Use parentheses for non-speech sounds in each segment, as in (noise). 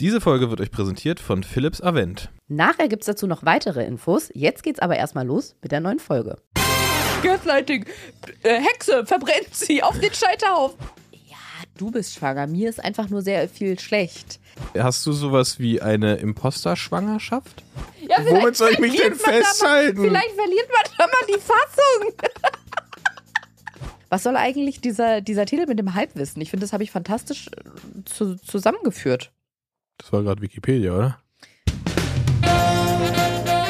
Diese Folge wird euch präsentiert von Philips Avent. Nachher gibt es dazu noch weitere Infos. Jetzt geht's aber erstmal los mit der neuen Folge. Gaslighting. Äh, Hexe, verbrennt sie auf den Scheiterhaufen. Ja, du bist schwanger. Mir ist einfach nur sehr viel schlecht. Hast du sowas wie eine Imposterschwangerschaft? Ja, Womit soll ich mich denn da mal- festhalten? Vielleicht verliert man da mal die Fassung. Was soll eigentlich dieser, dieser Titel mit dem Halbwissen? Ich finde, das habe ich fantastisch äh, zu, zusammengeführt. Das war gerade Wikipedia, oder?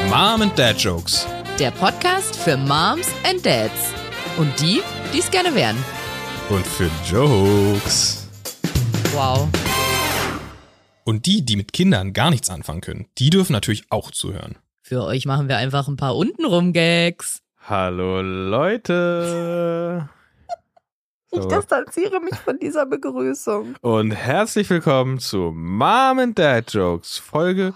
Mom and Dad Jokes. Der Podcast für Moms and Dads. Und die, die es gerne wären. Und für Jokes. Wow. Und die, die mit Kindern gar nichts anfangen können, die dürfen natürlich auch zuhören. Für euch machen wir einfach ein paar untenrum Gags. Hallo Leute. Ich So. distanziere mich von dieser Begrüßung. Und herzlich willkommen zu Mom and Dad Jokes, Folge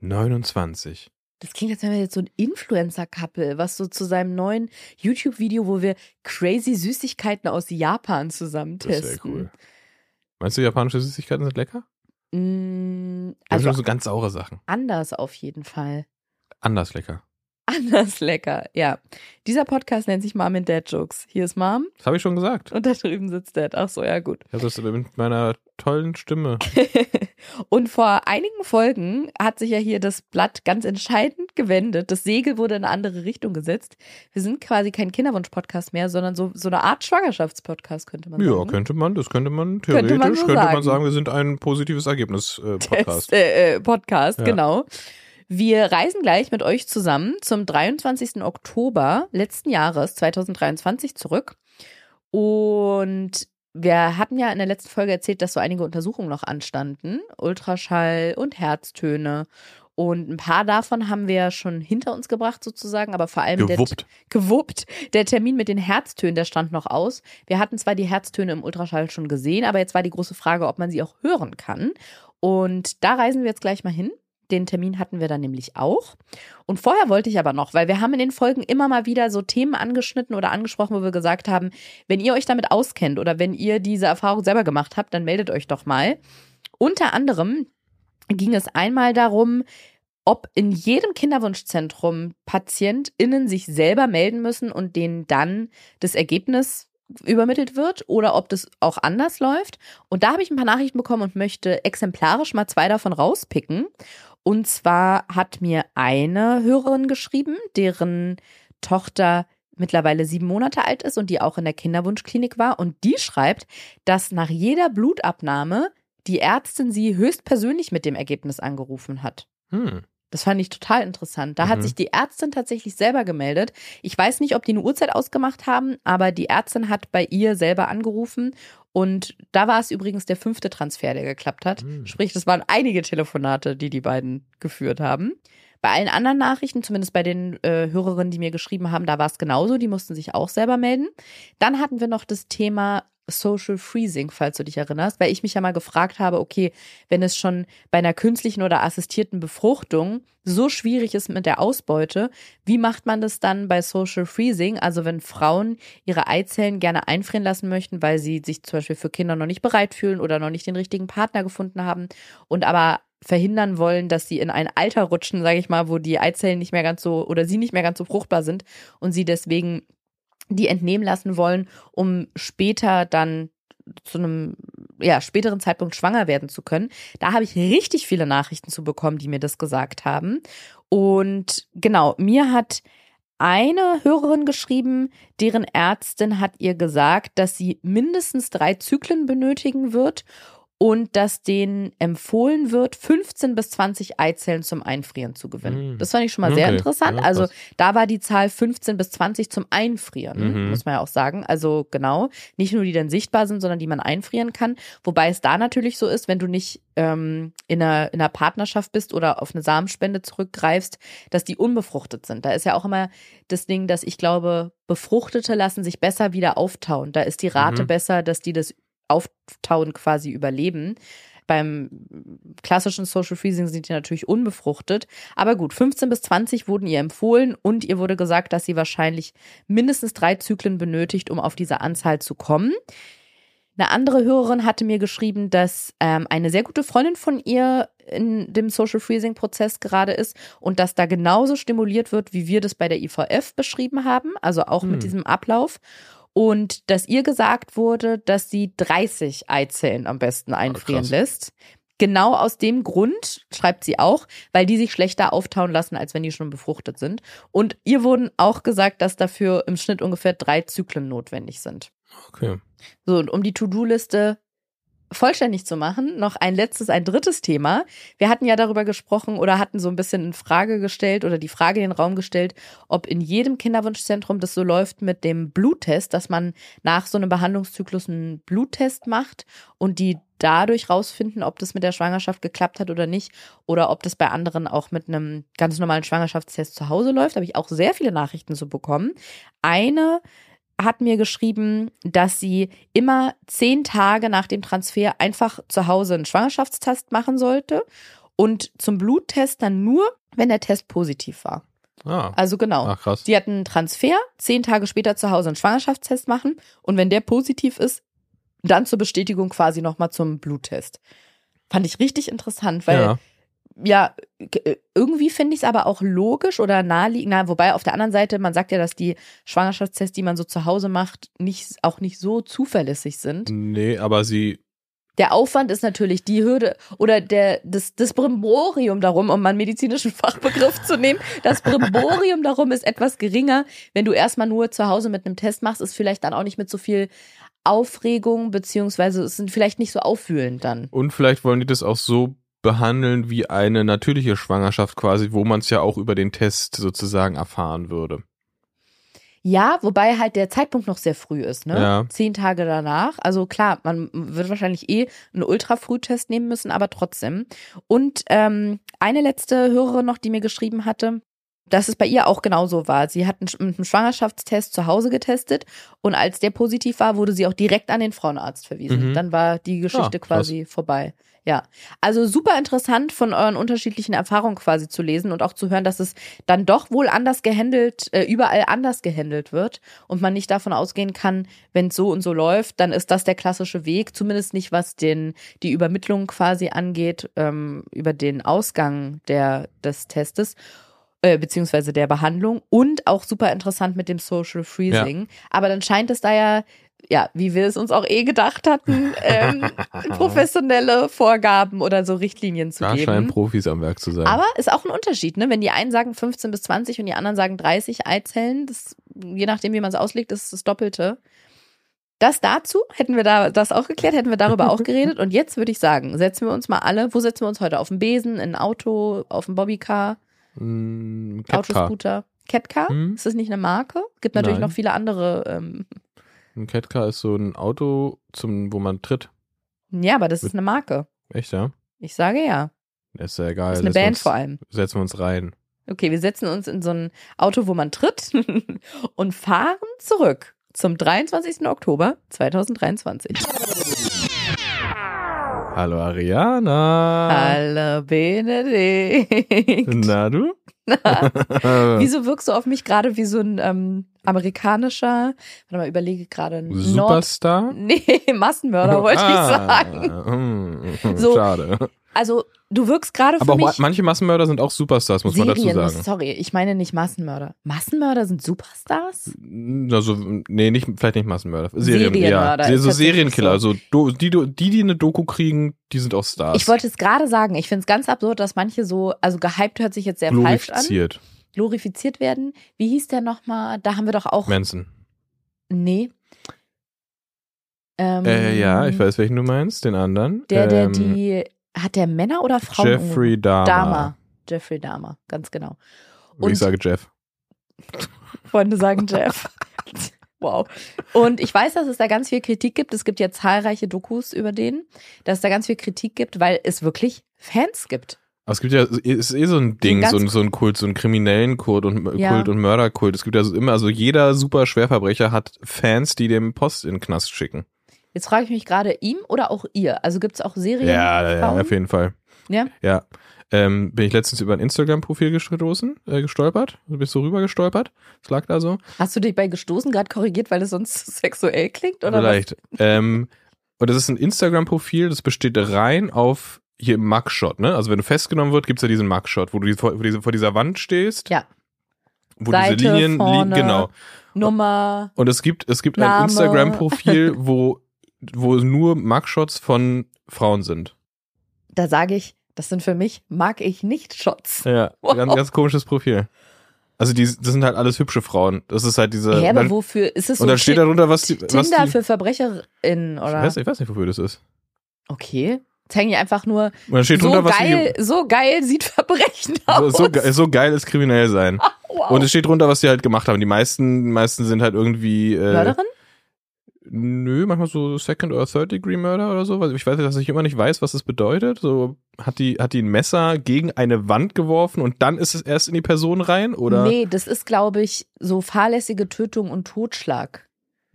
29. Das klingt, als wären wir jetzt so ein Influencer-Couple, was so zu seinem neuen YouTube-Video, wo wir crazy Süßigkeiten aus Japan zusammen Das testen. cool. Meinst du, japanische Süßigkeiten sind lecker? Mm, Also also so ganz saure Sachen. anders auf jeden Fall. Anders lecker. Anders lecker, ja. Dieser Podcast nennt sich Mom and Dad Jokes. Hier ist Mom Das habe ich schon gesagt. und da drüben sitzt Dad. Ach so, ja gut. Ich habe das mit meiner tollen Stimme. (laughs) und vor einigen Folgen hat sich ja hier das Blatt ganz entscheidend gewendet. Das Segel wurde in eine andere Richtung gesetzt. Wir sind quasi kein Kinderwunsch-Podcast mehr, sondern so, so eine Art Schwangerschaftspodcast, könnte man Ja, sagen. könnte man, das könnte man Könnte theoretisch, man so könnte man sagen. sagen, wir sind ein positives Ergebnis-Podcast. (laughs) Test, äh, äh, Podcast, Ja. genau. Wir reisen gleich mit euch zusammen zum 23. Oktober letzten Jahres 2023 zurück. Und wir hatten ja in der letzten Folge erzählt, dass so einige Untersuchungen noch anstanden. Ultraschall und Herztöne. Und ein paar davon haben wir schon hinter uns gebracht sozusagen, aber vor allem der, Gewuppt. gewuppt. Der Termin mit den Herztönen, der stand noch aus. Wir hatten zwar die Herztöne im Ultraschall schon gesehen, aber jetzt war die große Frage, ob man sie auch hören kann. Und da reisen wir jetzt gleich mal hin. Den Termin hatten wir dann nämlich auch. Und vorher wollte ich aber noch, weil wir haben in den Folgen immer mal wieder so Themen angeschnitten oder angesprochen, wo wir gesagt haben, wenn ihr euch damit auskennt oder wenn ihr diese Erfahrung selber gemacht habt, dann meldet euch doch mal. Unter anderem ging es einmal darum, ob in jedem Kinderwunschzentrum PatientInnen sich selber melden müssen und denen dann das Ergebnis übermittelt wird oder ob das auch anders läuft. Und da habe ich ein paar Nachrichten bekommen und möchte exemplarisch mal zwei davon rauspicken. Und zwar hat mir eine Hörerin geschrieben, deren Tochter mittlerweile sieben Monate alt ist und die auch in der Kinderwunschklinik war. Und die schreibt, dass nach jeder Blutabnahme die Ärztin sie höchstpersönlich mit dem Ergebnis angerufen hat. Hm. Das fand ich total interessant. Da hat Mhm. sich die Ärztin tatsächlich selber gemeldet. Ich weiß nicht, ob die eine Uhrzeit ausgemacht haben, aber die Ärztin hat bei ihr selber angerufen. Und da war es übrigens der fünfte Transfer, der geklappt hat. Mhm. Sprich, das waren einige Telefonate, die die beiden geführt haben. Bei allen anderen Nachrichten, zumindest bei den äh, Hörerinnen, die mir geschrieben haben, da war es genauso. Die mussten sich auch selber melden. Dann hatten wir noch das Thema Social Freezing, falls du dich erinnerst, weil ich mich ja mal gefragt habe, okay, wenn es schon bei einer künstlichen oder assistierten Befruchtung so schwierig ist mit der Ausbeute, wie macht man das dann bei Social Freezing? Also wenn Frauen ihre Eizellen gerne einfrieren lassen möchten, weil sie sich zum Beispiel für Kinder noch nicht bereit fühlen oder noch nicht den richtigen Partner gefunden haben und aber verhindern wollen, dass sie in ein Alter rutschen, sage ich mal, wo die Eizellen nicht mehr ganz so oder sie nicht mehr ganz so fruchtbar sind und sie deswegen die entnehmen lassen wollen, um später dann zu einem ja, späteren Zeitpunkt schwanger werden zu können. Da habe ich richtig viele Nachrichten zu bekommen, die mir das gesagt haben. Und genau, mir hat eine Hörerin geschrieben, deren Ärztin hat ihr gesagt, dass sie mindestens drei Zyklen benötigen wird und dass denen empfohlen wird, 15 bis 20 Eizellen zum Einfrieren zu gewinnen. Mhm. Das fand ich schon mal sehr Okay. interessant. Ja, also da war die Zahl 15 bis 20 zum Einfrieren, Mhm. muss man ja auch sagen. Also genau, nicht nur die dann sichtbar sind, sondern die man einfrieren kann. Wobei es da natürlich so ist, wenn du nicht ähm, in, einer, in einer Partnerschaft bist oder auf eine Samenspende zurückgreifst, dass die unbefruchtet sind. Da ist ja auch immer das Ding, dass ich glaube, Befruchtete lassen sich besser wieder auftauen. Da ist die Rate Mhm. besser, dass die das Auftauen quasi überleben. Beim klassischen Social Freezing sind die natürlich unbefruchtet. Aber gut, 15 bis 20 wurden ihr empfohlen und ihr wurde gesagt, dass sie wahrscheinlich mindestens drei Zyklen benötigt, um auf diese Anzahl zu kommen. Eine andere Hörerin hatte mir geschrieben, dass ähm, eine sehr gute Freundin von ihr in dem Social Freezing Prozess gerade ist und dass da genauso stimuliert wird, wie wir das bei der IVF beschrieben haben, also auch Hm. mit diesem Ablauf. Und dass ihr gesagt wurde, dass sie 30 Eizellen am besten einfrieren krass. lässt. Genau aus dem Grund, schreibt sie auch, weil die sich schlechter auftauen lassen, als wenn die schon befruchtet sind. Und ihr wurden auch gesagt, dass dafür im Schnitt ungefähr drei Zyklen notwendig sind. Okay. So, und um die To-Do-Liste vollständig zu machen, noch ein letztes, ein drittes Thema. Wir hatten ja darüber gesprochen oder hatten so ein bisschen in Frage gestellt oder die Frage in den Raum gestellt, ob in jedem Kinderwunschzentrum das so läuft mit dem Bluttest, dass man nach so einem Behandlungszyklus einen Bluttest macht und die dadurch rausfinden, ob das mit der Schwangerschaft geklappt hat oder nicht oder ob das bei anderen auch mit einem ganz normalen Schwangerschaftstest zu Hause läuft. Da habe ich auch sehr viele Nachrichten so bekommen. Eine hat mir geschrieben, dass sie immer zehn Tage nach dem Transfer einfach zu Hause einen Schwangerschaftstest machen sollte und zum Bluttest dann nur, wenn der Test positiv war. Ah, Also genau. Ach, krass. Sie hatten einen Transfer, zehn Tage später zu Hause einen Schwangerschaftstest machen und wenn der positiv ist, dann zur Bestätigung quasi nochmal zum Bluttest. Fand ich richtig interessant, weil ja. Ja, g- irgendwie finde ich es aber auch logisch oder naheliegend. Na, wobei auf der anderen Seite, man sagt ja, dass die Schwangerschaftstests, die man so zu Hause macht, nicht, auch nicht so zuverlässig sind. Nee, aber sie. Der Aufwand ist natürlich die Hürde oder der, das, das Brimborium darum, um mal einen medizinischen (laughs) Fachbegriff zu nehmen, das Brimborium darum ist etwas geringer. Wenn du erstmal nur zu Hause mit einem Test machst, ist vielleicht dann auch nicht mit so viel Aufregung, beziehungsweise es sind vielleicht nicht so aufwühlend dann. Und vielleicht wollen die das auch so behandeln wie eine natürliche Schwangerschaft quasi, wo man es ja auch über den Test sozusagen erfahren würde. Ja, wobei halt der Zeitpunkt noch sehr früh ist, ne? Ja. Zehn Tage danach. Also klar, man wird wahrscheinlich eh einen Ultrafrühtest nehmen müssen, aber trotzdem. Und ähm, eine letzte Hörerin noch, die mir geschrieben hatte, dass es bei ihr auch genauso war. Sie hat mit einem Schwangerschaftstest zu Hause getestet und als der positiv war, wurde sie auch direkt an den Frauenarzt verwiesen. Mhm. Dann war die Geschichte krass. quasi vorbei. Ja, also super interessant von euren unterschiedlichen Erfahrungen quasi zu lesen und auch zu hören, dass es dann doch wohl anders gehandelt, äh, überall anders gehandelt wird und man nicht davon ausgehen kann, wenn es so und so läuft, dann ist das der klassische Weg, zumindest nicht was den die Übermittlung quasi angeht ähm, über den Ausgang der des Testes äh, beziehungsweise der Behandlung und auch super interessant mit dem Social Freezing. Aber dann scheint es da ja, ja, wie wir es uns auch eh gedacht hatten, ähm, (laughs) professionelle Vorgaben oder so Richtlinien zu Da scheinen geben. Profis am Werk zu sein. Aber ist auch ein Unterschied, ne? Wenn die einen sagen 15 bis 20 und die anderen sagen 30 Eizellen, das, je nachdem, wie man es auslegt, ist das Doppelte. Das dazu, hätten wir da das auch geklärt, hätten wir darüber auch (laughs) geredet. Und jetzt würde ich sagen, setzen wir uns mal alle, wo setzen wir uns heute? Auf dem Besen, in ein Auto, auf dem Bobbycar, Mm. Autoscooter? Catcar? Hm? Ist das nicht eine Marke? Gibt natürlich Nein. noch viele andere. Ähm, Ein Catcar ist so ein Auto, zum, wo man tritt. ja, aber das ist eine Marke. Echt, ja? Ich sage ja. Das ist ja egal. Das ist eine Setzen Band uns, vor allem. Setzen wir uns rein. Okay, wir setzen uns in so ein Auto, wo man tritt (laughs) und fahren zurück zum 23. Oktober 2023. Hallo Ariana. Hallo Benedikt. Na du? (laughs) Wieso wirkst du auf mich gerade wie so ein ähm, amerikanischer, warte mal, überlege gerade, ein Nord... Superstar? Nee, (laughs) Massenmörder wollte ich sagen. sagen. So, Schade. Also, du wirkst gerade für Aber mich... manche Massenmörder sind auch Superstars, muss man dazu Serien, sagen. sorry, ich meine nicht Massenmörder. Massenmörder sind Superstars? Also, nee, nicht, vielleicht nicht Massenmörder. Serien, Serienmörder ja. ist So Serienkiller. so. Also, die, die, die eine Doku kriegen, die sind auch Stars. Ich wollte es gerade sagen, ich finde es ganz absurd, dass manche so, also gehypt hört sich jetzt sehr falsch an, glorifiziert. glorifiziert werden. Wie hieß der nochmal? Da haben wir doch auch. Manson. Nee. Ähm, Äh, ja, ich weiß, welchen du meinst. Den anderen. Der, der ähm, die. Hat der Männer oder Frauen? Jeffrey Dahmer. Dahmer. Jeffrey Dahmer, ganz genau. Und ich sage Jeff. Freunde sagen Jeff. (laughs) Wow. Und ich weiß, dass es da ganz viel Kritik gibt. Es gibt ja zahlreiche Dokus über den, dass es da ganz viel Kritik gibt, weil es wirklich Fans gibt. Aber es gibt ja, es ist eh so ein Ding, so ein, so ein Kult, so ein kriminellen Kult und Ja. Kult und Mörderkult. Es gibt ja so immer, also jeder super Schwerverbrecher hat Fans, die dem Post in den Knast schicken. Jetzt frage ich mich gerade, ihm oder auch ihr? Also gibt es auch Serien? Ja, ja, auf jeden Fall. Ja? Ja. Ähm, bin ich letztens über ein Instagram-Profil gestoßen, äh, gestolpert. Du bist so rüber gestolpert. Es lag da so. Hast du dich bei gestoßen gerade korrigiert, weil es sonst (laughs) sexuell klingt? Oder Vielleicht. Ähm, Und das ist ein Instagram-Profil, das besteht rein auf hier im Mugshot, ne? Also wenn du festgenommen wird, gibt's ja diesen Mugshot, wo du vor, vor, dieser- Wand stehst. Ja. Wo Seite, diese Linien, li vorne. genau. Nummer. Und es gibt, es gibt ein Name. Instagram-Profil, wo, wo nur Mugshots von Frauen sind. Da sage ich, das sind für mich, mag ich nicht Shots. Ja, (laughs) Wow. ganz, ganz komisches Profil. Also die, das sind halt alles hübsche Frauen. Das ist halt diese. Ja, aber dann- wofür ist es so und dann steht darunter, was die. Was Tinder die für VerbrecherInnen ich, oder? weiß, ich weiß nicht, wofür das ist. Okay. Zeigen die einfach nur, dann steht so drunter, was geil, so geil sieht Verbrechen die. So, aus. so, ge- so geil ist kriminell sein. (laughs) wow. Und es steht drunter, was die halt gemacht haben. Die meisten, meisten sind halt irgendwie. Äh, Mörderin? Nö, manchmal so Second oder Third Degree Murder oder so. Weil Ich weiß, dass ich immer nicht weiß, was das bedeutet. So hat die, hat die ein Messer gegen eine Wand geworfen und dann ist es erst in die Person rein oder? Nee, das ist, glaube ich, so fahrlässige Tötung und Totschlag.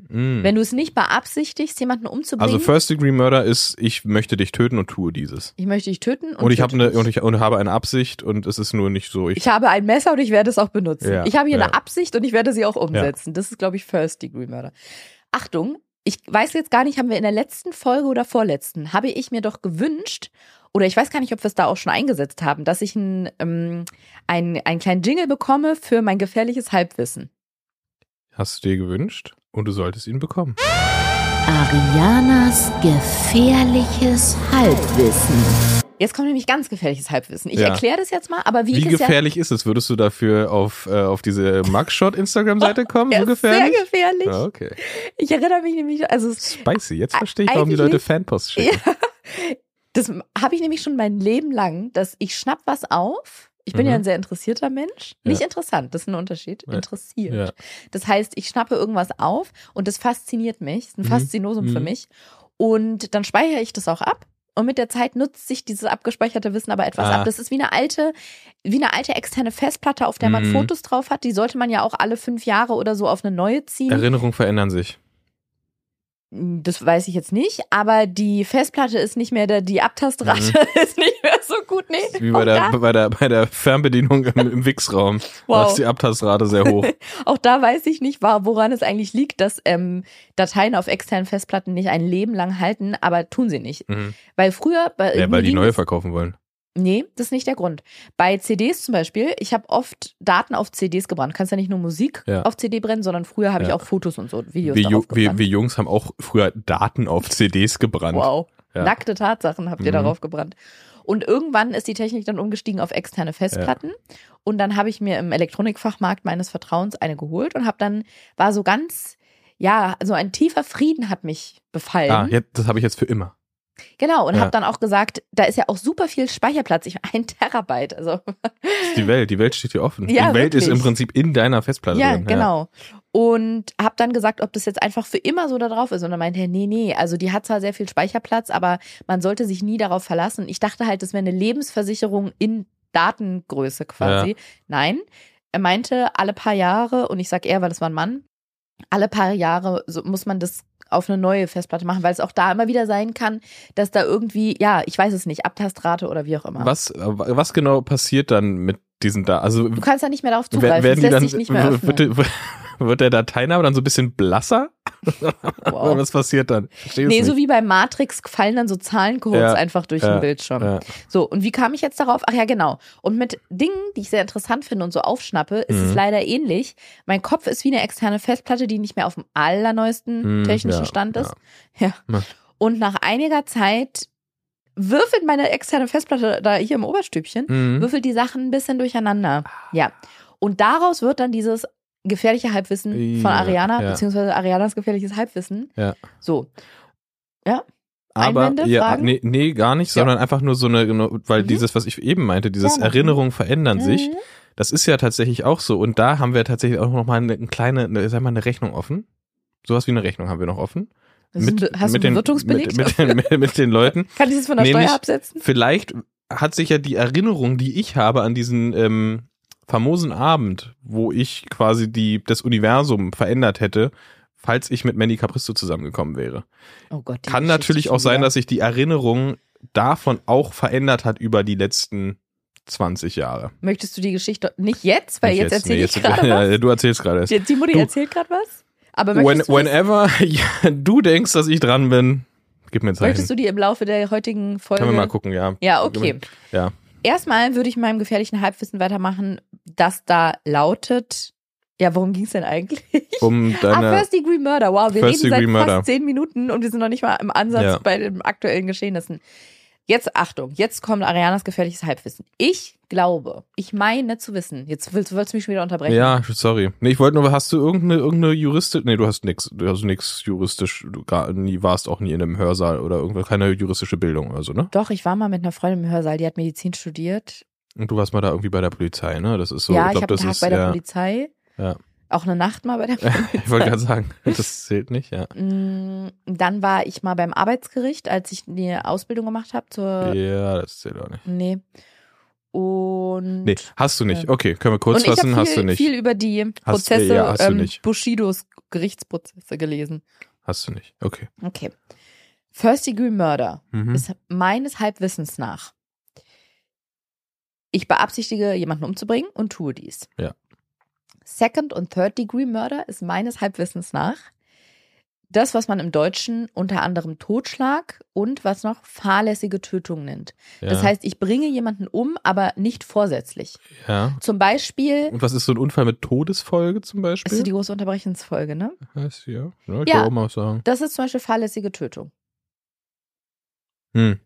Hm. Wenn du es nicht beabsichtigst, jemanden umzubringen, Also First Degree Murder ist, ich möchte dich töten und tue dieses. ich möchte dich töten und, Und, ich habe eine und ich und habe eine Absicht und es ist nur nicht so. Ich, Ich habe ein Messer und ich werde es auch benutzen. Ja, ich habe hier ja. eine Absicht und ich werde sie auch umsetzen. Das ist, glaube ich, First Degree Murder. Achtung, ich weiß jetzt gar nicht, haben wir in der letzten Folge oder vorletzten, habe ich mir doch gewünscht, oder ich weiß gar nicht, ob wir es da auch schon eingesetzt haben, dass ich ein, ähm, ein, einen kleinen Jingle bekomme für mein gefährliches Halbwissen. hast du dir gewünscht und du solltest ihn bekommen. Arianas gefährliches Halbwissen. Jetzt kommt nämlich ganz gefährliches Halbwissen. Ich Ja. erkläre das jetzt mal, aber wie, Wie gefährlich ist es? Würdest du dafür auf, äh, auf diese Mugshot Instagram-Seite (laughs) kommen? ja, so ja, gefährlich? sehr gefährlich. Ja, okay. Ich erinnere mich nämlich, also Spicy. Jetzt verstehe ich, warum die Leute nicht. Fanposts (laughs) schicken. das habe ich nämlich schon mein Leben lang, dass ich schnapp was auf. Ich bin Mhm. ja ein sehr interessierter Mensch. Ja. Nicht interessant, das ist ein Unterschied. Ja. Interessiert. Ja. Das heißt, ich schnappe irgendwas auf und das fasziniert mich. ist ein Mhm. Faszinosum für Mhm. mich. Und dann speichere ich das auch ab. Und mit der Zeit nutzt sich dieses abgespeicherte Wissen aber etwas Ah. ab. Das ist wie eine alte, wie eine alte externe Festplatte, auf der man Mhm. Fotos drauf hat. Die sollte man ja auch alle fünf Jahre oder so auf eine neue ziehen. Erinnerungen verändern sich. Das weiß ich jetzt nicht, aber die Festplatte ist nicht mehr da, die Abtastrate Mhm. (laughs) ist nicht mehr so gut. Nee, Wie bei der, da, bei der, bei der Fernbedienung im, im Wix-Raum. Da Wow. ist die Abtastrate sehr hoch. (laughs) auch da weiß ich nicht, woran es eigentlich liegt, dass ähm, Dateien auf externen Festplatten nicht ein Leben lang halten, aber tun sie nicht. Mhm. Weil früher, bei, Ja, weil die neue verkaufen wollen. Nee, das ist nicht der Grund. Bei CDs zum Beispiel, ich habe oft Daten auf CDs gebrannt. Du kannst ja nicht nur Musik Ja. auf CD brennen, sondern früher habe ich Ja. auch Fotos und so, Videos Wir, darauf wir, gebrannt. wir Jungs haben auch früher Daten auf CDs gebrannt. Wow. Ja. Nackte Tatsachen habt ihr Mhm. darauf gebrannt. Und irgendwann ist die Technik dann umgestiegen auf externe Festplatten. Und dann habe ich mir im Elektronikfachmarkt meines Vertrauens eine geholt und habe dann, war so ganz, ja, so ein tiefer Frieden hat mich befallen. Ah, jetzt, das habe ich jetzt für immer. Genau, und Ja. habe dann auch gesagt, da ist ja auch super viel Speicherplatz. Ich ein Terabyte. Also Das ist die Welt. Die Welt steht hier offen. (laughs) Ja, die Welt ist wirklich. im Prinzip in deiner Festplatte ja, drin. genau. Und habe dann gesagt, ob das jetzt einfach für immer so da drauf ist. Und dann meinte er, nee, nee, also die hat zwar sehr viel Speicherplatz, aber man sollte sich nie darauf verlassen. Ich dachte halt, das wäre eine Lebensversicherung in Datengröße quasi. Nein, er meinte, alle paar Jahre, und ich sag er, weil das war ein Mann, alle paar Jahre so muss man das auf eine neue Festplatte machen, weil es auch da immer wieder sein kann, dass da irgendwie, ja, ich weiß es nicht, Abtastrate oder wie auch immer. Was, was genau passiert dann mit diesen da? Also Du kannst ja nicht mehr darauf zugreifen, werden das die lässt dann, sich nicht mehr öffnen. wird, wird der Dateiname dann so ein bisschen blasser? Wow. (laughs) Was passiert dann? Verstehe Nee, es so nicht. wie bei Matrix fallen dann so Zahlencodes Ja, einfach durch ja, den Bildschirm. Ja. So, und wie kam ich jetzt darauf? Ach ja, genau. Und mit Dingen, die ich sehr interessant finde und so aufschnappe, ist es Mhm. leider ähnlich. Mein Kopf ist wie eine externe Festplatte, die nicht mehr auf dem allerneuesten Mhm, technischen Stand ist. Ja. Und nach einiger Zeit würfelt meine externe Festplatte da hier im Oberstübchen, Mhm. würfelt die Sachen ein bisschen durcheinander. Ja. Und daraus wird dann dieses gefährliche Halbwissen von Ja, Ariana, ja. beziehungsweise Arianas gefährliches Halbwissen. Ja. So. Aber Einwände, ja, Fragen? nee, nee, gar nicht, Ja. sondern einfach nur so eine, genau, weil Mhm. dieses, was ich eben meinte, dieses Gerne. Erinnerungen verändern sich, Mhm. das ist ja tatsächlich auch so. Und da haben wir tatsächlich auch noch mal eine, eine kleine, eine, sag mal, eine Rechnung offen. Sowas wie eine Rechnung haben wir noch offen. Das ist ein- hast du einen Bewirtungsbeleg? mit, mit, den, mit, mit den Leuten. (laughs) Kann ich das von der Nämlich- Steuer absetzen? Vielleicht hat sich ja die Erinnerung, die ich habe an diesen ähm, famosen Abend, wo ich quasi die, das Universum verändert hätte, falls ich mit Manny Capristo zusammengekommen wäre. Oh Gott. Kann Geschichte natürlich auch sein, dass sich die Erinnerung davon auch verändert hat über die letzten 20 Jahre. Möchtest du die Geschichte nicht jetzt? Weil Nicht jetzt, erzähle nee, ich gerade (laughs) ja, was. Du erzählst gerade erst. Die, die erzählt gerade was. Aber When, du whenever (laughs) ja, du denkst, dass ich dran bin, Gib mir Zeichen. Möchtest du die im Laufe der heutigen Folge? Können wir mal gucken, ja. Ja, okay. Ja. Erstmal würde ich in meinem gefährlichen Halbwissen weitermachen, das da lautet. Ja, worum ging es denn eigentlich? Um (laughs) ah, deine. First Degree Murder. Wow, wir First reden seit Degree fast Murder. zehn Minuten und wir sind noch nicht mal im Ansatz Ja. bei den aktuellen Geschehnissen. Jetzt Achtung, jetzt kommt Arianas gefährliches Halbwissen. Ich glaube, ich meine zu wissen. Jetzt willst, willst du mich schon wieder unterbrechen. ja, sorry. Nee, ich wollte nur, hast du irgendeine, irgendeine Juristin? Nee, du hast nix. Du hast nix juristisch, du gar nie, warst auch nie in einem Hörsaal oder irgendwas, keine juristische Bildung oder so, ne? Doch, ich war mal mit einer Freundin im Hörsaal, die hat Medizin studiert. Und du warst mal da irgendwie bei der Polizei, ne? Das ist so, ja, ich ich, glaube, habe Tag ist bei der ja, Polizei. Ja. Auch eine Nacht mal bei der (laughs) Polizei. ich wollte gerade sagen, das zählt nicht, ja. Mm, Dann war ich mal beim Arbeitsgericht, als ich die Ausbildung gemacht habe zur. Ja, das zählt auch nicht. Nee. Und. Nee, hast du nicht. Ja. Okay, können wir kurz ich fassen, habe hast du nicht. viel über die Hast- Prozesse, ja, hast du ähm, nicht. Bushidos Gerichtsprozesse gelesen. Hast du nicht. Okay. Okay. First Degree Murder Mhm. ist meines Halbwissens nach. Ich beabsichtige, jemanden umzubringen und tue dies. Ja. Second und Third Degree Murder ist meines Halbwissens nach das, was man im Deutschen unter anderem Totschlag und was noch fahrlässige Tötung nennt. Ja. Das heißt, ich bringe jemanden um, aber nicht vorsätzlich. ja. Zum Beispiel, Und was ist so ein Unfall mit Todesfolge zum das ist Beispiel? die große Unterbrechensfolge, ne? Heißt ja. ja ich ja. auch mal sagen. Das ist zum Beispiel fahrlässige Tötung. Hm.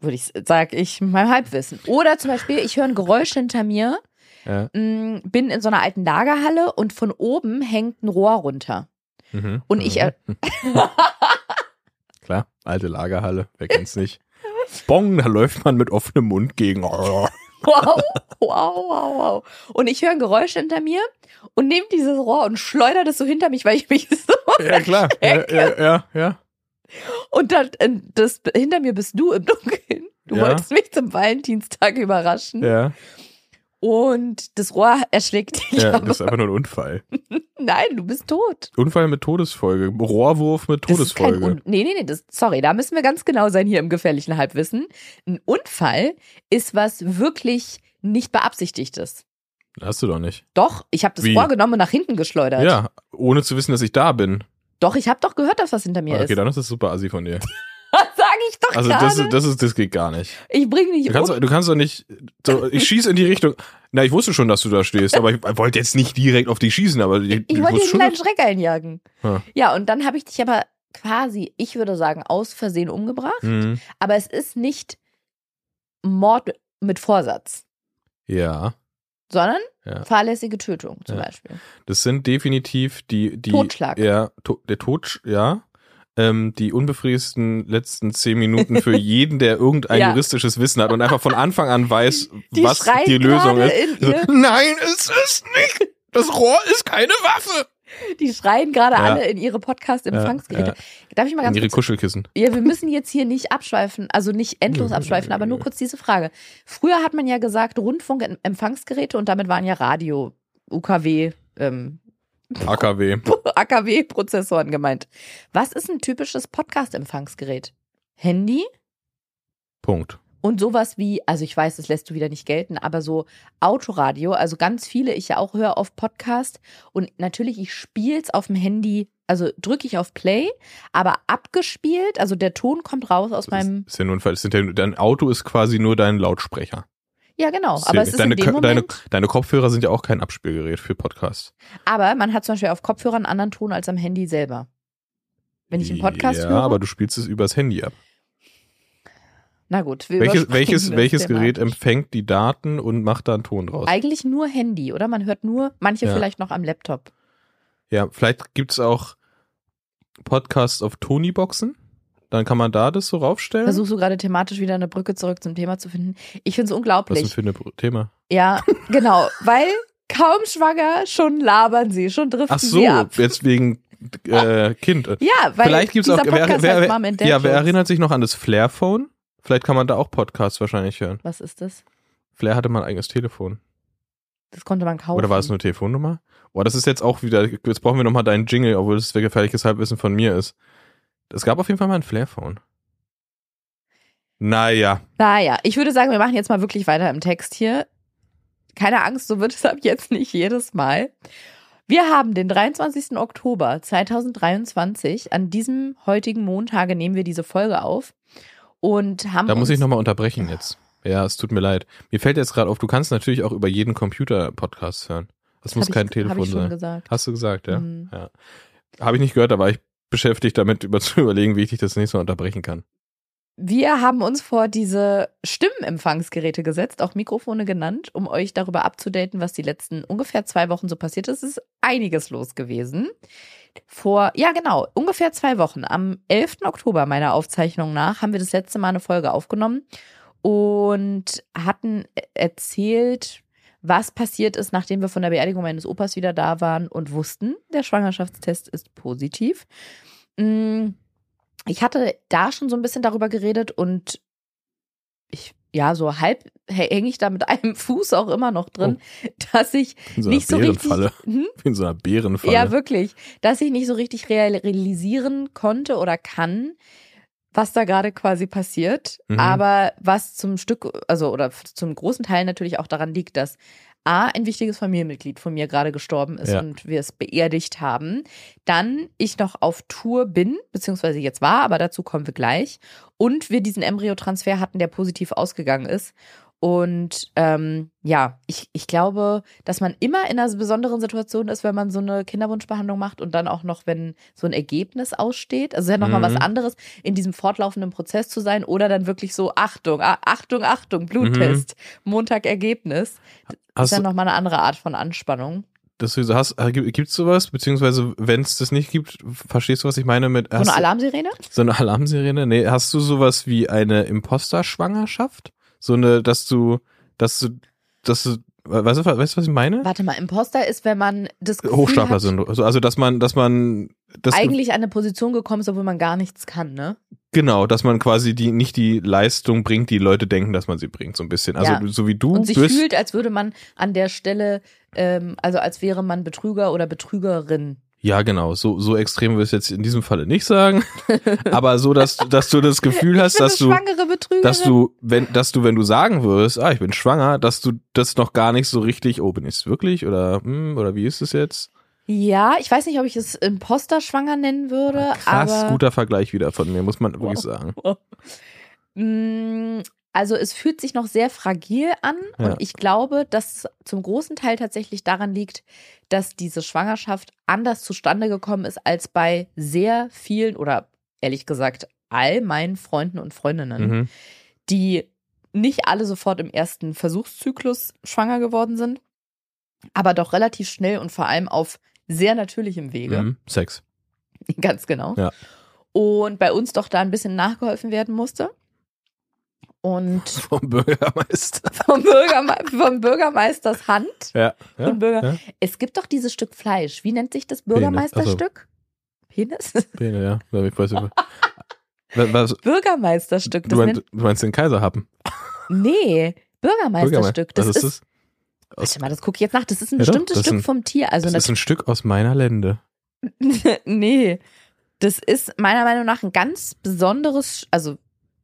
Würde ich, sag ich, mit meinem Halbwissen. Oder zum Beispiel, ich höre ein Geräusch hinter mir, Ja. mh, bin in so einer alten Lagerhalle und von oben hängt ein Rohr runter. Mhm. Und ich, Mhm. (laughs) Klar, alte Lagerhalle, wer kennt's nicht? Bong, da läuft man mit offenem Mund gegen. (laughs) Wow, wow, wow, wow. Und ich höre ein Geräusch hinter mir und nehme dieses Rohr und schleudere das so hinter mich, weil ich mich so. Ja, klar. Ja, ja, ja, ja. Und dann, das, hinter mir bist du im Dunkeln. Du Ja. wolltest mich zum Valentinstag überraschen. Ja, Und das Rohr erschlägt dich. ja, aber das ist einfach nur ein Unfall. (laughs) nein, du bist tot. Unfall mit Todesfolge. Rohrwurf mit Das Todesfolge. Un nee, nee, nee, das, sorry, da müssen wir ganz genau sein hier im gefährlichen Halbwissen. Ein Unfall ist was wirklich nicht beabsichtigtes. Hast du doch nicht. Doch, ich habe das Wie? Rohr genommen und nach hinten geschleudert. Ja, ohne zu wissen, dass ich da bin. Doch, ich habe doch gehört, dass was hinter mir Okay, ist. dann ist das super assi von dir. (laughs) Sag ich doch Also gerade. das, ist- das ist, das geht gar nicht. ich bringe dich Du kannst, um. du kannst doch nicht, so, ich schieße in die Richtung. Na, ich wusste schon, dass du da stehst, aber ich wollte jetzt nicht direkt auf dich schießen, aber ich, Ich wollte dir einen kleinen Schreck einjagen. Ja. Ja, und dann habe ich dich aber quasi, ich würde sagen, aus Versehen umgebracht. Mhm. Aber es ist nicht Mord mit Vorsatz, Ja, sondern Ja. fahrlässige Tötung zum Ja. Beispiel. das sind definitiv die, die Totschlag. Ja, to, der Tod, ja. Ähm, die unbefriedigsten letzten zehn Minuten für (laughs) jeden, der irgendein Ja. juristisches Wissen hat und einfach von Anfang an weiß, Die was die Lösung ist. So, Nein, es ist nicht. Das Rohr ist keine Waffe. Die schreien gerade Ja. alle in ihre Podcast-Empfangsgeräte. Darf ich mal In ganz ihre kurz Kuschelkissen. Ja, wir müssen jetzt hier nicht abschweifen, also nicht endlos abschweifen, aber nur kurz diese Frage. Früher hat man ja gesagt Rundfunkempfangsgeräte und damit waren ja Radio, UKW, ähm, AKW. AKW-Prozessoren (laughs) gemeint. Was ist ein typisches Podcast-Empfangsgerät? Handy Punkt. Und sowas wie, also ich weiß, das lässt du wieder nicht gelten, aber so Autoradio, also ganz viele, ich ja auch höre auf Podcast und natürlich, ich spiel's auf dem Handy, also drücke ich auf Play, aber abgespielt, also der Ton kommt raus aus meinem, Ist ja nur ein Fall. Ja, dein Auto ist quasi nur dein Lautsprecher. ja genau, Das aber es ist deine, in dem deine, deine Kopfhörer sind ja auch kein Abspielgerät für Podcasts. aber man hat zum Beispiel auf Kopfhörern einen anderen Ton als am Handy selber. Wenn ich einen Podcast ja, höre, aber du spielst es übers Handy ab. Na gut, wir Welches, welches, welches. Gerät empfängt die Daten und macht da einen Ton draus? Eigentlich nur Handy, oder? Man hört nur, manche Ja. vielleicht noch am Laptop. Ja, vielleicht gibt's auch Podcasts auf Tony-Boxen. Dann kann man da das so raufstellen. Versuchst du gerade thematisch wieder eine Brücke zurück zum Thema zu finden? Ich finde es Was unglaublich. ist denn für ein Thema? Ja, genau, weil kaum schwanger, schon labern sie, schon driften Ach so, sie ab. jetzt wegen äh, Kind. Ja, weil Vielleicht gibt's dieser auch. Wer, Podcast wer, wer, ja, wer erinnert sich noch an das Flair-Phone? Vielleicht kann man da auch Podcasts wahrscheinlich hören. Was ist das? Flair hatte mal ein eigenes Telefon. Das konnte man kaufen. Oder war es nur Telefonnummer? Boah, das ist jetzt auch wieder. Jetzt brauchen wir nochmal deinen Jingle, obwohl das gefährliches Halbwissen von mir ist. Es gab auf jeden Fall mal ein Flair-Phone. Naja. Naja, ich würde sagen, wir machen jetzt mal wirklich weiter im Text hier. Keine Angst, so wird es ab jetzt nicht jedes Mal. Wir haben den 23. Oktober 2023. An diesem heutigen Montage nehmen wir diese Folge auf und haben Da muss ich nochmal unterbrechen jetzt. Ja, es tut mir leid. Mir fällt jetzt gerade auf, du kannst natürlich auch über jeden Computer Podcast hören. Das muss Hab kein ich, Telefon sein. gesagt. Hast du gesagt, ja? Mhm. ja. Habe ich nicht gehört, da war ich beschäftigt damit, über (laughs) zu überlegen, wie ich dich das nächste Mal unterbrechen kann. Wir haben uns vor diese Stimmenempfangsgeräte gesetzt, auch Mikrofone genannt, um euch darüber abzudaten, was die letzten ungefähr zwei Wochen so passiert ist. Es ist einiges los gewesen. Vor, ja genau, ungefähr zwei Wochen, am 11. Oktober meiner Aufzeichnung nach, haben wir das letzte Mal eine Folge aufgenommen und hatten erzählt, was passiert ist, nachdem wir von der Beerdigung meines Opas wieder da waren und wussten, der Schwangerschaftstest ist positiv. Mm, Ich hatte da schon so ein bisschen darüber geredet und ich, ja, so halb hänge ich da mit einem Fuß auch immer noch drin, dass ich In so einer nicht so richtig. Bärenfalle. Hm? In so einer Bärenfalle. Ja, wirklich. Dass ich nicht so richtig realisieren konnte oder kann, was da gerade quasi passiert. Mhm. Aber was zum Stück, also oder zum großen Teil natürlich auch daran liegt, dass A, ein wichtiges Familienmitglied von mir gerade gestorben ist Ja. und wir es beerdigt haben. Dann ich noch auf Tour bin, beziehungsweise jetzt war, aber dazu kommen wir gleich. Und wir diesen Embryotransfer hatten, der positiv ausgegangen ist. Und ähm, ja, ich, ich glaube, dass man immer in einer besonderen Situation ist, wenn man so eine Kinderwunschbehandlung macht und dann auch noch, wenn so ein Ergebnis aussteht. Also es ist ja nochmal Mhm. was anderes, in diesem fortlaufenden Prozess zu sein oder dann wirklich so, Achtung, Achtung, Achtung, Bluttest, Montag Ergebnis. Das ist ja nochmal eine andere Art von Anspannung. dass du so hast, äh, gibt es sowas? Beziehungsweise, wenn es das nicht gibt, verstehst du, was ich meine mit So eine du- Alarmsirene? so eine Alarmsirene? Nee, hast du sowas wie eine Imposter-Schwangerschaft? So eine, dass du, dass du, dass du, weißt du, weißt du, was ich meine? Warte mal, Imposter ist, wenn man das Gefühl Hochstapler-Syndrom. Also, also, dass man, dass man, das eigentlich an eine Position gekommen ist, obwohl man gar nichts kann, ne? Genau, dass man quasi die nicht die Leistung bringt, die Leute denken, dass man sie bringt, so ein bisschen. Also Ja. so wie du und sich bist. fühlt, als würde man an der Stelle, ähm, also als wäre man Betrüger oder Betrügerin. Ja, genau. So so extrem will ich es jetzt in diesem Falle nicht sagen, (laughs) aber so, dass dass du das Gefühl hast, dass du dass du wenn dass du wenn du sagen würdest, ah, ich bin schwanger, dass du das noch gar nicht so richtig, oh, bin ich es wirklich oder hm, oder wie ist es jetzt? ja, ich weiß nicht, ob ich es Imposter-schwanger nennen würde, Krass, aber guter Vergleich wieder von mir, muss man wirklich Wow. sagen. (laughs) Mm, Also es fühlt sich noch sehr fragil an Ja. und ich glaube, dass es zum großen Teil tatsächlich daran liegt, dass diese Schwangerschaft anders zustande gekommen ist als bei sehr vielen oder ehrlich gesagt all meinen Freunden und Freundinnen, Mhm. die nicht alle sofort im ersten Versuchszyklus schwanger geworden sind, aber doch relativ schnell und vor allem auf sehr natürlichem Wege. Mhm. Sex. (laughs) Ganz genau. Ja. Und bei uns doch da ein bisschen nachgeholfen werden musste. Und (laughs) Vom Bürgermeister. (laughs) vom, Bürgerme vom Bürgermeisters Hand. Ja. ja, Bürger ja. Es gibt doch dieses Stück Fleisch. Wie nennt sich das Bürgermeisterstück? Penis? Bene, (laughs) ja. Ich weiß nicht. Was, was, Bürgermeisterstück. du, meinst, du meinst den Kaiserhappen? nee, Bürgermeisterstück. Das Was ist, ist das? Warte mal, das gucke ich jetzt nach. Das ist ein Ja bestimmtes Stück ein- vom Tier. Also das ist ein Stück aus meiner Lände. nee, das ist meiner Meinung nach ein ganz besonderes, also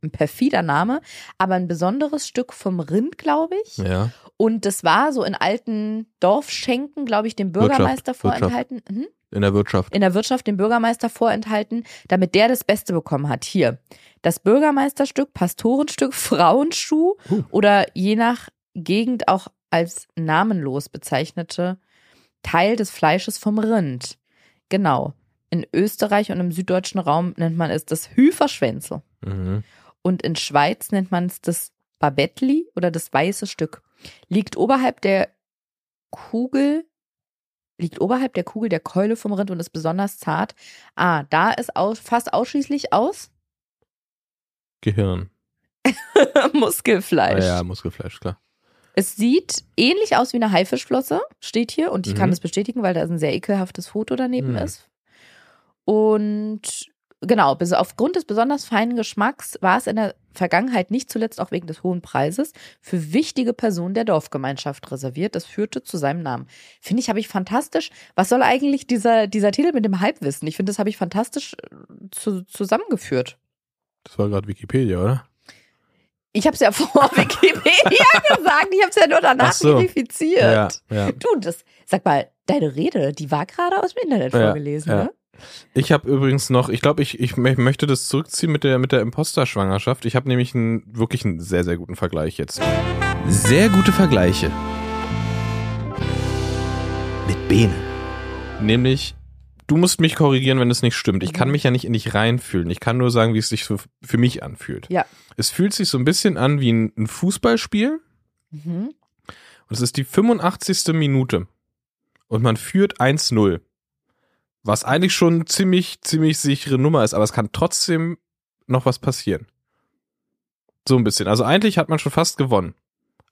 ein perfider Name, aber ein besonderes Stück vom Rind, glaube ich. Ja. Und das war so in alten Dorfschenken, glaube ich, dem Bürgermeister Wirtschaft, Wirtschaft. vorenthalten. Mhm. In der Wirtschaft. In der Wirtschaft dem Bürgermeister vorenthalten, damit der das Beste bekommen hat. Hier. Das Bürgermeisterstück, Pastorenstück, (laughs) Frauenschuh Uh. oder je nach Gegend auch als namenlos bezeichnete Teil des Fleisches vom Rind. Genau. In Österreich und im süddeutschen Raum nennt man es das Hüferschwänzel. Mhm. Und in Schweiz nennt man es das Babettli oder das weiße Stück. Liegt oberhalb der Kugel, liegt oberhalb der Kugel der Keule vom Rind und ist besonders zart. Ah, da ist aus, fast ausschließlich aus Gehirn. (laughs) Muskelfleisch. Ah, ja, Muskelfleisch, klar. Es sieht ähnlich aus wie eine Haifischflosse, steht hier. Und ich kann Mhm. das bestätigen, weil da ein sehr ekelhaftes Foto daneben Mhm. ist. Und genau, aufgrund des besonders feinen Geschmacks war es in der Vergangenheit nicht zuletzt auch wegen des hohen Preises für wichtige Personen der Dorfgemeinschaft reserviert. Das führte zu seinem Namen. Finde ich, habe ich fantastisch. Was soll eigentlich dieser, dieser Titel mit dem Halbwissen? Ich finde, das habe ich fantastisch äh, zu, zusammengeführt. Das war gerade Wikipedia, oder? Ich habe es ja (laughs) vor Wikipedia (laughs) gesagt, ich habe es ja nur danach Ach so. verifiziert. Ja, ja. Du, das Sag mal, deine Rede, die war gerade aus dem Internet Ja, vorgelesen, ne? Ich habe übrigens noch, ich glaube, ich, ich mö- möchte das zurückziehen mit der, mit der Imposter-Schwangerschaft. Ich habe nämlich einen, wirklich einen sehr, sehr guten Vergleich jetzt. Sehr gute Vergleiche. Mit Bene. Nämlich, du musst mich korrigieren, wenn es nicht stimmt. Ich kann Mhm. mich ja nicht in dich reinfühlen. Ich kann nur sagen, wie es sich so für mich anfühlt. Ja. Es fühlt sich so ein bisschen an wie ein, ein Fußballspiel. Mhm. Und es ist die 85. Minute. Und man führt 1-0. Was eigentlich schon ziemlich, ziemlich sichere Nummer ist, aber es kann trotzdem noch was passieren. So ein bisschen. Also eigentlich hat man schon fast gewonnen.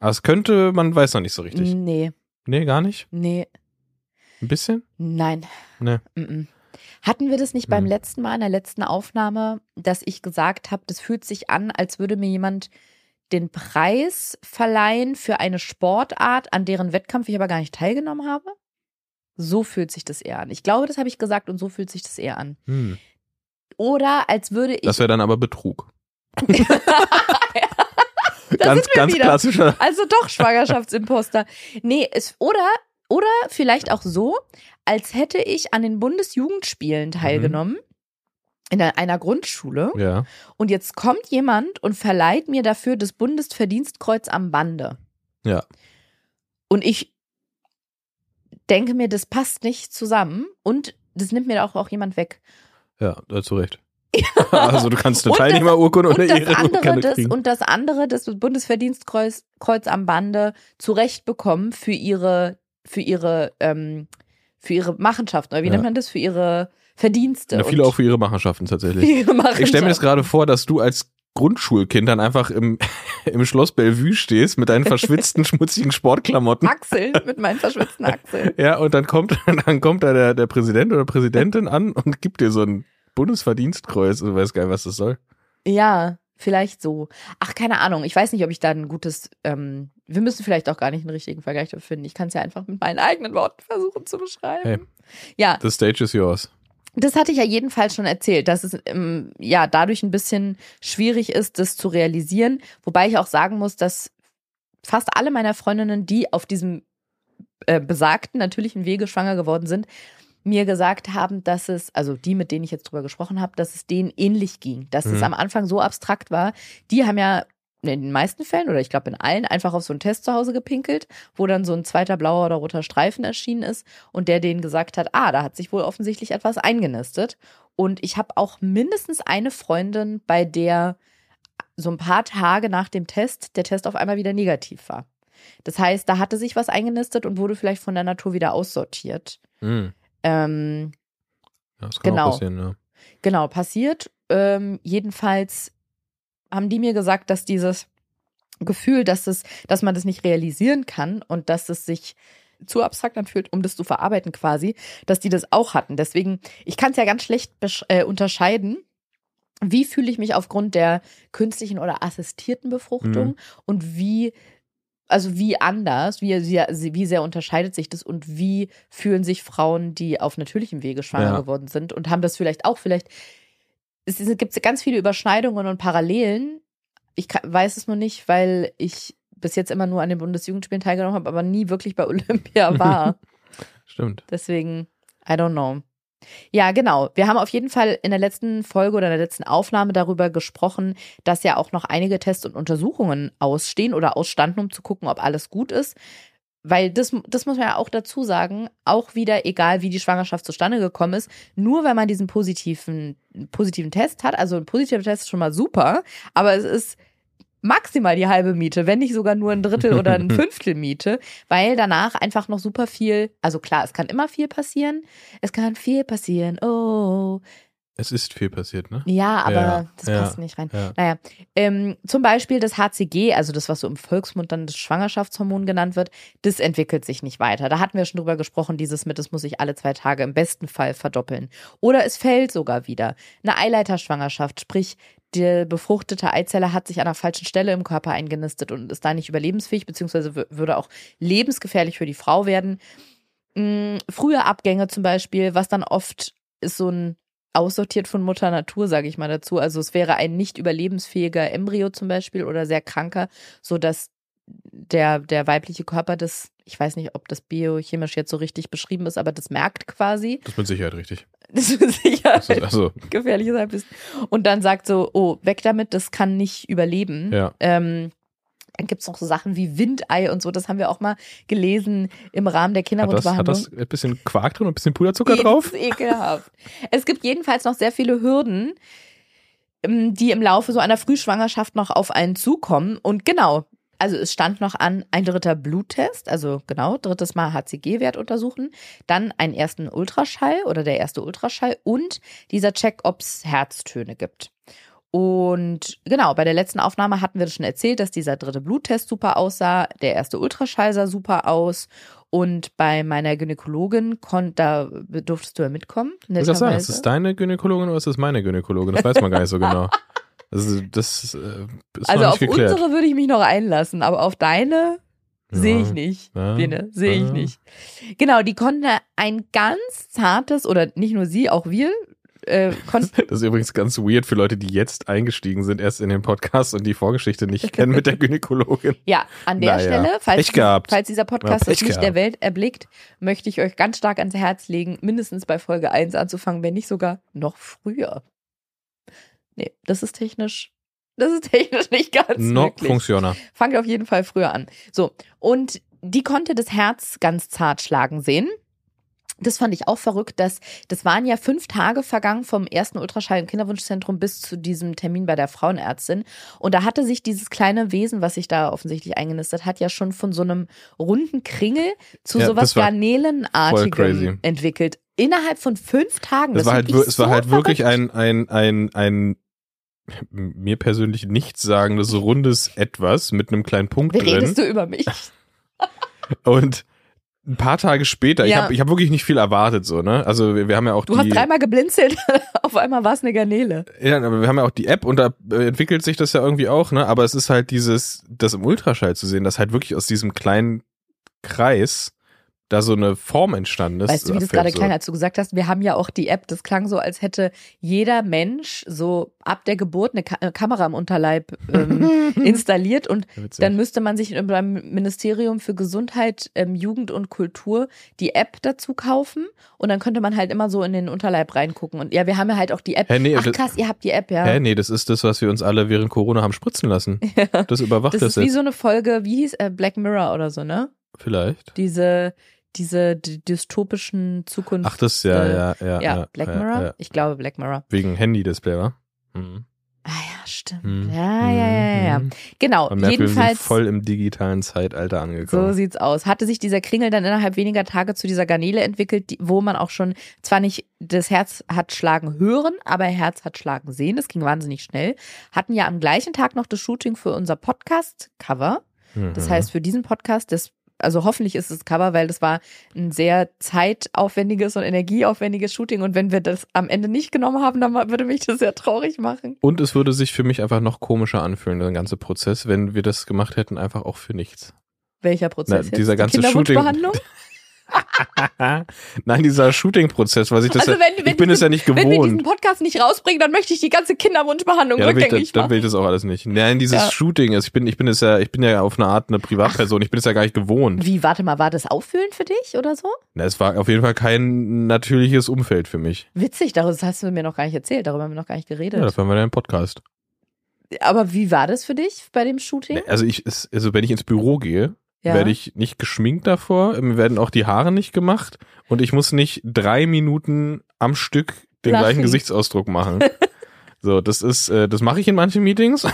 Aber es könnte, man weiß noch nicht so richtig. Nee, Nee, gar nicht? nee, Ein bisschen? nein. Nee. Mhm. Hatten wir das nicht beim Mhm. letzten Mal, in der letzten Aufnahme, dass ich gesagt habe, das fühlt sich an, als würde mir jemand den Preis verleihen für eine Sportart, an deren Wettkampf ich aber gar nicht teilgenommen habe? So fühlt sich das eher an. Ich glaube, das habe ich gesagt und so fühlt sich das eher an. Hm. Oder als würde ich. Das wäre dann aber Betrug. (laughs) Ganz, ganz wieder. klassischer. Also doch Schwangerschaftsimposter. Nee, es, oder, oder vielleicht auch so, als hätte ich an den Bundesjugendspielen teilgenommen. In einer- einer Grundschule. Ja. Und jetzt kommt jemand und verleiht mir dafür das Bundesverdienstkreuz am Bande. Ja. Und ich denke mir, das passt nicht zusammen. Und das nimmt mir auch, auch jemand weg. Ja, dazu recht. (laughs) also du kannst eine Teilnehmerurkunde Und oder das, ihre andere, das, kriegen. und das andere, das Bundesverdienstkreuz Kreuz am Bande zurechtbekommen für ihre, für ihre, ähm, für ihre Machenschaften. Oder wie Ja. nennt man das? Für ihre Verdienste. Ja, viele auch für ihre Machenschaften für tatsächlich. ihre Ich stelle mir das Machenschaften. gerade vor, dass du als Grundschulkind dann einfach im, (laughs) im Schloss Bellevue stehst mit deinen verschwitzten, (laughs) schmutzigen Sportklamotten. Achseln mit meinen verschwitzten Achseln. (laughs) Ja, und dann kommt, dann kommt da der, der Präsident oder Präsidentin an und gibt dir so ein Bundesverdienstkreuz. Ich weiß gar nicht, was das soll. Ja, vielleicht so. Ach, keine Ahnung. Ich weiß nicht, ob ich da ein gutes. Ähm, wir müssen vielleicht auch gar nicht einen richtigen Vergleich dafür finden. Ich kann es ja einfach mit meinen eigenen Worten versuchen zu beschreiben. Hey. Ja, The stage is yours. Das hatte ich ja jedenfalls schon erzählt, dass es ähm, ja dadurch ein bisschen schwierig ist, das zu realisieren. Wobei ich auch sagen muss, dass fast alle meiner Freundinnen, die auf diesem äh, besagten natürlichen Wege schwanger geworden sind, mir gesagt haben, dass es, also die, mit denen ich jetzt drüber gesprochen habe, dass es denen ähnlich ging. Dass es Mhm. am Anfang so abstrakt war. Die haben ja in den meisten Fällen oder ich glaube in allen einfach auf so einen Test zu Hause gepinkelt, wo dann so ein zweiter blauer oder roter Streifen erschienen ist und der denen gesagt hat, ah, da hat sich wohl offensichtlich etwas eingenistet. Und ich habe auch mindestens eine Freundin, bei der so ein paar Tage nach dem Test der Test auf einmal wieder negativ war. Das heißt, da hatte sich was eingenistet und wurde vielleicht von der Natur wieder aussortiert. Hm. Ähm, Ja, das kann Genau. auch passieren, ja. genau, passiert. Ähm, jedenfalls haben die mir gesagt, dass dieses Gefühl, dass es, dass man das nicht realisieren kann und dass es sich zu abstrakt anfühlt, um das zu verarbeiten quasi, dass die das auch hatten. Deswegen, ich kann es ja ganz schlecht äh, unterscheiden. Wie fühle ich mich aufgrund der künstlichen oder assistierten Befruchtung Mhm. und wie, also wie anders, wie sehr, wie sehr unterscheidet sich das und wie fühlen sich Frauen, die auf natürlichem Wege schwanger Ja. geworden sind und haben das vielleicht auch, vielleicht es gibt ganz viele Überschneidungen und Parallelen. Ich kann, weiß es nur nicht, weil ich bis jetzt immer nur an den Bundesjugendspielen teilgenommen habe, aber nie wirklich bei (laughs) Olympia war. (laughs) Stimmt. Deswegen, I don't know. Ja, genau. Wir haben auf jeden Fall in der letzten Folge oder in der letzten Aufnahme darüber gesprochen, dass ja auch noch einige Tests und Untersuchungen ausstehen oder ausstanden, um zu gucken, ob alles gut ist. Weil das, das muss man ja auch dazu sagen, auch wieder, egal wie die Schwangerschaft zustande gekommen ist, nur wenn man diesen positiven, positiven Test hat, also ein positiver Test ist schon mal super, aber es ist maximal die halbe Miete, wenn nicht sogar nur ein Drittel oder ein (laughs) Fünftel Miete, weil danach einfach noch super viel, also klar, es kann immer viel passieren, es kann viel passieren, oh, Es ist viel passiert, ne? ja, aber Ja, das ja, passt nicht rein. ja. Naja, ähm, zum Beispiel das HCG, also das, was so im Volksmund dann das Schwangerschaftshormon genannt wird, das entwickelt sich nicht weiter. Da hatten wir schon drüber gesprochen, dieses mit, das muss sich alle zwei Tage im besten Fall verdoppeln. Oder es fällt sogar wieder. Eine Eileiterschwangerschaft, sprich, die befruchtete Eizelle hat sich an der falschen Stelle im Körper eingenistet und ist da nicht überlebensfähig, beziehungsweise würde auch lebensgefährlich für die Frau werden. Mm, Frühe Abgänge zum Beispiel, was dann oft ist so ein aussortiert von Mutter Natur, sage ich mal dazu. Also es wäre ein nicht überlebensfähiger Embryo zum Beispiel oder sehr kranker, so dass der, der weibliche Körper das, ich weiß nicht, ob das biochemisch jetzt so richtig beschrieben ist, aber das merkt quasi. Das ist mit Sicherheit richtig. (laughs) Das ist sicher Also, also gefährliches Halbwissen. Und dann sagt so, oh, weg damit, das kann nicht überleben. ja. Ähm, dann gibt's noch so Sachen wie Windei und so, das haben wir auch mal gelesen im Rahmen der Hat das, hat Kinderwunschbehandlung. das ein bisschen Quark drin und ein bisschen Puderzucker drauf? Das ist ekelhaft. Es gibt jedenfalls noch sehr viele Hürden, ähm, die im Laufe so einer Frühschwangerschaft noch auf einen zukommen. Und genau, also es stand noch an ein dritter Bluttest, also genau, drittes Mal HCG-Wert untersuchen, dann einen ersten Ultraschall oder der erste Ultraschall und dieser Check, ob es Herztöne gibt. Und genau, bei der letzten Aufnahme hatten wir das schon erzählt, dass dieser dritte Bluttest super aussah, der erste Ultraschall sah super aus und bei meiner Gynäkologin kon, da durftest du ja mitkommen. Ich das sagen, ist das deine Gynäkologin oder ist das meine Gynäkologin? Das weiß man gar nicht so genau. (laughs) Also das äh, ist Also auf geklärt. unsere würde ich mich noch einlassen, aber auf deine sehe ich Ja. nicht. Ja. Bene, sehe ich Ja. nicht. Genau, die konnte ein ganz zartes, oder nicht nur sie, auch wir, äh, konnten (laughs) Das ist übrigens ganz weird für Leute, die jetzt eingestiegen sind, erst in den Podcast und die Vorgeschichte nicht kennen mit der Gynäkologin. Ja, an der Naja, Stelle, falls, falls dieser Podcast Ja, das Licht der. Welt erblickt, möchte ich euch ganz stark ans Herz legen, mindestens bei Folge 1 anzufangen, wenn nicht sogar noch früher. Nee, das ist technisch, das ist technisch nicht ganz No möglich. funciona. Fangt auf jeden Fall früher an. So, und die konnte das Herz ganz zart schlagen sehen. Das fand ich auch verrückt, dass das waren ja fünf Tage vergangen vom ersten Ultraschall im Kinderwunschzentrum bis zu diesem Termin bei der Frauenärztin. Und da hatte sich dieses kleine Wesen, was sich da offensichtlich eingenistet hat, ja schon von so einem runden Kringel zu Ja, sowas das war Garnelenartigem entwickelt. Innerhalb von fünf Tagen. Das, war halt, es war so halt wirklich ein, ein, ein, ein mir persönlich nichtssagendes rundes Etwas mit einem kleinen Punkt Wie drin. redest du über mich? (laughs) Und ein paar Tage später, ich Ja. habe ich hab wirklich nicht viel erwartet, so, ne? Also wir, wir haben ja auch Du die. hast dreimal geblinzelt, (laughs) auf einmal war es eine Garnele. Ja, aber wir haben ja auch die App und da äh, entwickelt sich das ja irgendwie auch, ne? Aber es ist halt dieses, das im Ultraschall zu sehen, dass halt wirklich aus diesem kleinen Kreis da so eine Form entstanden ist. Weißt du, wie das gerade so. als du gesagt hast, wir haben ja auch die App, das klang so, als hätte jeder Mensch so ab der Geburt eine Ka äh, Kamera im Unterleib ähm, (laughs) installiert und Witzig. dann müsste man sich beim Ministerium für Gesundheit, ähm, Jugend und Kultur die App dazu kaufen und dann könnte man halt immer so in den Unterleib reingucken. Und ja, wir haben ja halt auch die App. Hä, nee, Ach krass, ihr habt die App, ja. Hä, nee, das ist das, was wir uns alle während Corona haben spritzen lassen. (laughs) Das überwacht das das, ist wie jetzt. so eine Folge, wie hieß äh, Black Mirror oder so, ne? Vielleicht. Diese, diese dy- dystopischen Zukunft. Ach, das, ja, äh, ja, ja. ja, Black ja, Mirror? Ja. Ich glaube Black Mirror. Wegen Handy-Display, wa? Mhm. Ah ja, stimmt. Mhm. Ja, ja, ja, ja, ja. Mhm. Genau, Man merkt, wir sind jedenfalls voll im digitalen Zeitalter so angekommen. sieht's aus. Hatte sich dieser Kringel dann innerhalb weniger Tage zu dieser Garnele entwickelt, die, wo man auch schon zwar nicht das Herz hat schlagen hören, aber Herz hat schlagen sehen. Das ging wahnsinnig schnell. Hatten ja am gleichen Tag noch das Shooting für unser Podcast-Cover. Das Mhm. heißt, für diesen Podcast, das, also hoffentlich ist es Cover, weil das war ein sehr zeitaufwendiges und energieaufwendiges Shooting. Und wenn wir das am Ende nicht genommen haben, dann würde mich das sehr traurig machen. Und es würde sich für mich einfach noch komischer anfühlen, der ganze Prozess, wenn wir das gemacht hätten, einfach auch für nichts. Welcher Prozess? Na, dieser ganze Die Kinderwunschbehandlung? (laughs) (laughs) Nein, dieser Shooting-Prozess, weil ich das Also ja, wenn- wenn ich bin die- es ja nicht Wenn wir diesen gewohnt. Podcast nicht rausbringen, dann möchte ich die ganze Kinderwunschbehandlung Ja, dann will, ich, rückgängig das- dann machen. will ich das auch alles nicht. Nein, dieses Ja. Shooting, ist, ich bin, ich bin es ja, ich bin ja auf eine Art eine Privatperson, ich bin es ja gar nicht gewohnt. Wie, warte mal, war das auffüllend für dich oder so? Na, es war auf jeden Fall kein natürliches Umfeld für mich. Witzig, das hast du mir noch gar nicht erzählt, darüber haben wir noch gar nicht Ja, geredet. das waren wir ja im Podcast. Aber wie war das für dich bei dem Shooting? Also ich, also wenn ich ins Büro gehe, Ja. werde ich nicht geschminkt davor, mir werden auch die Haare nicht gemacht und ich muss nicht drei Minuten am Stück den Lachen. gleichen Gesichtsausdruck machen. (laughs) so, das ist, äh, das mache ich in manchen Meetings,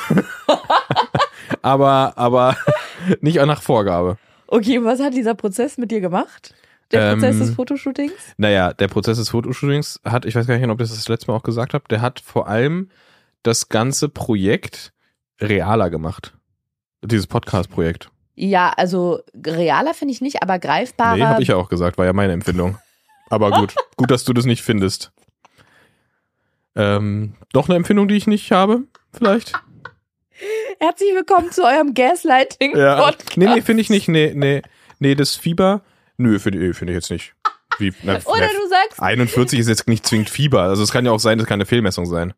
(laughs) aber, aber nicht auch nach Vorgabe. Okay, und was hat dieser Prozess mit dir gemacht? Der Ähm, Prozess des Fotoshootings? Naja, der Prozess des Fotoshootings hat, ich weiß gar nicht, ob ich das das letzte Mal auch gesagt habe, der hat vor allem das ganze Projekt realer gemacht. Dieses Podcast-Projekt. Ja, also realer finde ich nicht, aber greifbarer. Nee, habe ich ja auch gesagt, war ja meine Empfindung. Aber gut, (laughs) gut, dass du das nicht findest. Ähm, doch eine Empfindung, die ich nicht habe, vielleicht? Herzlich willkommen zu eurem Gaslighting Ja. Podcast. Nee, nee, finde ich nicht. Nee, nee, nee, das Fieber, nö, finde find ich jetzt nicht. Wie, na, Oder na, du sagst, 41 ist jetzt nicht zwingend Fieber. Also es kann ja auch sein, das kann eine Fehlmessung sein.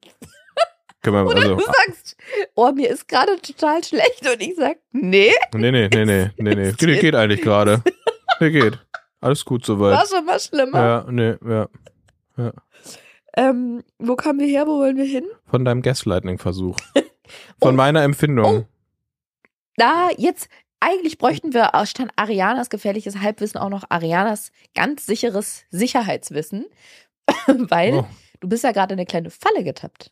Können wir, Oder also, du sagst, oh, mir ist gerade total schlecht und ich sag, nee, nee, nee, nee, nee, (laughs) nee, nee. Geht, geht eigentlich gerade. Nee, geht. Alles gut soweit. war schon mal schlimmer. Ja, nee, ja. Ähm, wo kamen wir her, wo wollen wir hin? Von deinem Gaslighting-Versuch. (laughs) Von meiner Empfindung. Da, jetzt, eigentlich bräuchten wir anstatt Arianas gefährliches Halbwissen auch noch Arianas ganz sicheres Sicherheitswissen, (laughs) weil Oh. du bist ja gerade in eine kleine Falle getappt.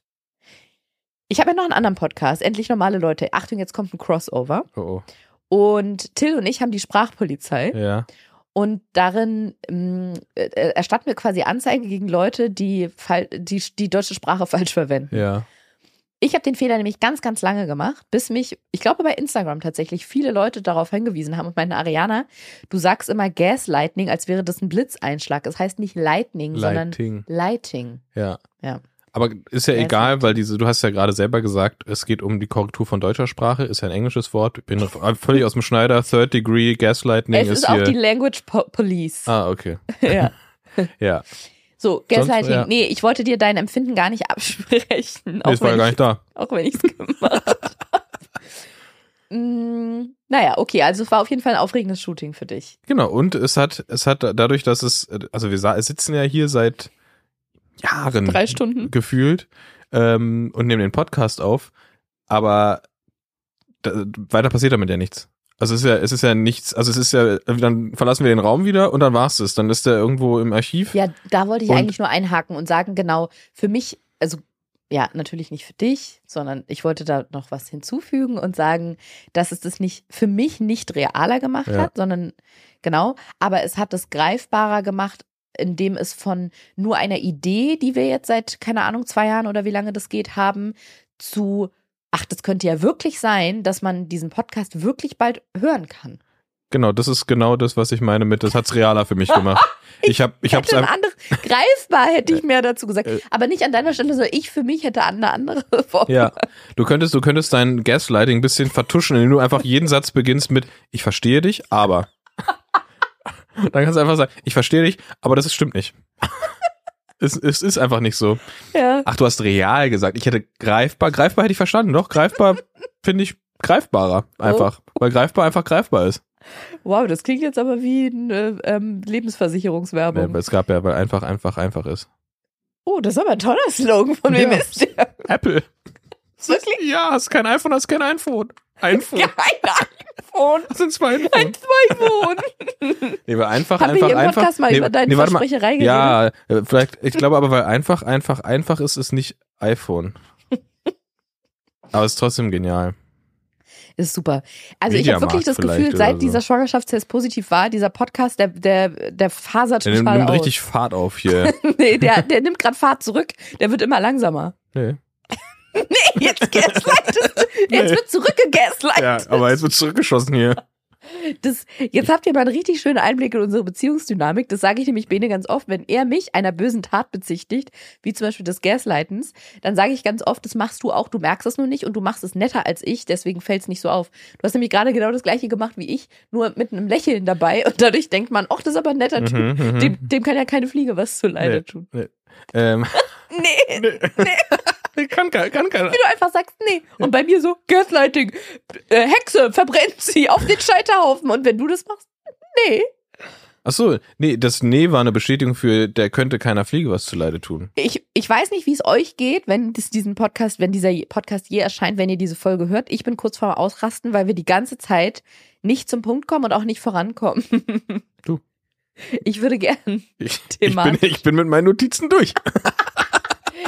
Ich habe ja noch einen anderen Podcast, endlich normale Leute. Achtung, jetzt kommt ein Crossover. Oh, Und Till und ich haben die Sprachpolizei. oh. Ja. Und darin ähm, äh, erstatten wir quasi Anzeige gegen Leute, die, die die deutsche Sprache (laughs) falsch verwenden. Ja. Ich habe den Fehler nämlich ganz, ganz lange gemacht, bis mich, ich glaube bei Instagram tatsächlich, viele Leute darauf hingewiesen haben und meinten, Ariana, du sagst immer Gaslightning, als wäre das ein Blitzeinschlag. Es heißt nicht Lightning, sondern Lighting. Lighting. Ja. Ja. Aber ist ja egal, weil diese, du hast ja gerade selber gesagt, es geht um die Korrektur von deutscher Sprache, ist ja ein englisches Wort. Ich bin völlig aus dem Schneider. Third Degree Gaslighting Es ist, ist auch hier. die Language po Police. ah, okay. (laughs) Ja. (laughs) Ja. So, Gaslighting. ja. Nee, ich wollte dir dein Empfinden gar nicht (laughs) absprechen. Nee, das war ja gar ich- nicht da. Auch wenn ich es gemacht habe. Mm, naja, okay, also es war auf jeden Fall ein aufregendes Shooting für dich. Genau, und es hat, es hat dadurch, dass es, also wir sitzen ja hier seit Jahren Drei Stunden. gefühlt ähm, und nehmen den Podcast auf, aber da, weiter passiert damit ja nichts. Also es ist ja, es ist ja nichts, also es ist ja, dann verlassen wir den Raum wieder und dann war's es. Dann ist der irgendwo im Archiv. Ja, da wollte ich eigentlich nur einhaken und sagen, genau, für mich, also ja, natürlich nicht für dich, sondern ich wollte da noch was hinzufügen und sagen, dass es das nicht für mich nicht realer gemacht Ja. hat, sondern genau, aber es hat es greifbarer gemacht, indem es von nur einer Idee, die wir jetzt seit, keine Ahnung, zwei Jahren oder wie lange das geht, haben, zu, ach, das könnte ja wirklich sein, dass man diesen Podcast wirklich bald hören kann. Genau, das ist genau das, was ich meine mit, das hat's realer für mich gemacht. (laughs) Ich hab, ich hab's ein anderes, greifbar hätte ich mehr dazu gesagt. Äh. Aber nicht an deiner Stelle, sondern ich für mich hätte eine andere (laughs) Form. ja. Du könntest, du könntest dein Gaslighting ein bisschen vertuschen, indem du einfach jeden Satz beginnst mit, ich verstehe dich, aber. (laughs) Dann kannst du einfach sagen, ich verstehe dich, aber das stimmt nicht. (laughs) es, es ist einfach nicht so. Ja. Ach, du hast real gesagt. Ich hätte greifbar, greifbar hätte ich verstanden, doch. Greifbar (laughs) finde ich greifbarer einfach. Weil greifbar einfach greifbar ist. Wow, das klingt jetzt aber wie eine ähm, Lebensversicherungswerbung. Ja, es gab ja, weil einfach, einfach, einfach ist. oh, das ist aber ein toller Slogan. Von wem Ja. ist der? Apple. Wirklich? Ja, hast kein iPhone, hast kein iPhone. iPhone. Kein (laughs) iPhone. Das sind zwei Ein iPhone. Smartphone. (laughs) Nee, weil einfach, Haben wir einfach, hier im einfach. Podcast mal nee, über deine nee. Versprecherei geredet? Ja, äh, vielleicht, ich glaube aber, weil einfach, einfach, einfach ist, ist nicht iPhone. (laughs) Aber es ist trotzdem genial. Ist super. Also ich habe wirklich das Gefühl, seit so. dieser Schwangerschaftstest positiv war, dieser Podcast, der, der, der fasert Der nimmt, total nimmt richtig Fahrt auf hier. nee, der, der nimmt gerade Fahrt zurück. Der wird immer langsamer. nee. (laughs) Nee, jetzt gaslightest du. Jetzt Nee. wird zurückgegaslightet. Ja, aber jetzt wird zurückgeschossen hier. Das, jetzt habt ihr mal einen richtig schönen Einblick in unsere Beziehungsdynamik. Das sage ich nämlich Bene ganz oft. Wenn er mich einer bösen Tat bezichtigt, wie zum Beispiel des Gaslightens, dann sage ich ganz oft, das machst du auch, du merkst es nur nicht und du machst es netter als ich, deswegen fällt es nicht so auf. Du hast nämlich gerade genau das gleiche gemacht wie ich, nur mit einem Lächeln dabei und dadurch denkt man, ach, das ist aber ein netter Typ. Mhm, mhm. Dem, dem kann ja keine Fliege was zu Leide Nee. tun. Ähm, (laughs) Nee, nee. Kann, kann, kann keiner. wie du einfach sagst, nee. Und bei mir so, Gaslighting, äh, Hexe, verbrennt sie auf den Scheiterhaufen. Und wenn du das machst, nee. Ach so, nee, das Nee war eine Bestätigung für, der könnte keiner Fliege was zuleide tun. Ich, ich weiß nicht, wie es euch geht, wenn das diesen Podcast, wenn dieser Podcast je erscheint, wenn ihr diese Folge hört. Ich bin kurz vorm Ausrasten, weil wir die ganze Zeit nicht zum Punkt kommen und auch nicht vorankommen. Du. Ich würde gern. Ich, ich, Thema. bin, ich bin mit meinen Notizen durch. (laughs)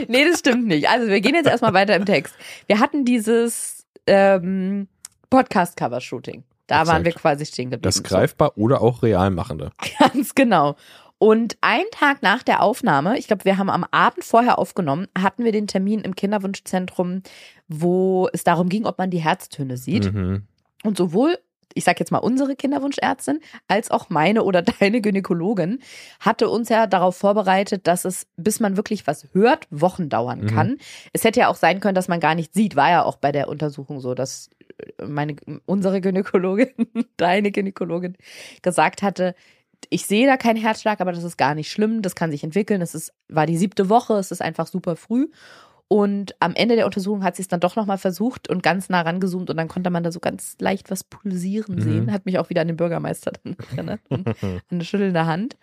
Nee, das stimmt nicht. Also wir gehen jetzt erstmal weiter im Text. Wir hatten dieses ähm, Podcast-Cover-Shooting. Da Exakt. waren wir quasi stehen geblieben. Das greifbar oder auch real machende. (laughs) Ganz genau. Und einen Tag nach der Aufnahme, ich glaube, wir haben am Abend vorher aufgenommen, hatten wir den Termin im Kinderwunschzentrum, wo es darum ging, ob man die Herztöne sieht. Mhm. Und sowohl, ich sag jetzt mal unsere Kinderwunschärztin, als auch meine oder (laughs) deine Gynäkologin hatte uns ja darauf vorbereitet, dass es, bis man wirklich was hört, Wochen dauern Mhm. kann. Es hätte ja auch sein können, dass man gar nicht sieht. War ja auch bei der Untersuchung so, dass meine, unsere Gynäkologin, (laughs) deine Gynäkologin gesagt hatte, ich sehe da keinen Herzschlag, aber das ist gar nicht schlimm, das kann sich entwickeln. Es ist, war die siebte Woche, es ist einfach super früh. Und am Ende der Untersuchung hat sie es dann doch nochmal versucht und ganz nah rangezoomt und dann konnte man da so ganz leicht was pulsieren Mhm. sehen. Hat mich auch wieder an den Bürgermeister dann (laughs) erinnert eine schüttelnde Hand.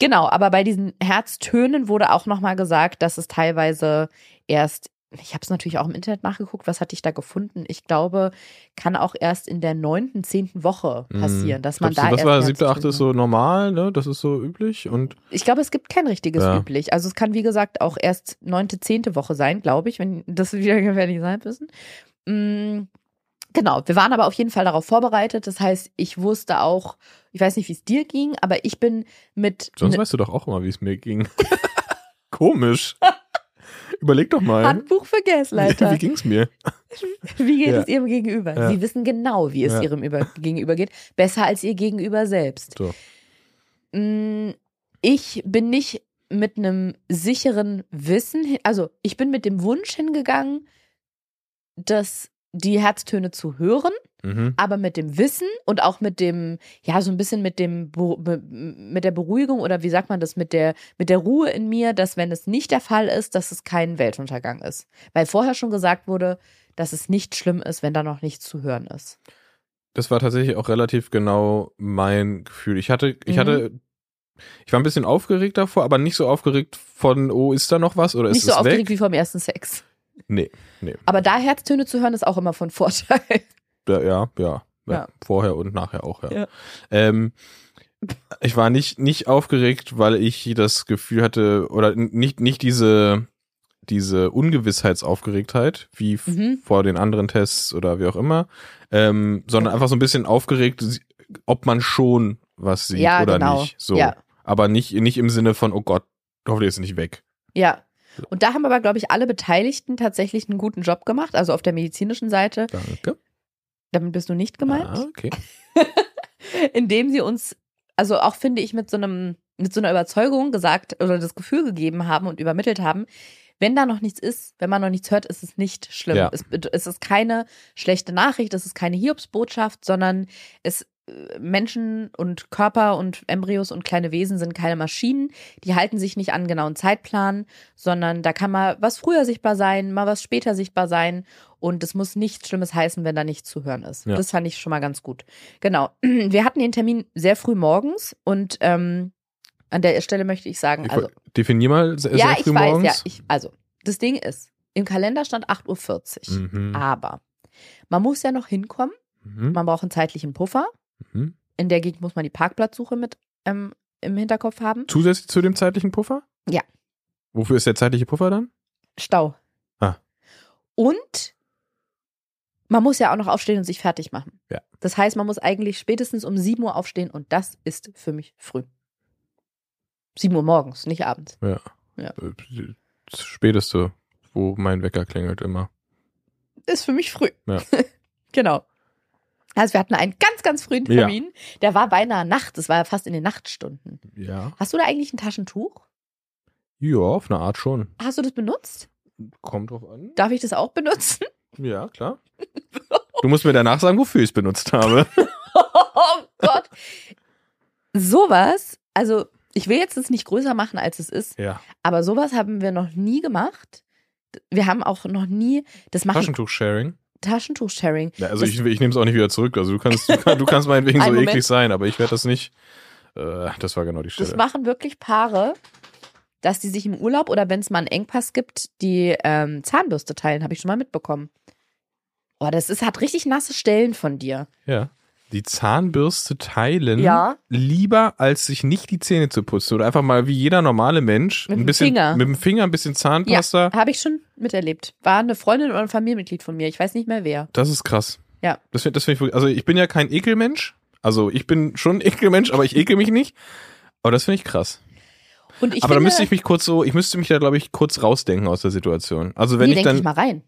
Genau, aber bei diesen Herztönen wurde auch nochmal gesagt, dass es teilweise erst, ich habe es natürlich auch im Internet nachgeguckt, was hatte ich da gefunden? Ich glaube, kann auch erst in der neunten, zehnten Woche passieren, dass man Mhm. Glaubst da du, das war siebte, achte ist so normal, ne? Das ist so üblich und ich glaube, es gibt kein richtiges Ja. üblich. Also es kann, wie gesagt, auch erst neunte, zehnte Woche sein, glaube ich, wenn (laughs) das wieder gefährlich sein müssen. Mm, Genau, wir waren aber auf jeden Fall darauf vorbereitet. Das heißt, ich wusste auch, ich weiß nicht, wie es dir ging, aber ich bin mit sonst ne- weißt du doch auch immer, wie es mir ging. (laughs) Komisch. (laughs) Überleg doch mal. Handbuch für Wie, Gasleiter. wie ging's mir? (laughs) Wie geht Ja. es ihrem Gegenüber? Ja. Sie wissen genau, wie es Ja. ihrem über (laughs) Gegenüber geht. Besser als ihr Gegenüber selbst. So. Mm, Ich bin nicht mit einem sicheren Wissen, also ich bin mit dem Wunsch hingegangen, dass die Herztöne zu hören, Mhm. aber mit dem Wissen und auch mit dem, ja, so ein bisschen mit dem, mit der Beruhigung oder wie sagt man das, mit der, mit der Ruhe in mir, dass wenn es nicht der Fall ist, dass es kein Weltuntergang ist. Weil vorher schon gesagt wurde, dass es nicht schlimm ist, wenn da noch nichts zu hören ist. Das war tatsächlich auch relativ genau mein Gefühl. Ich hatte, ich Mhm. hatte, ich war ein bisschen aufgeregt davor, aber nicht so aufgeregt von, oh, ist da noch was oder nicht ist so es aufgeregt weg? wie vom ersten Sex. Nee, nee. Aber da Herztöne zu hören, ist auch immer von Vorteil. Ja, ja, ja. ja. Vorher und nachher auch, ja. Ja. Ähm, ich war nicht, nicht aufgeregt, weil ich das Gefühl hatte, oder nicht, nicht diese, diese Ungewissheitsaufgeregtheit, wie Mhm. vor den anderen Tests oder wie auch immer, ähm, sondern einfach so ein bisschen aufgeregt, ob man schon was sieht Ja, oder genau. nicht. So. Ja. Aber nicht, nicht im Sinne von, oh Gott, hoffentlich ist es nicht weg. Ja. Und da haben aber, glaube ich, alle Beteiligten tatsächlich einen guten Job gemacht, also auf der medizinischen Seite. Danke. Damit bist du nicht gemeint. Ah, okay. (laughs) indem sie uns, also auch finde ich, mit so einem, mit so einer Überzeugung gesagt oder das Gefühl gegeben haben und übermittelt haben, wenn da noch nichts ist, wenn man noch nichts hört, ist es nicht schlimm. Ja. Es, es ist keine schlechte Nachricht, es ist keine Hiobsbotschaft, sondern es Menschen und Körper und Embryos und kleine Wesen sind keine Maschinen. Die halten sich nicht an einen genauen Zeitplan, sondern da kann mal was früher sichtbar sein, mal was später sichtbar sein. Und es muss nichts Schlimmes heißen, wenn da nichts zu hören ist. Ja. Das fand ich schon mal ganz gut. Genau. (clears throat) Wir hatten den Termin sehr früh morgens und ähm, an der Stelle möchte ich sagen, also Definier mal sehr, ja, sehr ich früh weiß, morgens. ja. Ich, also, das Ding ist, im Kalender stand 8.40 Uhr. Mhm. Aber man muss ja noch hinkommen. Mhm. Man braucht einen zeitlichen Puffer. Mhm. In der Gegend muss man die Parkplatzsuche mit ähm, im Hinterkopf haben. Zusätzlich zu dem zeitlichen Puffer? Ja. Wofür ist der zeitliche Puffer dann? Stau. Ah. Und man muss ja auch noch aufstehen und sich fertig machen. Ja. Das heißt, man muss eigentlich spätestens um 7 Uhr aufstehen und das ist für mich früh. 7 Uhr morgens, nicht abends. Ja. Ja. Äh, Das späteste, wo mein Wecker klingelt immer. Ist für mich früh. Ja. (laughs) genau. Also wir hatten einen ganz, ganz frühen Ja. Termin. Der war beinahe Nacht. Das war ja fast in den Nachtstunden. Ja. Hast du da eigentlich ein Taschentuch? Ja, auf eine Art schon. Hast du das benutzt? Kommt drauf an. Darf ich das auch benutzen? (laughs) Ja, klar. Du musst mir danach sagen, wofür ich es benutzt habe. (laughs) Oh Gott. Sowas, also ich will jetzt das nicht größer machen, als es ist, Ja. aber sowas haben wir noch nie gemacht. Wir haben auch noch nie, das machen Taschentuch-Sharing. Taschentuch-Sharing. Ja, also Das- ich, ich nehme es auch nicht wieder zurück. Also du kannst, du, kann, du kannst (laughs) meinetwegen so Moment. eklig sein, aber ich werde das nicht. Äh, das war genau die Das Stelle. machen wirklich Paare, dass die sich im Urlaub oder wenn es mal einen Engpass gibt, die ähm, Zahnbürste teilen, habe ich schon mal mitbekommen. Oh, das ist, hat richtig nasse Stellen von dir. Ja. Die Zahnbürste teilen. Ja. Lieber, als sich nicht die Zähne zu putzen. Oder einfach mal wie jeder normale Mensch. Mit ein dem bisschen, Finger. Mit dem Finger ein bisschen Zahnpasta. Habe ich schon miterlebt. War eine Freundin oder ein Familienmitglied von mir. Ich weiß nicht mehr wer. Das ist krass. Ja. Das finde find ich also ich bin ja kein Ekelmensch. Also ich bin schon ein Ekelmensch, aber ich ekel mich nicht. Aber das finde ich krass. Aber da finde, müsste ich mich kurz so, ich müsste mich da, glaube ich, kurz rausdenken aus der Situation. Also wenn nee, ich dann. ich mal rein.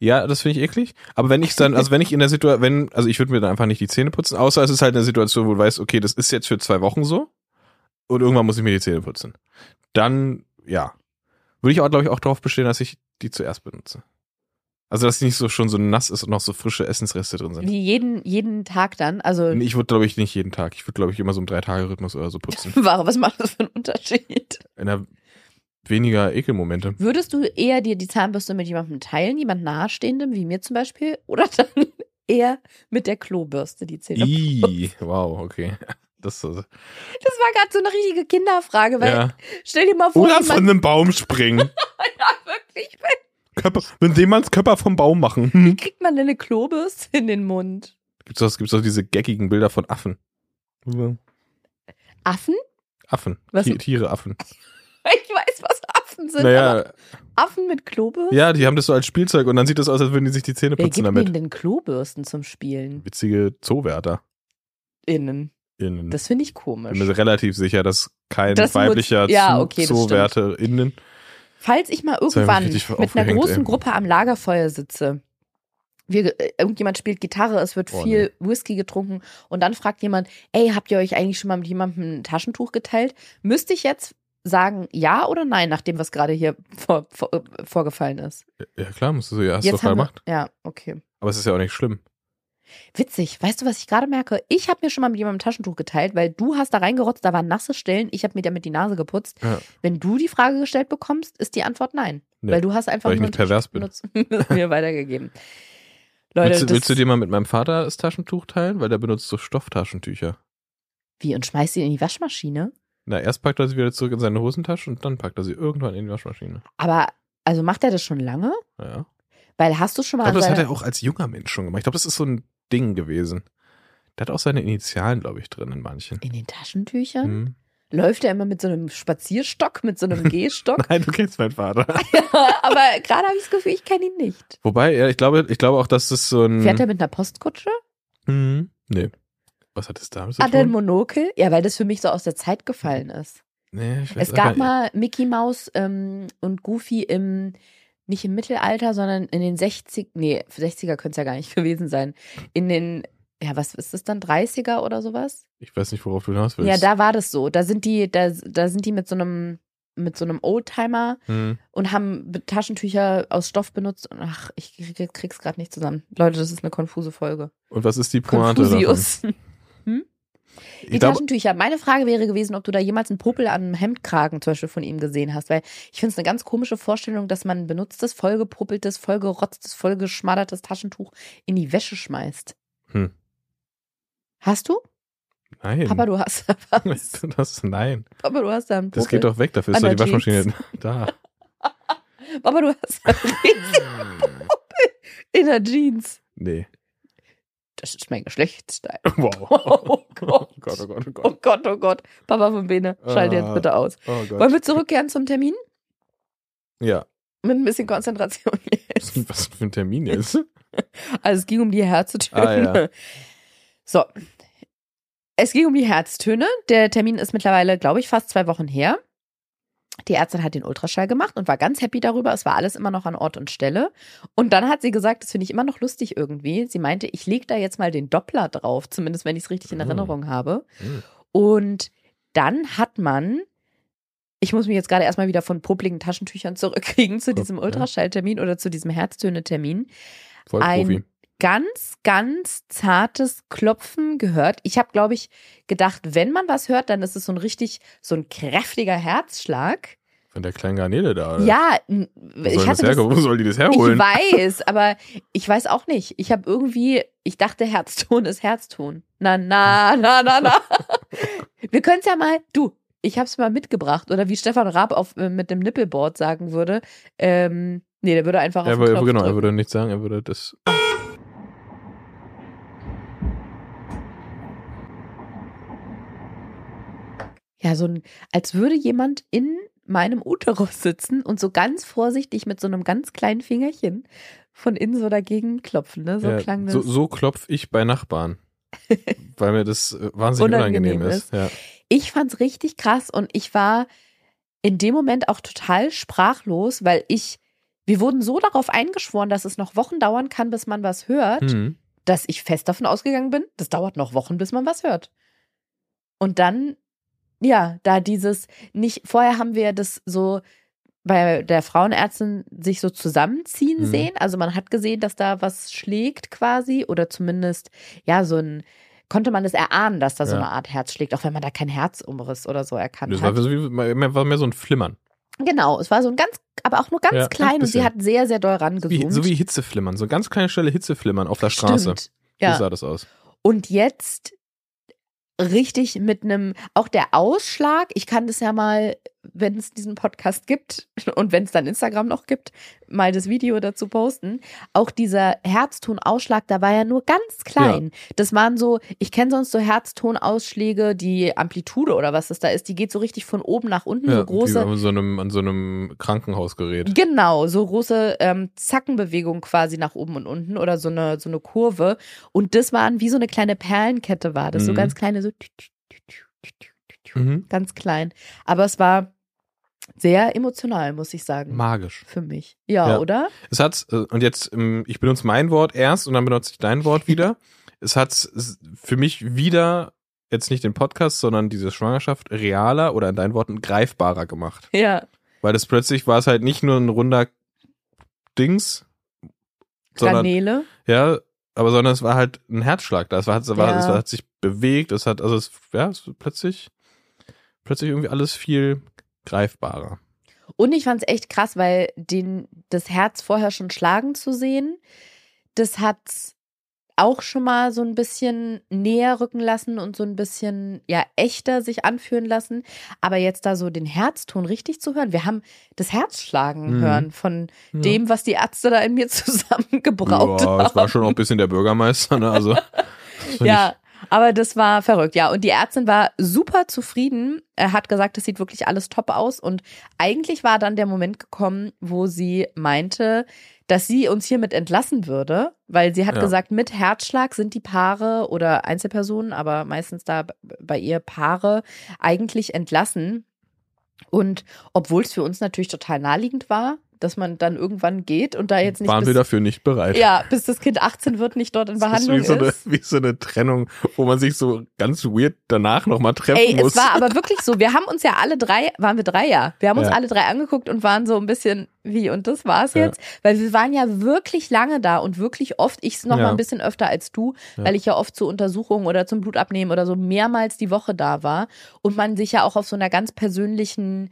Ja, das finde ich eklig. Aber wenn ich dann, also wenn ich in der Situation, wenn, also ich würde mir dann einfach nicht die Zähne putzen, außer es ist halt eine Situation, wo du weißt, okay, das ist jetzt für zwei Wochen so und irgendwann muss ich mir die Zähne putzen. Dann, ja. Würde ich auch, glaube ich, auch darauf bestehen, dass ich die zuerst benutze. Also, dass die nicht so schon so nass ist und noch so frische Essensreste drin sind. Wie jeden, jeden Tag dann. Also, Nee, Ich würde, glaube ich, nicht jeden Tag. Ich würde, glaube ich, immer so im Drei-Tage-Rhythmus oder so putzen. (laughs) warum, was macht das für einen Unterschied? In der, weniger Ekelmomente. Würdest du eher dir die Zahnbürste mit jemandem teilen, jemand nahestehendem, wie mir zum Beispiel, oder (laughs) dann eher mit der Klobürste die Zähne? I, wow, okay. (laughs) Das, äh, Das war gerade so eine richtige Kinderfrage, weil ja. stell dir mal vor, Oder von jemand, einem Baum springen. (laughs) ja, wirklich, Körper, dem man's Körper vom Baum machen. wie kriegt man denn eine Klobürste in den Mund? Gibt's doch, gibt's doch diese geckigen Bilder von Affen. Affen? Affen. Was- Ti- Tiere, Affen. Ich Affen sind, aber Naja, Affen mit Klobürsten? ja, die haben das so als Spielzeug und dann sieht das aus, als würden die sich die Zähne Wer putzen gibt damit. denen denn Klorbürsten zum Spielen? Witzige Zoowärter. Innen. Innen. Das finde ich Ich komisch. bin mir relativ sicher, dass kein Das weiblicher ja, okay, Zoowärter innen. Falls ich mal ich irgendwann mit einer großen ey. Gruppe am Lagerfeuer sitze, wir, äh, irgendjemand spielt Gitarre, es wird Oh, viel Whisky getrunken und dann fragt jemand, ey, habt ihr euch eigentlich schon mal mit jemandem ein Taschentuch geteilt? Müsste ich jetzt sagen ja oder nein, nachdem was gerade hier vor, vor, vorgefallen ist? Ja, klar, musst du ja, hast du doch wir, gemacht. ja, okay. Aber es ist ja auch nicht schlimm. Witzig, weißt du, was ich gerade merke? Ich habe mir schon mal mit jemandem ein Taschentuch geteilt, weil du hast da reingerotzt, da waren nasse Stellen, ich habe mir damit die Nase geputzt. Ja. Wenn du die Frage gestellt bekommst, ist die Antwort nein. Nee, weil du hast einfach weil ich nur nicht pervers bin. (laughs) mir weitergegeben. Leute, willst, willst du dir mal mit meinem Vater das Taschentuch teilen? Weil der benutzt so Stofftaschentücher. wie und schmeißt sie in die Waschmaschine? Na, erst packt er sie wieder zurück in seine Hosentasche und dann packt er sie irgendwann in die Waschmaschine. Aber also macht er das schon lange? Ja. Weil hast du schon Ich mal glaube, an das hat er auch als junger Mensch schon gemacht. Ich glaube, das ist so ein Ding gewesen. Der hat auch seine Initialen, glaube ich, drin in manchen. in den Taschentüchern? Hm. Läuft er immer mit so einem Spazierstock, mit so einem (laughs) Gehstock? Nein, du kennst meinen Vater. (laughs) Aber gerade habe ich das Gefühl, ich kenne ihn nicht. Wobei, ja, ich glaube, ich glaube auch, dass das so ein. Fährt er mit einer Postkutsche? Hm. Nee. Was hat das damit zu Hat er ein tun? Monokel? Ja, weil das für mich so aus der Zeit gefallen ist. Nee, ich weiß Es gab mal. Mickey Mouse ähm, und Goofy im, nicht im Mittelalter, sondern in den 60, nee, 60er könnte es ja gar nicht (laughs) gewesen sein. In den, ja, was ist das dann, 30er oder sowas? Ich weiß nicht, worauf du hinaus willst. Ja, da war das so. Da sind die, da, da sind die mit so einem, mit so einem Oldtimer Hm. und haben Be- Taschentücher aus Stoff benutzt. Und ach, ich krieg- krieg's gerade nicht zusammen. Leute, das ist eine konfuse Folge. Und was ist die Pointe davon? (laughs) Die Ich Taschentücher. Meine Frage wäre gewesen, ob du da jemals einen Popel an einem Hemdkragen zum Beispiel von ihm gesehen hast, weil ich finde es eine ganz komische Vorstellung, dass man ein benutztes, vollgepuppeltes, vollgerotztes, vollgeschmaddertes Taschentuch in die Wäsche schmeißt. Hm. Hast du? nein. Papa, du hast da (laughs) was. das, nein. Papa, du hast da einen Popel. Das geht doch weg, dafür ist doch die Waschmaschine (laughs) da. Papa, du hast da einen riesigen Popel in der Jeans. Nee. Das ist mein Geschlechtsteil. (laughs) Wow. Oh Gott. Oh Gott, oh Gott, oh Oh Gott. Oh Gott. Papa von Bene, schalte jetzt Ah. bitte aus. Oh. Wollen wir zurückkehren zum Termin? Ja. Mit ein bisschen Konzentration (laughs) jetzt. was für ein Termin jetzt? (laughs) Also es ging um die Herztöne. Ah, ja. So. Es ging um die Herztöne. Der Termin ist mittlerweile, glaube ich, fast zwei Wochen her. Die Ärztin hat den Ultraschall gemacht und war ganz happy darüber. Es war alles immer noch an Ort und Stelle. Und dann hat sie gesagt, das finde ich immer noch lustig irgendwie. Sie meinte, ich lege da jetzt mal den Doppler drauf, zumindest wenn ich es richtig in Mm. Erinnerung habe. Hm. Und dann hat man, ich muss mich jetzt gerade erstmal wieder von publiken Taschentüchern (laughs) zurückkriegen zu diesem. Ultraschalltermin oder zu diesem Herztöne-Termin. Voll Ein- Profi. Ganz, ganz zartes Klopfen gehört. Ich habe, glaube ich, gedacht, wenn man was hört, dann ist es so ein richtig, so ein kräftiger Herzschlag. Von der kleinen Garnele da. Oder? Ja, Wo ich hatte das? Wo soll die das ich herholen? weiß, aber ich weiß auch nicht. Ich habe irgendwie, ich dachte, Herzton ist Herzton. Na, na, na, na, na. (laughs) Wir können es ja mal, du, ich habe es mal mitgebracht. Oder wie Stefan Raab auf, äh, mit dem Nippelboard sagen würde. Ähm, nee, der würde einfach auf er, den würde- Knopf genau, er drücken. würde nicht sagen, er würde das. Ja, so ein, als würde jemand in meinem Uterus sitzen und so ganz vorsichtig mit so einem ganz kleinen Fingerchen von innen so dagegen klopfen, ne? So ja, klang das. so, so klopfe ich bei Nachbarn. (laughs) weil mir das äh, wahnsinnig Unangenehm unangenehm, ist. ist. Ja. Ich fand's richtig krass und ich war in dem Moment auch total sprachlos, weil ich, wir wurden so darauf eingeschworen, dass es noch Wochen dauern kann, bis man was hört, Hm. dass ich fest davon ausgegangen bin, das dauert noch Wochen, bis man was hört. Und dann, ja, da dieses, nicht, vorher haben wir das so bei der Frauenärztin sich so zusammenziehen Mhm. sehen. Also man hat gesehen, dass da was schlägt quasi oder zumindest, ja, so ein, konnte man das erahnen, dass da so Ja. eine Art Herz schlägt, auch wenn man da kein Herzumriss oder so erkannt Das hat. war, so wie, mehr- war mehr so ein Flimmern. Genau, es war so ein ganz, aber auch nur ganz Ja, ganz klein und sie hat sehr, sehr doll rangezoomt. so wie Hitzeflimmern, so ganz kleine Stelle Hitzeflimmern auf der Straße. Stimmt. So Ja. sah das aus. Und jetzt richtig mit einem, auch der Ausschlag, ich kann das ja mal, wenn es diesen Podcast gibt (laughs) und wenn es dann Instagram noch gibt, mal das Video dazu posten. Auch dieser Herztonausschlag, da war ja nur ganz klein. Das waren so, ich kenne sonst so Herztonausschläge, die Amplitude oder was das da ist, die geht so richtig von oben nach unten, Ja, so große. wie an so einem, an so einem Krankenhausgerät. Genau, so große ähm, Zackenbewegung quasi nach oben und unten oder so eine, so eine Kurve. Und das waren wie so eine kleine Perlenkette war das, so Mhm. ganz kleine, so tü- tü- tü- Mhm. ganz klein. Aber es war sehr emotional, muss ich sagen. Magisch. für mich. Ja, Ja. oder? Es hat, äh, und jetzt, ähm, ich benutze mein Wort erst und dann benutze ich dein Wort wieder. (laughs) es hat für mich wieder, jetzt nicht den Podcast, sondern diese Schwangerschaft realer oder in deinen Worten greifbarer gemacht. Ja. Weil das plötzlich war es halt nicht nur ein runder Dings, Garnele. ja, aber sondern es war halt ein Herzschlag da. Es, war, es, war, Ja. es hat sich bewegt, es hat, also es, ja, es plötzlich, plötzlich irgendwie alles viel greifbarer. Und ich fand es echt krass, weil den, das Herz vorher schon schlagen zu sehen, das hat auch schon mal so ein bisschen näher rücken lassen und so ein bisschen ja echter sich anfühlen lassen. Aber jetzt da so den Herzton richtig zu hören, wir haben das Herz schlagen Mhm. hören von dem, was die Ärzte da in mir (laughs) zusammengebraut ja, haben. es war schon auch ein bisschen der Bürgermeister, ne? Also, (laughs) das Ja, aber das war verrückt. Ja, und die Ärztin war super zufrieden. Er hat gesagt, das sieht wirklich alles top aus. Und eigentlich war dann der Moment gekommen, wo sie meinte, dass sie uns hiermit entlassen würde, weil sie hat Ja. gesagt, mit Herzschlag sind die Paare oder Einzelpersonen, aber meistens da bei ihr Paare eigentlich entlassen. Und obwohl es für uns natürlich total naheliegend war, dass man dann irgendwann geht und da jetzt nicht waren bis, wir dafür nicht bereit. ja, bis das Kind 18 wird, nicht dort in Das ist Behandlung wie so, eine, ist. wie so eine Trennung, wo man sich so ganz weird danach nochmal treffen Ey, muss. es war aber wirklich so. Wir haben uns ja alle drei, waren wir drei ja. Wir haben uns Ja. alle drei angeguckt und waren so ein bisschen wie und das war's Ja. jetzt, weil wir waren ja wirklich lange da und wirklich oft. Ich noch Ja. mal ein bisschen öfter als du, Ja. weil ich ja oft zu Untersuchungen oder zum Blutabnehmen oder so mehrmals die Woche da war und man sich ja auch auf so einer ganz persönlichen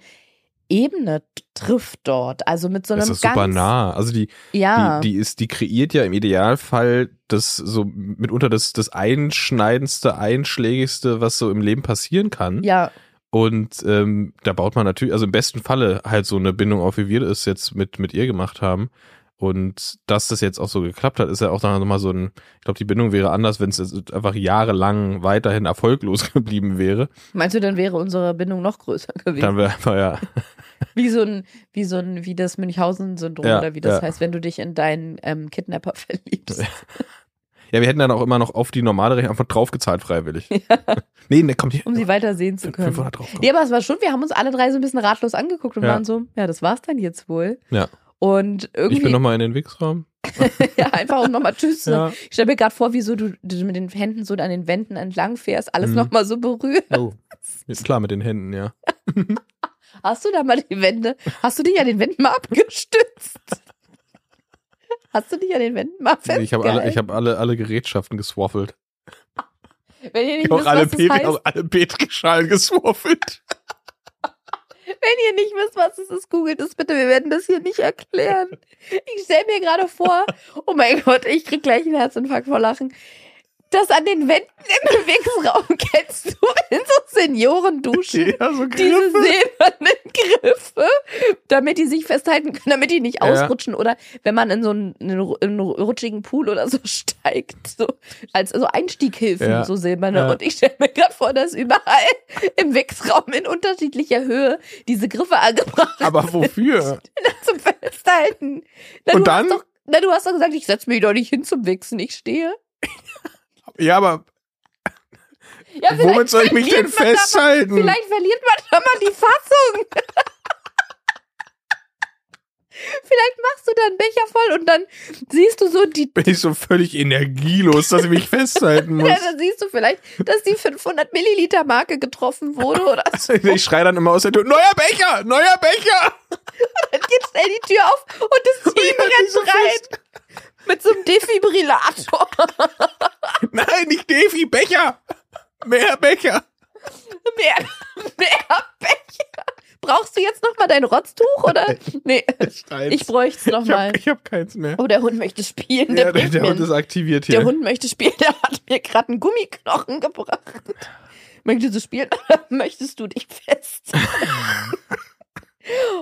Ebene trifft dort. Also mit so einem das ist ganz super nah. Also die, ja die, die ist, die kreiert ja im Idealfall das so mitunter das, das einschneidendste, einschlägigste, was so im Leben passieren kann. ja Und ähm, da baut man natürlich, also im besten Falle halt so eine Bindung auf, wie wir es jetzt mit, mit ihr gemacht haben. Und dass das jetzt auch so geklappt hat, ist ja auch dann nochmal so ein, ich glaube, die Bindung wäre anders, wenn es einfach jahrelang weiterhin erfolglos (laughs) geblieben wäre. meinst du, dann wäre unsere Bindung noch größer gewesen? Dann wäre einfach (laughs) ja, Wie so ein, wie so ein, wie das Münchhausen-Syndrom Ja, oder wie das ja. heißt, wenn du dich in deinen ähm, Kidnapper (laughs) verliebst. Ja, wir hätten dann auch immer noch auf die normale Rechnung einfach draufgezahlt, freiwillig. (laughs) Nee, ne, kommt hier. Um sie weiter sehen zu können. 500 drauf. Nee, aber es war schon, wir haben uns alle drei so ein bisschen ratlos angeguckt und Ja. waren so, ja, das war's dann jetzt wohl. Ja. Und irgendwie, Ich bin nochmal in den Wichsraum. (laughs) ja, einfach um nochmal Tschüss. Ja. Ich stelle mir gerade vor, wie so du, du mit den Händen so an den Wänden entlang fährst, alles Mhm. nochmal so berührst. Oh. Ist klar mit den Händen, ja. Hast du da mal die Wände, hast du dich an den Wänden mal abgestützt? Hast du dich an den Wänden mal festgehalten? Ich habe alle, ich habe alle, alle Gerätschaften geswaffelt. Wenn ihr Ich nicht habe auch alle, was das Petri, heißt, auch alle Petrischalen geswaffelt. Wenn ihr nicht wisst, was es ist, googelt es bitte. Wir werden das hier nicht erklären. Ich stelle mir gerade vor, oh mein Gott, ich krieg gleich einen Herzinfarkt vor Lachen. Das an den Wänden im (laughs) Bewegungsraum kennst du in so Seniorenduschen. Ja, so Diese Griffe. silbernen Griffe, damit die sich festhalten können, damit die nicht Ja. ausrutschen. Oder wenn man in so einen, ru- einen rutschigen Pool oder so (laughs) steigt, so als so Einstieghilfen, Ja. so silberne. Ja. Und ich stelle mir gerade vor, dass überall im Wichsraum in unterschiedlicher Höhe diese Griffe angebracht Aber wofür? (laughs) zum Festhalten. Na, Und dann? Hast doch, na, du hast doch gesagt, ich setze mich doch nicht hin zum Wichsen, ich stehe. Ja, aber Ja, womit soll ich mich denn da mal- festhalten? Vielleicht verliert man da mal die Fassung. (laughs) Vielleicht machst du da einen Becher voll und dann siehst du so die. Bin ich so völlig energielos, dass ich mich (laughs) festhalten muss. Ja, dann siehst du vielleicht, dass die 500 Milliliter Marke getroffen wurde oder (laughs) so. Ich schreie dann immer aus der Tür, neuer Becher, neuer Becher! Dann geht schnell die Tür auf und das Team rennt so rein. Mit so einem Defibrillator. Nein, nicht Defi, Becher! Mehr Becher! Mehr, mehr Becher. Brauchst du jetzt noch mal dein Rotztuch oder? Nee, Steins. ich bräuchte es noch ich mal. hab, keins mehr. Oh, der Hund möchte spielen. Der, ja, der, der Hund ist aktiviert hier. Der Hund möchte spielen, der hat mir gerade einen Gummiknochen gebracht. Möchtest du spielen oder möchtest du dich fest? (laughs)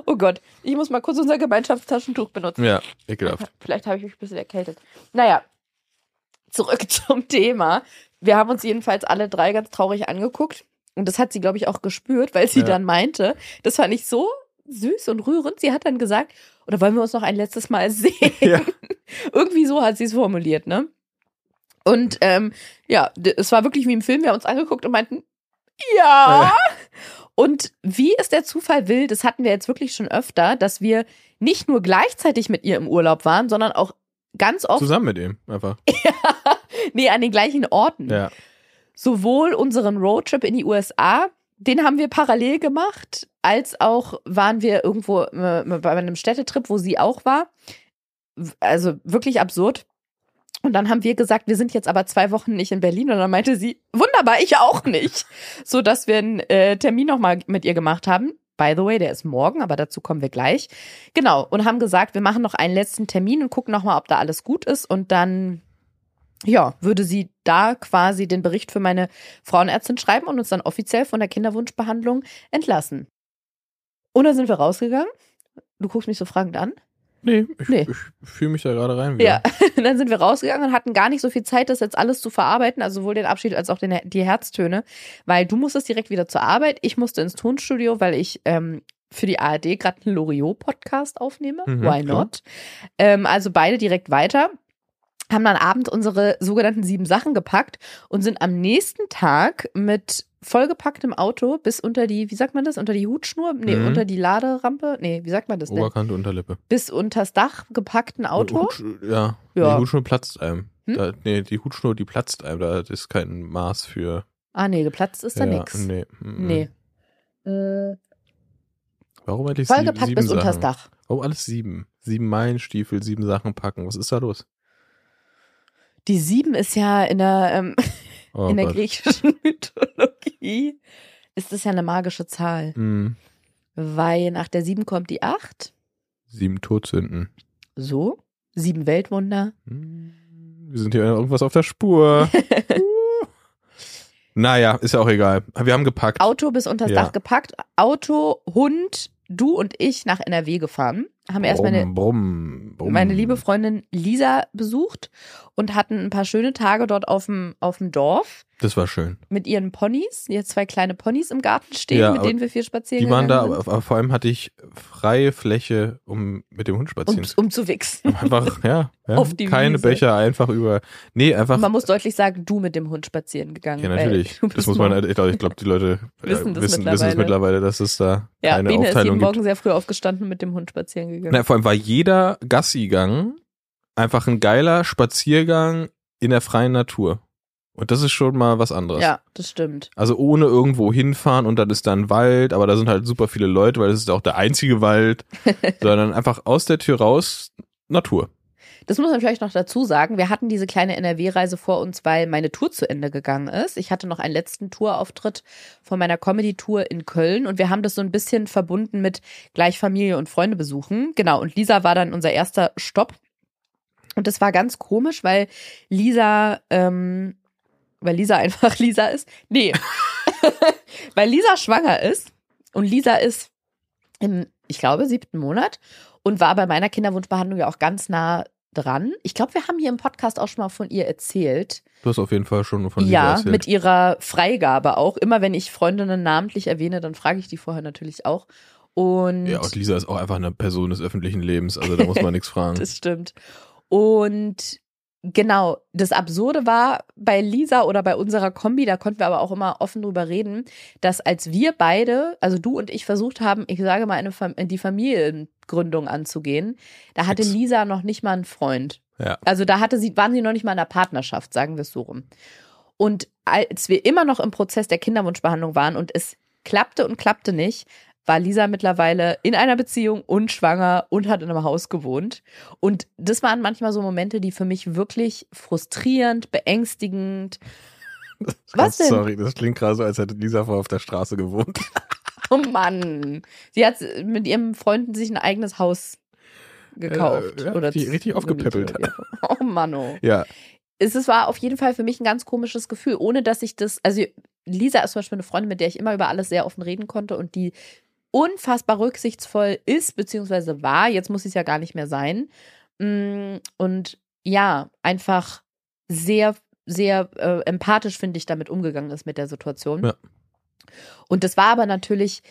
oh Gott, ich muss mal kurz unser Gemeinschaftstaschentuch benutzen. ja, ekelhaft. (laughs) Vielleicht habe ich mich ein bisschen erkältet. Naja, zurück (laughs) zum Thema. Wir haben uns jedenfalls alle drei ganz traurig angeguckt. Und das hat sie, glaube ich, auch gespürt, weil sie Ja. dann meinte, das fand ich so süß und rührend. Sie hat dann gesagt, oder wollen wir uns noch ein letztes Mal (laughs) sehen? Ja. Irgendwie so hat sie es formuliert, ne? Und ähm, ja, es war wirklich wie im Film. Wir haben uns angeguckt und meinten, ja. Und wie es der Zufall will, das hatten wir jetzt wirklich schon öfter, dass wir nicht nur gleichzeitig mit ihr im Urlaub waren, sondern auch ganz oft, Zusammen mit ihm, einfach. (laughs) nee, an den gleichen Orten. Ja. Sowohl unseren Roadtrip in die USA, den haben wir parallel gemacht, als auch waren wir irgendwo äh, bei einem Städtetrip, wo sie auch war. Also wirklich absurd. Und dann haben wir gesagt, wir sind jetzt aber zwei Wochen nicht in Berlin. Und dann meinte sie, wunderbar, ich auch nicht. (laughs) So dass wir einen äh, Termin nochmal mit ihr gemacht haben. By the way, der ist morgen, aber dazu kommen wir gleich. Genau. Und haben gesagt, wir machen noch einen letzten Termin und gucken nochmal, ob da alles gut ist. Und dann, ja, würde sie da quasi den Bericht für meine Frauenärztin schreiben und uns dann offiziell von der Kinderwunschbehandlung entlassen. Und dann sind wir rausgegangen. Du guckst mich so fragend an. Nee, ich, Nee. ich fühle mich da gerade rein. wieder. Ja, und (laughs) dann sind wir rausgegangen und hatten gar nicht so viel Zeit, das jetzt alles zu verarbeiten, also sowohl den Abschied als auch den, die Herztöne, weil du musstest direkt wieder zur Arbeit, ich musste ins Tonstudio, weil ich ähm, für die ARD gerade einen Loriot-Podcast aufnehme. Mhm, Why not? Ähm, also beide direkt weiter. Haben dann abends unsere sogenannten sieben Sachen gepackt und sind am nächsten Tag mit vollgepacktem Auto bis unter die, wie sagt man das, unter die Hutschnur? Nee, Mhm. unter die Laderampe? Nee, wie sagt man das denn? Oberkante, Unterlippe. Bis unters Dach gepackten Auto. Hutsch, ja, Ja. die Hutschnur platzt einem. Hm? Da, nee, die Hutschnur, die platzt einem. Da ist kein Maß für. Ah, nee, geplatzt ist da ja, nix. Nee. Nee. Äh, Warum eigentlich vollgepackt sieben bis unters Sachen? Dach. Warum alles sieben? Sieben Meilenstiefel, sieben Sachen packen. Was ist da los? Die sieben ist ja in der, ähm, Oh in der griechischen (laughs) Mythologie, ist das ja eine magische Zahl. Hm, Weil nach der sieben kommt die acht. sieben Todsünden. So. Sieben Weltwunder. Hm, Wir sind hier irgendwas auf der Spur. (laughs) naja, ist ja auch egal. Wir haben gepackt. Auto bis unters Ja. Dach gepackt. Auto, Hund, du und ich nach NRW gefahren. Haben erst meine, brumm, brumm, meine liebe Freundin Lisa besucht und hatten ein paar schöne Tage dort auf dem, auf dem Dorf. Das war schön. mit ihren Ponys, die jetzt zwei kleine Ponys im Garten stehen, Ja, mit denen wir viel spazieren Die waren da, gegangen aber, vor allem hatte ich freie Fläche, um mit dem Hund spazieren sind, zu um, um zu wichsen. Einfach, (laughs) ja, ja Auf die keine Wiese. Becher, einfach über. Nee, einfach. Man muss deutlich sagen, du mit dem Hund spazieren gegangen. ja, weil natürlich. Das bist muss man, ich glaube, glaub, die Leute (laughs) äh, Wissen das wissen, wissen es mittlerweile. mittlerweile, dass es da Ja, keine Bene ist jeden Aufteilung gibt. Morgen sehr früh aufgestanden und mit dem Hund spazieren gegangen. Na, vor allem war jeder Gassi-Gang einfach ein geiler Spaziergang in der freien Natur. Und das ist schon mal was anderes. ja, das stimmt. Also ohne irgendwo hinfahren und dann ist da ein Wald, aber da sind halt super viele Leute, weil das ist auch der einzige Wald, (laughs) sondern einfach aus der Tür raus Natur. Das muss man vielleicht noch dazu sagen. Wir hatten diese kleine NRW-Reise vor uns, weil meine Tour zu Ende gegangen ist. Ich hatte noch einen letzten Tourauftritt von meiner Comedy-Tour in Köln und wir haben das so ein bisschen verbunden mit gleich Familie und Freunde besuchen. Genau. Und Lisa war dann unser erster Stopp. Und das war ganz komisch, weil Lisa, ähm, weil Lisa (laughs) einfach Lisa ist. Nee. (laughs) weil Lisa schwanger ist und Lisa ist im, ich glaube, siebten Monat und war bei meiner Kinderwunschbehandlung ja auch ganz nah dran. Ich glaube, wir haben hier im Podcast auch schon mal von ihr erzählt. Du hast auf jeden Fall schon von Lisa ja, erzählt. mit ihrer Freigabe auch. Immer wenn ich Freundinnen namentlich erwähne, dann frage ich die vorher natürlich auch. Und ja, und Lisa ist auch einfach eine Person des öffentlichen Lebens, also da muss man nichts (laughs) fragen. das stimmt. Und genau, das Absurde war bei Lisa oder bei unserer Kombi, da konnten wir aber auch immer offen drüber reden, dass als wir beide, also du und ich versucht haben, ich sage mal, eine Fam die Familiengründung anzugehen, da hatte Fix. Lisa noch nicht mal einen Freund. Ja. Also da hatte sie, waren sie noch nicht mal in einer Partnerschaft, sagen wir es so rum. Und als wir immer noch im Prozess der Kinderwunschbehandlung waren und es klappte und klappte nicht, war Lisa mittlerweile in einer Beziehung und schwanger und hat in einem Haus gewohnt. Und das waren manchmal so Momente, die für mich wirklich frustrierend, beängstigend. (laughs) Was denn? Sorry, das klingt gerade so, als hätte Lisa vorher auf der Straße gewohnt. (laughs) Oh Mann. Sie hat mit ihrem Freund sich ein eigenes Haus gekauft. Äh, ja, oder richtig- richtig aufgepäppelt. (laughs) Oh Mann, oh. Ja. Es es war auf jeden Fall für mich ein ganz komisches Gefühl, ohne dass ich das, also Lisa ist zum Beispiel eine Freundin, mit der ich immer über alles sehr offen reden konnte und die unfassbar rücksichtsvoll ist, beziehungsweise war, jetzt muss sie es ja gar nicht mehr sein. Mm, Und ja, einfach sehr, sehr äh, empathisch, finde ich, damit umgegangen ist mit der Situation. Ja. Und das war aber natürlich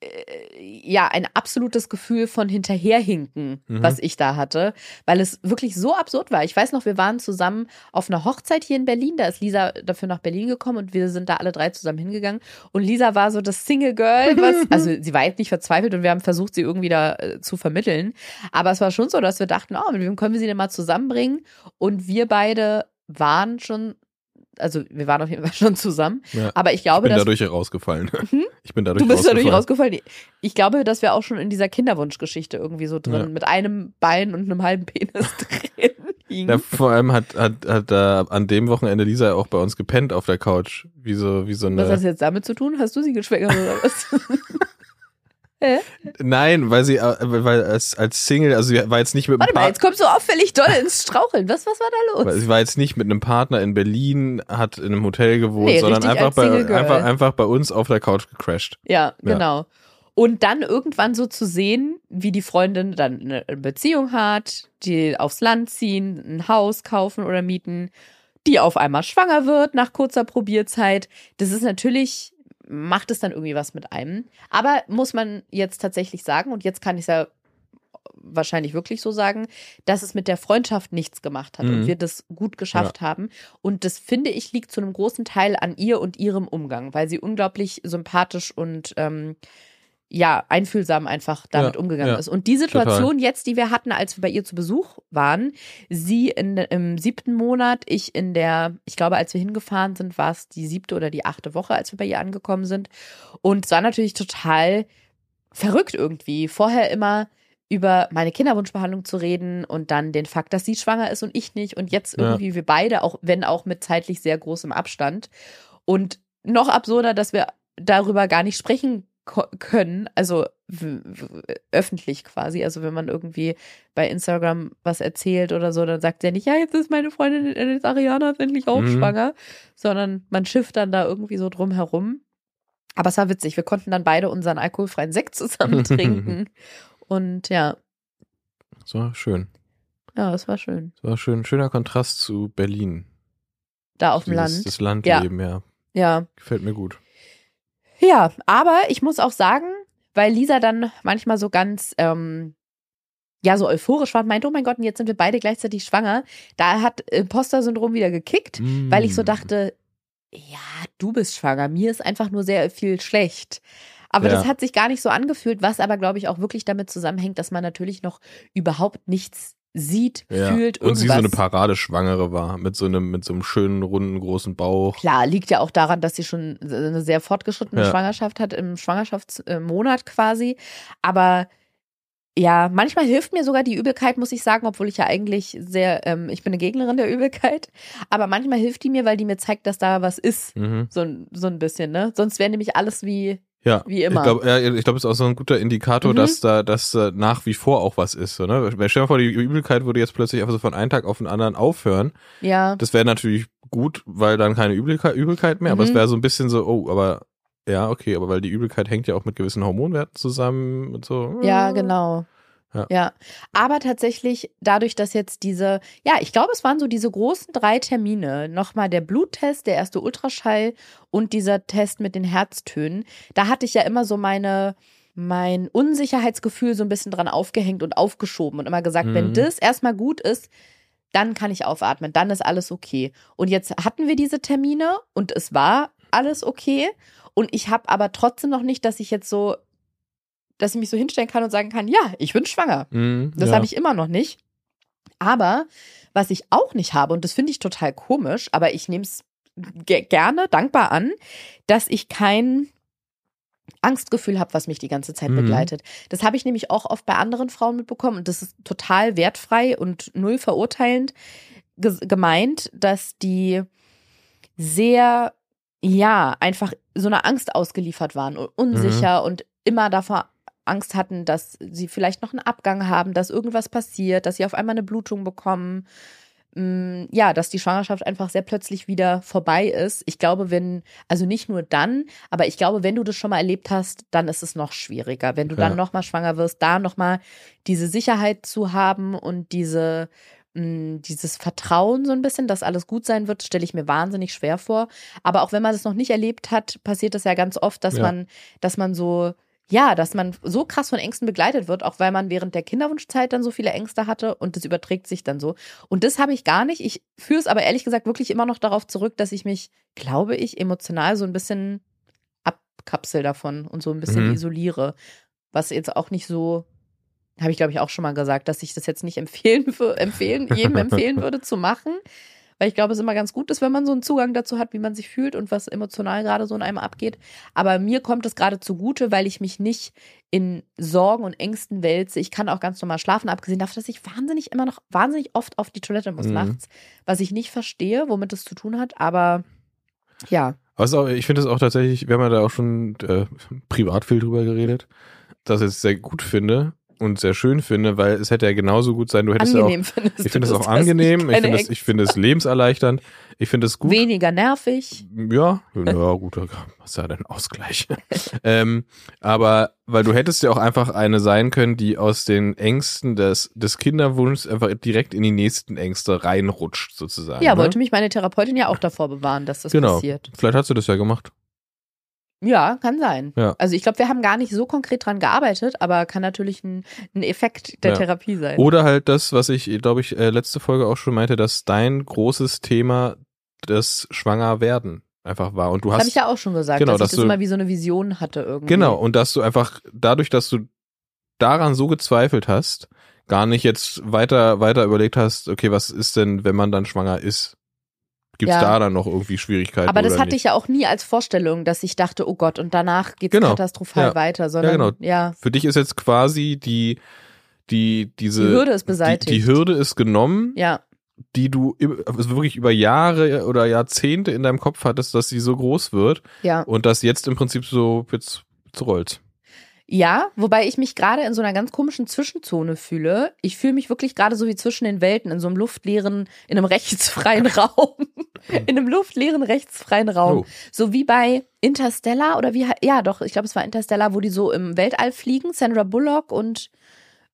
äh, ja ein absolutes Gefühl von hinterherhinken, Mhm. was ich da hatte, weil es wirklich so absurd war. Ich weiß noch, wir waren zusammen auf einer Hochzeit hier in Berlin, da ist Lisa dafür nach Berlin gekommen und wir sind da alle drei zusammen hingegangen und Lisa war so das Single Girl, was (laughs) also sie war jetzt nicht verzweifelt und wir haben versucht, sie irgendwie da äh, zu vermitteln, aber es war schon so, dass wir dachten, oh, mit wem können wir sie denn mal zusammenbringen und wir beide waren schon also wir waren auf jeden Fall (laughs) schon zusammen, Ja. aber ich Ich glaube, bin dass dadurch herausgefallen. (laughs) Hm? Ich bin dadurch Du bist dadurch rausgefallen. rausgefallen. Ich glaube, dass wir auch schon in dieser Kinderwunschgeschichte irgendwie so drin Ja. mit einem Bein und einem halben Penis (laughs) drin liegen. Ja, vor allem hat, hat, hat da an dem Wochenende Lisa auch bei uns gepennt auf der Couch. Wie so, wie so was hat das eine. jetzt damit zu tun? Hast du sie geschwängert oder was? Hä? Nein, weil sie, äh, weil als, als Single, also sie war jetzt nicht mit einem Warte mal, Partner. jetzt kommst du auffällig doll ins Straucheln. Was, was war da Weil los? Sie war jetzt nicht mit einem Partner in Berlin, hat in einem Hotel gewohnt, Nee, sondern richtig einfach als bei, Single Girl. einfach, einfach bei uns auf der Couch gecrashed. Ja, genau. Und dann irgendwann so zu sehen, wie die Freundin dann eine Beziehung hat, die aufs Land ziehen, ein Haus kaufen oder mieten, die auf einmal schwanger wird nach kurzer Probierzeit. Das ist natürlich, macht es dann irgendwie was mit einem. Aber muss man jetzt tatsächlich sagen, und jetzt kann ich es ja wahrscheinlich wirklich so sagen, dass es mit der Freundschaft nichts gemacht hat und Mhm. wir das gut geschafft haben. Und das finde ich liegt zu einem großen Teil an ihr und ihrem Umgang, weil sie unglaublich sympathisch und ähm, ja, einfühlsam einfach damit Ja, umgegangen ja, ist. Und die Situation jetzt, die wir hatten, als wir bei ihr zu Besuch waren, sie in, im siebten Monat, ich in der, ich glaube, als wir hingefahren sind, war es die siebte oder die achte Woche, als wir bei ihr angekommen sind. Und es war natürlich total verrückt irgendwie. Vorher immer über meine Kinderwunschbehandlung zu reden und dann den Fakt, dass sie schwanger ist und ich nicht und jetzt Ja. irgendwie wir beide, auch wenn auch mit zeitlich sehr großem Abstand. Und noch absurder, dass wir darüber gar nicht sprechen können, also öffentlich quasi. Also wenn man irgendwie bei Instagram was erzählt oder so, dann sagt er nicht, ja, jetzt ist meine Freundin äh, jetzt Ariana ist endlich auch Mhm. schwanger, sondern man schifft dann da irgendwie so drum herum. Aber es war witzig, wir konnten dann beide unseren alkoholfreien Sekt (laughs) zusammen trinken. (laughs) Und ja, Das war schön. ja, das war schön. Das war schön. Schöner Kontrast zu Berlin. Da auf dem Land. Das Landleben, ja. Ja. Gefällt mir gut. Ja, aber ich muss auch sagen, weil Lisa dann manchmal so ganz, ähm, ja, so euphorisch war und meinte, oh mein Gott, und jetzt sind wir beide gleichzeitig schwanger. Da hat Imposter-Syndrom wieder gekickt, weil ich so Mm. dachte, ja, du bist schwanger, mir ist einfach nur sehr viel schlecht. Aber Ja. das hat sich gar nicht so angefühlt, was aber, glaube ich, auch wirklich damit zusammenhängt, dass man natürlich noch überhaupt nichts sieht, ja. fühlt, Und irgendwas. sie so eine Paradeschwangere war, mit so einem, mit so einem schönen, runden, großen Bauch. Klar, liegt ja auch daran, dass sie schon eine sehr fortgeschrittene Ja. Schwangerschaft hat, im Schwangerschaftsmonat quasi. Aber ja, manchmal hilft mir sogar die Übelkeit, muss ich sagen, obwohl ich ja eigentlich sehr, ähm, ich bin eine Gegnerin der Übelkeit. Aber manchmal hilft die mir, weil die mir zeigt, dass da was ist. Mhm. So, ein- so ein bisschen, ne? Sonst wäre nämlich alles wie, Ja, Wie immer. Ich glaube, ja, ich glaube, es ist auch so ein guter Indikator, Mhm. dass da, dass da nach wie vor auch was ist. So, ne? Stell dir mal vor, die Übelkeit würde jetzt plötzlich einfach so von einem Tag auf den anderen aufhören. ja. Das wäre natürlich gut, weil dann keine Übelkeit, Übelkeit mehr, aber Mhm. es wäre so ein bisschen so, oh, aber ja, okay, aber weil die Übelkeit hängt ja auch mit gewissen Hormonwerten zusammen und so. Ja, genau. Ja. Ja. Aber tatsächlich, dadurch, dass jetzt diese, ja, ich glaube, es waren so diese großen drei Termine. Nochmal der Bluttest, der erste Ultraschall und dieser Test mit den Herztönen. Da hatte ich ja immer so meine, mein Unsicherheitsgefühl so ein bisschen dran aufgehängt und aufgeschoben und immer gesagt, Mhm. wenn das erstmal gut ist, dann kann ich aufatmen, dann ist alles okay. Und jetzt hatten wir diese Termine und es war alles okay. Und ich habe aber trotzdem noch nicht, dass ich jetzt so dass ich mich so hinstellen kann und sagen kann, ja, ich bin schwanger. Mhm, Das ja. habe ich immer noch nicht. Aber was ich auch nicht habe, und das finde ich total komisch, aber ich nehme es ge gerne dankbar an, dass ich kein Angstgefühl habe, was mich die ganze Zeit Mhm. begleitet. Das habe ich nämlich auch oft bei anderen Frauen mitbekommen und das ist total wertfrei und null verurteilend ge gemeint, dass die sehr ja, einfach so einer Angst ausgeliefert waren und unsicher Mhm. und immer davor Angst hatten, dass sie vielleicht noch einen Abgang haben, dass irgendwas passiert, dass sie auf einmal eine Blutung bekommen. Mm, Ja, dass die Schwangerschaft einfach sehr plötzlich wieder vorbei ist. Ich glaube, wenn, also nicht nur dann, aber ich glaube, wenn du das schon mal erlebt hast, dann ist es noch schwieriger. Wenn du Ja. dann nochmal schwanger wirst, da nochmal diese Sicherheit zu haben und diese, mh, dieses Vertrauen so ein bisschen, dass alles gut sein wird, stelle ich mir wahnsinnig schwer vor. Aber auch wenn man es noch nicht erlebt hat, passiert es ja ganz oft, dass Ja. man, dass man so, ja, dass man so krass von Ängsten begleitet wird, auch weil man während der Kinderwunschzeit dann so viele Ängste hatte und das überträgt sich dann so. Und das habe ich gar nicht. Ich führe es aber ehrlich gesagt wirklich immer noch darauf zurück, dass ich mich, glaube ich, emotional so ein bisschen abkapsel davon und so ein bisschen Mhm. isoliere. Was jetzt auch nicht so, habe ich glaube ich auch schon mal gesagt, dass ich das jetzt nicht empfehlen, wür- empfehlen jedem empfehlen würde zu machen. Weil ich glaube, es immer ganz gut ist, wenn man so einen Zugang dazu hat, wie man sich fühlt und was emotional gerade so in einem abgeht. Aber mir kommt es gerade zugute, weil ich mich nicht in Sorgen und Ängsten wälze. Ich kann auch ganz normal schlafen, abgesehen davon, dass ich wahnsinnig immer noch wahnsinnig oft auf die Toilette muss Mhm. nachts, was ich nicht verstehe, womit es zu tun hat. Aber ja, auch, ich finde es auch tatsächlich, wir haben ja da auch schon äh, privat viel drüber geredet, dass ich es sehr gut finde und sehr schön finde, weil es hätte ja genauso gut sein, du hättest angenehm ja auch, ich finde es auch angenehm, ich finde es, ich finde es lebenserleichternd, ich finde es gut. weniger nervig. Ja, ja, gut, du ja den Ausgleich. (laughs) ähm, aber weil du hättest ja auch einfach eine sein können, die aus den Ängsten des, des Kinderwunschs einfach direkt in die nächsten Ängste reinrutscht, sozusagen. Ja, ne? wollte mich meine Therapeutin ja auch davor bewahren, dass das Genau. passiert. Vielleicht hast du das ja gemacht. Ja, kann sein. Ja. Also ich glaube, wir haben gar nicht so konkret dran gearbeitet, aber kann natürlich ein, ein Effekt der Ja. Therapie sein. Oder halt das, was ich, glaube ich, äh, letzte Folge auch schon meinte, dass dein großes Thema das Schwangerwerden einfach war. Und du das habe hast ich ja auch schon gesagt, Genau, dass dass ich das du- immer wie so eine Vision hatte irgendwie. Genau, und dass du einfach dadurch, dass du daran so gezweifelt hast, gar nicht jetzt weiter, weiter überlegt hast, okay, was ist denn, wenn man dann schwanger ist? Gibt's Ja. da dann noch irgendwie Schwierigkeiten? Aber das hatte nicht? ich ja auch nie als Vorstellung, dass ich dachte, oh Gott, und danach geht's Genau. katastrophal Ja. weiter, sondern genau. ja, Für dich ist jetzt quasi die, die, diese. die Hürde ist beseitigt. Die, die Hürde ist genommen, ja, die du also wirklich über Jahre oder Jahrzehnte in deinem Kopf hattest, dass sie so groß wird ja. und das jetzt im Prinzip so jetzt, jetzt rollt. Ja, wobei ich mich gerade in so einer ganz komischen Zwischenzone fühle. Ich fühle mich wirklich gerade so wie zwischen den Welten, in so einem luftleeren, in einem (laughs) rechtsfreien Raum. in einem luftleeren, rechtsfreien Raum. Oh. So wie bei Interstellar oder wie, ja doch, ich glaube es war Interstellar, wo die so im Weltall fliegen, Sandra Bullock und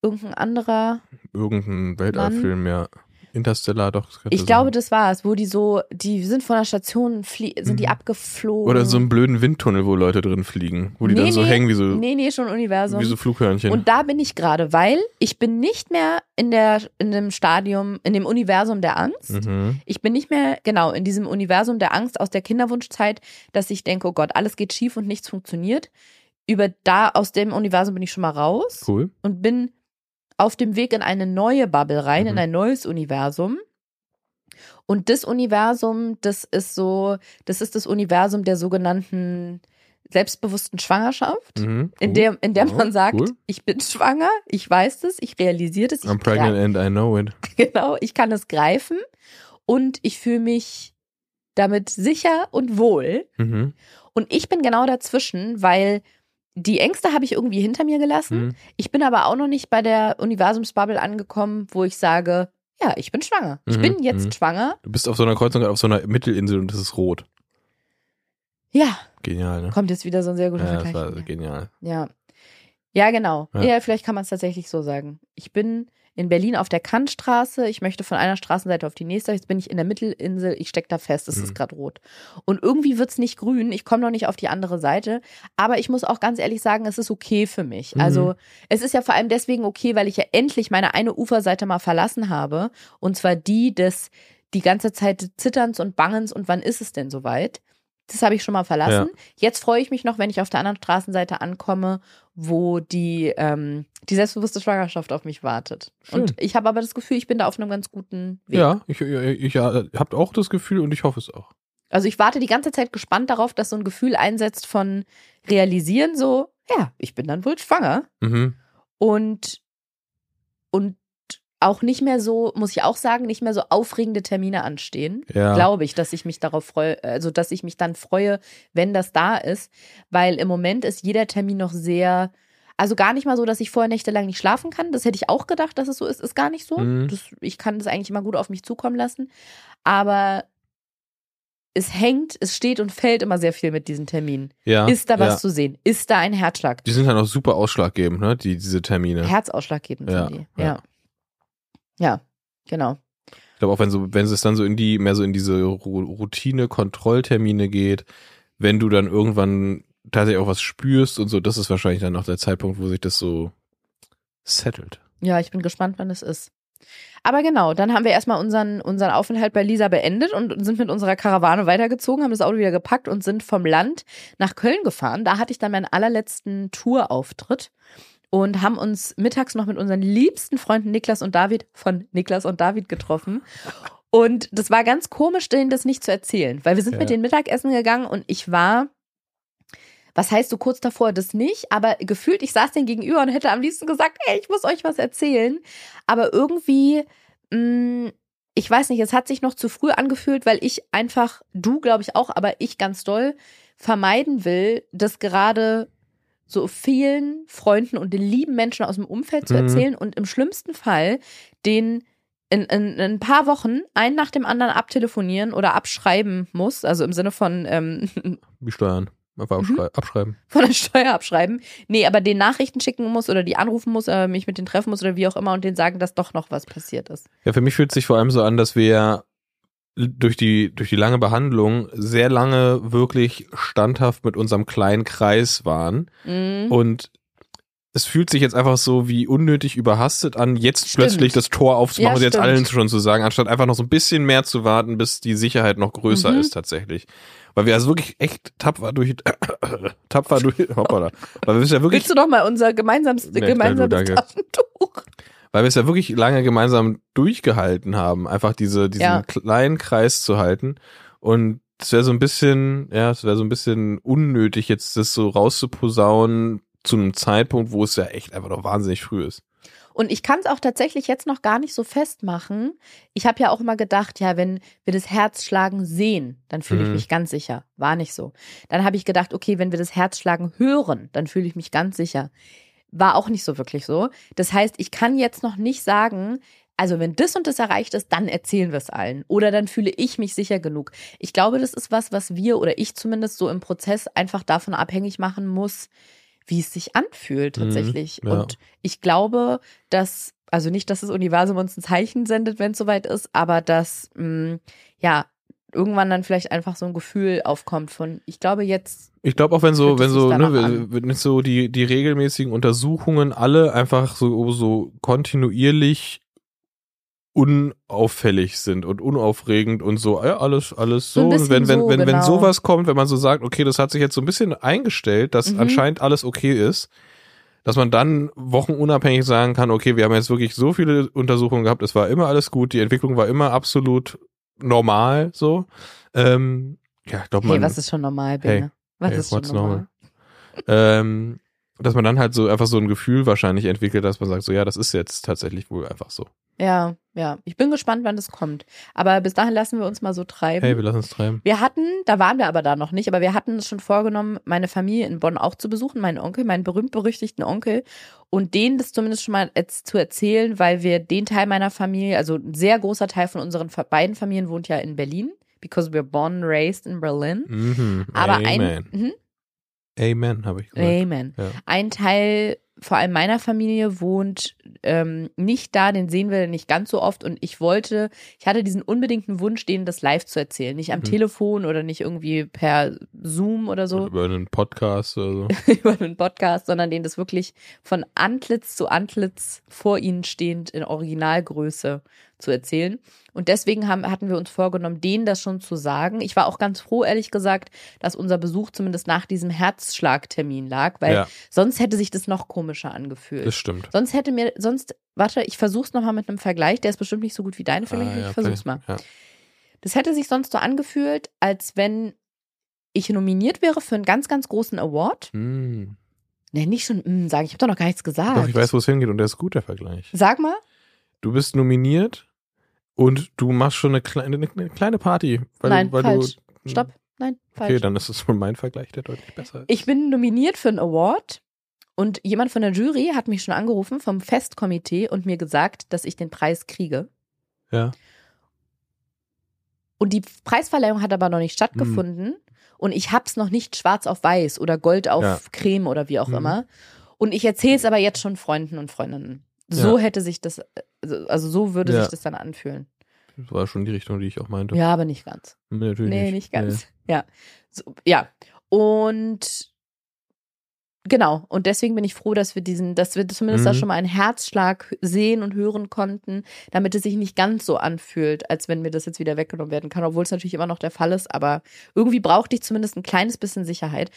irgendein anderer. Irgendein Weltallfilm, ja. Interstellar, doch. Ich glaube, sein. das war es, wo die so, die sind von der Station, flie sind die Mhm. abgeflogen. Oder so einen blöden Windtunnel, wo Leute drin fliegen, wo die Nee, dann so nee. hängen wie so, Nee, nee, schon Universum. wie so Flughörnchen. Und da bin ich gerade, weil ich bin nicht mehr in der in dem Stadium, in dem Universum der Angst. mhm. Ich bin nicht mehr genau in diesem Universum der Angst aus der Kinderwunschzeit, dass ich denke, oh Gott, alles geht schief und nichts funktioniert. Über da aus dem Universum bin ich schon mal raus Cool. und bin auf dem Weg in eine neue Bubble rein, Mhm. in ein neues Universum. Und das Universum, das ist so, das ist das Universum der sogenannten selbstbewussten Schwangerschaft Mhm. in cool. der, in der Ja, man sagt, cool. ich bin schwanger, ich weiß das, ich realisiere das, ich I'm pregnant and I know it. (laughs) genau, ich kann es greifen und ich fühle mich damit sicher und wohl. Mhm. Und ich bin genau dazwischen, weil die Ängste habe ich irgendwie hinter mir gelassen. Mhm. Ich bin aber auch noch nicht bei der Universumsbubble angekommen, wo ich sage, ja, ich bin schwanger. Ich Mhm, bin jetzt mhm. schwanger. Du bist auf so einer Kreuzung auf so einer Mittelinsel und das ist rot. Ja, Genial, ne? kommt jetzt wieder so ein sehr guter Ja, das Vergleich. war von mir. genial. Ja. Ja, genau. Ja. Ja, vielleicht kann man es tatsächlich so sagen. Ich bin in Berlin auf der Kantstraße. Ich möchte von einer Straßenseite auf die nächste. Jetzt bin ich in der Mittelinsel. Ich stecke da fest. Es Mhm. ist gerade rot. Und irgendwie wird es nicht grün. Ich komme noch nicht auf die andere Seite. Aber ich muss auch ganz ehrlich sagen, es ist okay für mich. Mhm. Also es ist ja vor allem deswegen okay, weil ich ja endlich meine eine Uferseite mal verlassen habe. Und zwar die des die ganze Zeit Zitterns und Bangens und wann ist es denn soweit? Das habe ich schon mal verlassen. Jetzt freue ich mich noch, wenn ich auf der anderen Straßenseite ankomme, wo die, ähm, die selbstbewusste Schwangerschaft auf mich wartet. Schön. Und ich habe aber das Gefühl, ich bin da auf einem ganz guten Weg. Ja, ich, ich, ich ja, habt auch das Gefühl und ich hoffe es auch. Also ich warte die ganze Zeit gespannt darauf, dass so ein Gefühl einsetzt von realisieren, so, ja, ich bin dann wohl schwanger. Mhm. Und, und auch nicht mehr so, muss ich auch sagen, nicht mehr so aufregende Termine anstehen. Ja. Glaube ich, dass ich mich darauf freue, also dass ich mich dann freue, wenn das da ist. Weil im Moment ist jeder Termin noch sehr, also gar nicht mal so, dass ich vorher nächtelang nicht schlafen kann. Das hätte ich auch gedacht, dass es so ist. Ist gar nicht so. Mhm. Das, ich kann das eigentlich immer gut auf mich zukommen lassen. Aber es hängt, es steht und fällt immer sehr viel mit diesen Terminen. Ja. Ist da was ja. zu sehen? Ist da ein Herzschlag? Die sind halt auch super ausschlaggebend, ne? Die, diese Termine. Herzausschlaggebend Ja, sind die. ja. Ja. Genau. Ich glaube auch, wenn so, wenn es dann so in die, mehr so in diese Routine, Kontrolltermine geht, wenn du dann irgendwann tatsächlich auch was spürst und so, das ist wahrscheinlich dann auch der Zeitpunkt, wo sich das so settelt. Ja, ich bin gespannt, wann es ist. Aber genau, dann haben wir erstmal unseren, unseren Aufenthalt bei Lisa beendet und sind mit unserer Karawane weitergezogen, haben das Auto wieder gepackt und sind vom Land nach Köln gefahren. Da hatte ich dann meinen allerletzten Tourauftritt und haben uns mittags noch mit unseren liebsten Freunden Niklas und David von Niklas und David getroffen. Und das war ganz komisch, denen das nicht zu erzählen, weil wir sind Ja. mit denen Mittagessen gegangen und ich war was heißt so kurz davor das nicht, aber gefühlt, ich saß denen gegenüber und hätte am liebsten gesagt, ey, ich muss euch was erzählen. Aber irgendwie, mh, ich weiß nicht, es hat sich noch zu früh angefühlt, weil ich einfach, du glaube ich auch, aber ich ganz doll vermeiden will, das gerade so vielen Freunden und den lieben Menschen aus dem Umfeld zu Mhm. erzählen und im schlimmsten Fall den in, in, in ein paar Wochen einen nach dem anderen abtelefonieren oder abschreiben muss, also im Sinne von ähm, (laughs) Wie steuern. Einfach Mhm. abschrei abschreiben. von der Steuer abschreiben. Nee, aber den Nachrichten schicken muss oder die anrufen muss, äh, mich mit denen treffen muss oder wie auch immer und denen sagen, dass doch noch was passiert ist. Ja, für mich fühlt es sich vor allem so an, dass wir durch die, durch die lange Behandlung sehr lange wirklich standhaft mit unserem kleinen Kreis waren. Mhm. Und es fühlt sich jetzt einfach so wie unnötig überhastet an, jetzt Stimmt. plötzlich das Tor aufzumachen Ja, und jetzt stimmt. allen schon zu sagen, anstatt einfach noch so ein bisschen mehr zu warten, bis die Sicherheit noch größer Mhm. ist tatsächlich. Weil wir also wirklich echt tapfer durch, (coughs) tapfer durch, hoppala. Weil wir ja wirklich Willst du noch mal unser gemeinsames, Nee, gemeinsames danke. Weil wir es ja wirklich lange gemeinsam durchgehalten haben, einfach diese, diesen Ja. kleinen Kreis zu halten. Und es wäre so ein bisschen, ja, es wäre so ein bisschen unnötig, jetzt das so rauszuposaunen zu einem Zeitpunkt, wo es ja echt einfach noch wahnsinnig früh ist. Und ich kann es auch tatsächlich jetzt noch gar nicht so festmachen. Ich habe ja auch immer gedacht, ja, wenn wir das Herzschlagen sehen, dann fühle ich Mhm. mich ganz sicher. War nicht so. Dann habe ich gedacht, okay, wenn wir das Herzschlagen hören, dann fühle ich mich ganz sicher. War auch nicht so wirklich so. Das heißt, ich kann jetzt noch nicht sagen, also wenn das und das erreicht ist, dann erzählen wir es allen. Oder dann fühle ich mich sicher genug. Ich glaube, das ist was, was wir oder ich zumindest so im Prozess einfach davon abhängig machen muss, wie es sich anfühlt Mhm, tatsächlich. ja. Und ich glaube, dass, also nicht, dass das Universum uns ein Zeichen sendet, wenn es soweit ist, aber dass, mh, ja, irgendwann dann vielleicht einfach so ein Gefühl aufkommt von, ich glaube jetzt, Ich glaube auch, wenn so, wenn so, ne, wenn wenn so die, die regelmäßigen Untersuchungen alle einfach so, so kontinuierlich unauffällig sind und unaufregend und so, ja, alles, alles So so. und wenn, wenn, so, wenn, wenn genau. sowas kommt, wenn man so sagt, okay, das hat sich jetzt so ein bisschen eingestellt, dass Mhm. anscheinend alles okay ist, dass man dann wochenunabhängig sagen kann, okay, wir haben jetzt wirklich so viele Untersuchungen gehabt, es war immer alles gut, die Entwicklung war immer absolut normal, so. Ähm, ja, ich glaube, hey, man, was ist schon normal, Bene? was hey, ist schon what's normal? ähm, dass man dann halt so einfach so ein Gefühl wahrscheinlich entwickelt, dass man sagt, so ja, das ist jetzt tatsächlich wohl einfach so. Ja, ja. Ich bin gespannt, wann das kommt. Aber bis dahin lassen wir uns mal so treiben. Hey, wir lassen uns treiben. Wir hatten, da waren wir aber da noch nicht, aber wir hatten es schon vorgenommen, meine Familie in Bonn auch zu besuchen, meinen Onkel, meinen berühmt-berüchtigten Onkel, und denen das zumindest schon mal jetzt zu erzählen, weil wir den Teil meiner Familie, also ein sehr großer Teil von unseren beiden Familien wohnt ja in Berlin, because we're born and raised in Berlin. Mhm. Aber Amen. ein, mhm, Amen, habe ich gesagt. Amen. Ja. Ein Teil, vor allem meiner Familie, wohnt ähm, nicht da, den sehen wir nicht ganz so oft. Und ich wollte, ich hatte diesen unbedingten Wunsch, denen das live zu erzählen. Nicht am Mhm. Telefon oder nicht irgendwie per Zoom oder so. Über einen Podcast oder so. (laughs) über einen Podcast, sondern denen das wirklich von Antlitz zu Antlitz vor ihnen stehend in Originalgröße zu erzählen. Und deswegen haben, hatten wir uns vorgenommen, denen das schon zu sagen. Ich war auch ganz froh, ehrlich gesagt, dass unser Besuch zumindest nach diesem Herzschlagtermin lag, weil Ja. sonst hätte sich das noch komischer angefühlt. Das stimmt. sonst hätte mir, sonst, warte, ich versuch's nochmal mit einem Vergleich, der ist bestimmt nicht so gut wie deine Vergleich, Ah, ja, ich versuch's mal. Ja. Das hätte sich sonst so angefühlt, als wenn ich nominiert wäre für einen ganz, ganz großen Award. Hm. Nee, nicht schon, mm, sagen, ich habe doch noch gar nichts gesagt. Doch, ich weiß, wo es hingeht und der ist gut, der Vergleich. Sag mal. du bist nominiert und du machst schon eine kleine, eine, eine kleine Party. Weil Nein, du, weil falsch. Du, Stopp. Nein, falsch. Okay, dann ist es wohl mein Vergleich, der deutlich besser ist. Ich bin nominiert für einen Award und jemand von der Jury hat mich schon angerufen vom Festkomitee und mir gesagt, dass ich den Preis kriege. ja. Und die Preisverleihung hat aber noch nicht stattgefunden und ich hab's noch nicht schwarz auf weiß oder Gold auf Ja. Creme oder wie auch Mhm. immer. Und ich erzähle es aber jetzt schon Freunden und Freundinnen. So hätte sich das, also also so würde Ja. sich das dann anfühlen. Das war schon die Richtung, die ich auch meinte. Ja, aber nicht ganz. Nee, natürlich Nee, nicht ganz. Ja. So, ja. Und genau. Und deswegen bin ich froh, dass wir diesen, dass wir zumindest da Mhm. schon mal einen Herzschlag sehen und hören konnten, damit es sich nicht ganz so anfühlt, als wenn mir das jetzt wieder weggenommen werden kann, obwohl es natürlich immer noch der Fall ist. Aber irgendwie brauchte ich zumindest ein kleines bisschen Sicherheit.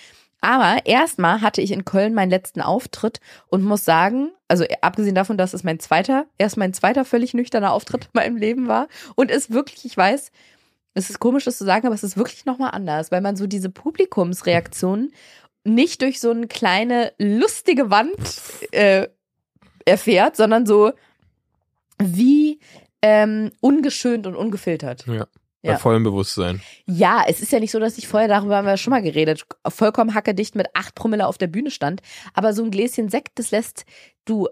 Aber erstmal hatte ich in Köln meinen letzten Auftritt und muss sagen, also abgesehen davon, dass es mein zweiter, erst mein zweiter völlig nüchterner Auftritt in meinem Leben war und es wirklich, ich weiß, es ist komisch, das zu sagen, aber es ist wirklich nochmal anders, weil man so diese Publikumsreaktionen nicht durch so eine kleine lustige Wand äh, erfährt, sondern so wie ähm, ungeschönt und ungefiltert. Ja. Bei Ja. vollem Bewusstsein. Ja, es ist ja nicht so, dass ich vorher, darüber haben wir schon mal geredet, vollkommen hackedicht mit acht Promille auf der Bühne stand. Aber so ein Gläschen Sekt, das lässt du,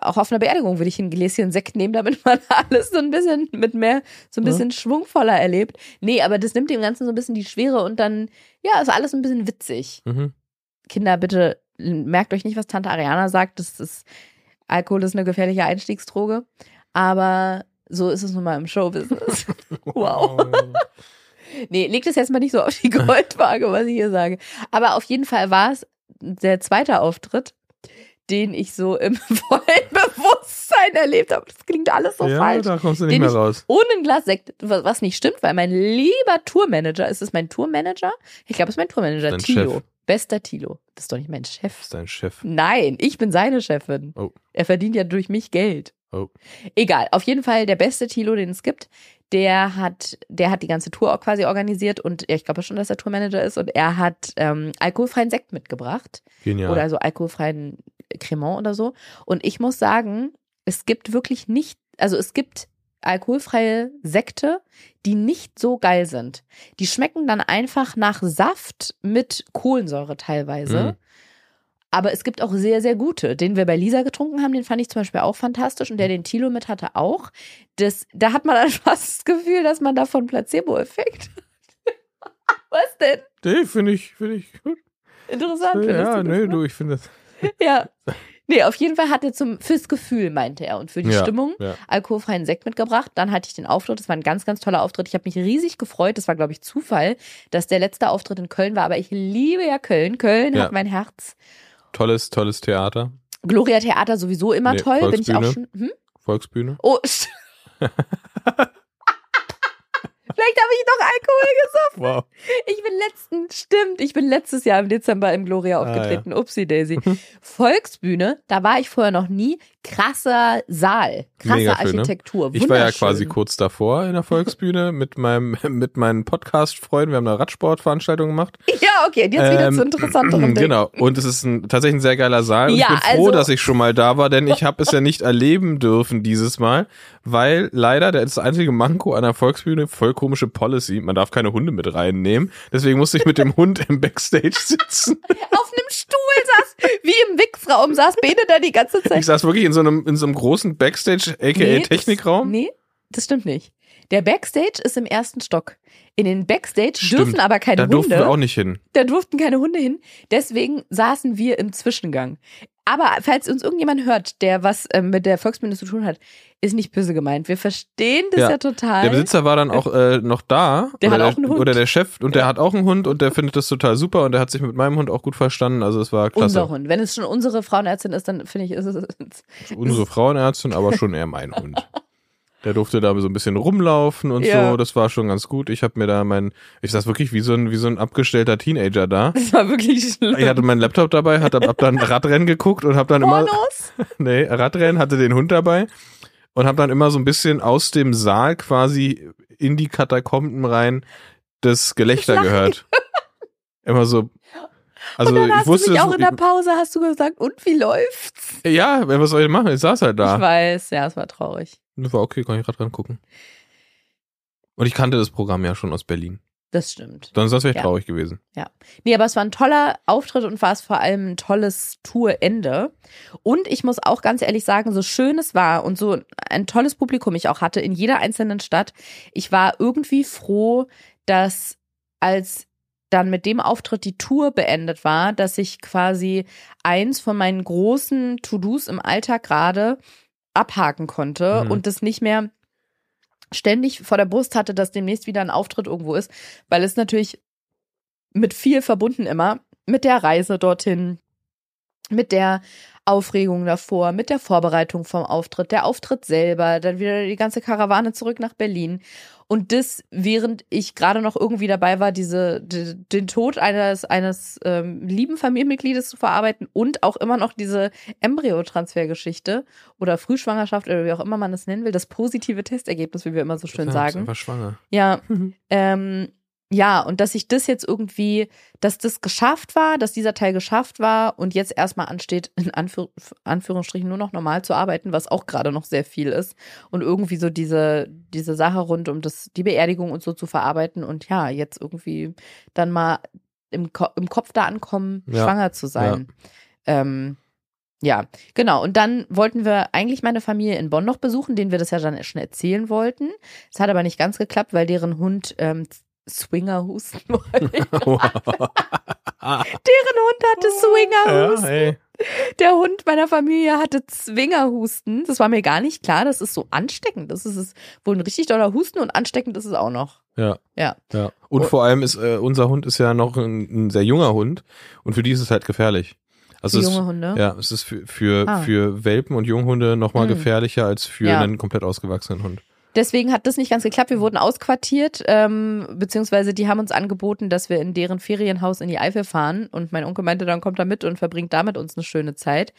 auch auf einer Beerdigung würde ich ein Gläschen Sekt nehmen, damit man (laughs) alles so ein bisschen mit mehr, so ein Ja. bisschen schwungvoller erlebt. Nee, aber das nimmt dem Ganzen so ein bisschen die Schwere und dann, ja, ist alles ein bisschen witzig. Mhm. Kinder, bitte merkt euch nicht, was Tante Ariana sagt. Das ist, Alkohol ist eine gefährliche Einstiegsdroge. Aber so ist es nun mal im Showbusiness. (laughs) Wow. Nee, legt es jetzt mal nicht so auf die (laughs) Goldwaage, was ich hier sage. Aber auf jeden Fall war es der zweite Auftritt, den ich so im (laughs) vollen Bewusstsein erlebt habe. Das klingt alles so ja, falsch. da kommst du nicht Den mehr raus. Ohne ein Glas Sekt, was nicht stimmt, weil mein lieber Tourmanager, ist es mein Tourmanager? Ich glaube, es ist mein Tourmanager, Tilo. Chef. Bester Tilo. Das ist doch nicht mein Chef. Das ist dein Chef. Nein, ich bin seine Chefin. Oh. Er verdient ja durch mich Geld. Oh. Egal, auf jeden Fall der beste Tilo, den es gibt. Der hat, der hat die ganze Tour auch quasi organisiert und ich glaube schon, dass er Tourmanager ist und er hat ähm, alkoholfreien Sekt mitgebracht Genial. oder also alkoholfreien Cremant oder so. Und ich muss sagen, es gibt wirklich nicht, also es gibt alkoholfreie Sekte, die nicht so geil sind. Die schmecken dann einfach nach Saft mit Kohlensäure teilweise. Mhm. Aber es gibt auch sehr, sehr gute. Den wir bei Lisa getrunken haben, den fand ich zum Beispiel auch fantastisch. Und der den Tilo mit hatte auch. Das, da hat man (laughs) dann fast das Gefühl, dass man davon Placebo-Effekt hat. (laughs) Was denn? Nee, finde ich, finde ich gut. Interessant. findest ja, du das, nee, ne? du, ich finde das. (laughs) Ja. Nee, auf jeden Fall hat er zum, fürs Gefühl, meinte er, und für die Ja, Stimmung ja. alkoholfreien Sekt mitgebracht. Dann hatte ich den Auftritt. Das war ein ganz, ganz toller Auftritt. Ich habe mich riesig gefreut. Das war, glaube ich, Zufall, dass der letzte Auftritt in Köln war. Aber ich liebe ja Köln. Köln Ja. hat mein Herz. Tolles, tolles Theater. Gloria Theater sowieso immer Nee, toll. Bin ich auch Volksbühne. schon. Hm? Volksbühne. Oh, (laughs) Vielleicht habe ich doch Alkohol gesoffen. Wow. Ich bin letzten, stimmt, ich bin letztes Jahr im Dezember im Gloria Ah, aufgetreten. Upsi Daisy. Volksbühne, da war ich vorher noch nie. Krasser Saal, krasse Mega schön, ne? Architektur. Ich war ja quasi kurz davor in der Volksbühne mit meinem, (laughs) mit meinen Podcast-Freunden. Wir haben eine Radsportveranstaltung gemacht. (laughs) Ja, okay, und jetzt wieder Ähm, zu interessanterem (clears throat) Ding. Genau. Und es ist ein, tatsächlich ein sehr geiler Saal. Und Ja, ich bin froh, also- dass ich schon mal da war, denn ich habe es ja nicht (laughs) erleben dürfen dieses Mal, weil leider der das einzige Manko an der Volksbühne voll komische Policy. Man darf keine Hunde mit reinnehmen. Deswegen musste ich mit dem Hund im Backstage sitzen. (laughs) Auf einem Stuhl saß, wie im Wichsraum saß Bene da die ganze Zeit. Ich saß wirklich in so einem, in so einem großen Backstage, aka Nee, Technikraum. Nee, das stimmt nicht. Der Backstage ist im ersten Stock. In den Backstage Stimmt. dürfen aber keine Da durften Hunde. wir auch nicht hin. da durften keine Hunde hin. Deswegen saßen wir im Zwischengang. Aber falls uns irgendjemand hört, der was ähm, mit der Volksbühne zu tun hat, ist nicht böse gemeint. Wir verstehen das ja, Ja. total. Der Besitzer war dann auch äh, noch da. Der hat auch einen Hund. Oder der Chef. Und der Ja. hat auch einen Hund und der findet das total super und der hat sich mit meinem Hund auch gut verstanden. Also es war klasse. Unser Hund. Wenn es schon unsere Frauenärztin ist, dann finde ich, ist es. Unsere Frauenärztin, aber schon eher mein Hund. (laughs) Der durfte da so ein bisschen rumlaufen und Ja. so. Das war schon ganz gut. Ich habe mir da mein, ich saß wirklich wie so ein, wie so ein abgestellter Teenager da. (laughs) Das war wirklich schlimm. Ich hatte meinen Laptop dabei, hab, hab dann Radrennen geguckt und hab dann immer, Pornos? (laughs) nee, Radrennen, hatte den Hund dabei und hab dann immer so ein bisschen aus dem Saal quasi in die Katakomben rein das Gelächter gehört. (laughs) Immer so, Also und dann ich hast wusste du mich auch in der Pause, hast du gesagt, und wie läuft's? Ja, was soll ich machen? Ich saß halt Ich da. weiß, ja, es war traurig. Das war okay, kann ich gerade dran gucken. Und ich kannte das Programm ja schon aus Berlin. Das stimmt. Sonst wäre ich Ja. traurig gewesen. Nee, aber es war ein toller Auftritt und war es vor allem ein tolles Tourende. Und ich muss auch ganz ehrlich sagen, so schön es war und so ein tolles Publikum ich auch hatte in jeder einzelnen Stadt, ich war irgendwie froh, dass als dann mit dem Auftritt die Tour beendet war, dass ich quasi eins von meinen großen To-Dos im Alltag gerade abhaken konnte Mhm. und das nicht mehr ständig vor der Brust hatte, dass demnächst wieder ein Auftritt irgendwo ist, weil es natürlich mit viel verbunden immer, mit der Reise dorthin, mit der Aufregung davor, mit der Vorbereitung vom Auftritt, der Auftritt selber, dann wieder die ganze Karawane zurück nach Berlin. Und das, während ich gerade noch irgendwie dabei war, diese, die, den Tod eines, eines ähm, lieben Familienmitgliedes zu verarbeiten und auch immer noch diese Embryotransfergeschichte oder Frühschwangerschaft oder wie auch immer man es nennen will, das positive Testergebnis, wie wir immer so schön sagen. einfach schwanger. Ja, ähm, ja, und dass ich das jetzt irgendwie, dass das geschafft war, dass dieser Teil geschafft war und jetzt erstmal ansteht, in Anführ Anführungsstrichen nur noch normal zu arbeiten, was auch gerade noch sehr viel ist. Und irgendwie so diese, diese Sache rund um das, die Beerdigung und so zu verarbeiten und ja, jetzt irgendwie dann mal im, Ko im Kopf da ankommen, Ja, schwanger zu sein. Ähm, ja, genau. Und dann wollten wir eigentlich meine Familie in Bonn noch besuchen, denen wir das ja dann schon erzählen wollten. Es hat aber nicht ganz geklappt, weil deren Hund ähm, Swinger husten wollte. (laughs) (laughs) deren Hund hatte Swinger ja. Der Hund meiner Familie hatte Zwingerhusten. Das war mir gar nicht klar. Das ist so ansteckend. Das ist es wohl ein richtig doller Husten und ansteckend ist es auch noch. Ja. Ja. ja. Und Und- vor allem ist äh, unser Hund ist ja noch ein, ein sehr junger Hund und für die ist es halt gefährlich. Also junge Hunde. ja, es ist für für, Ah. für Welpen und Junghunde noch mal Mhm. gefährlicher als für Ja. einen komplett ausgewachsenen Hund. Deswegen hat das nicht ganz geklappt. Wir wurden ausquartiert, ähm, beziehungsweise die haben uns angeboten, dass wir in deren Ferienhaus in die Eifel fahren. Und mein Onkel meinte, dann kommt er mit und verbringt da mit uns eine schöne Zeit.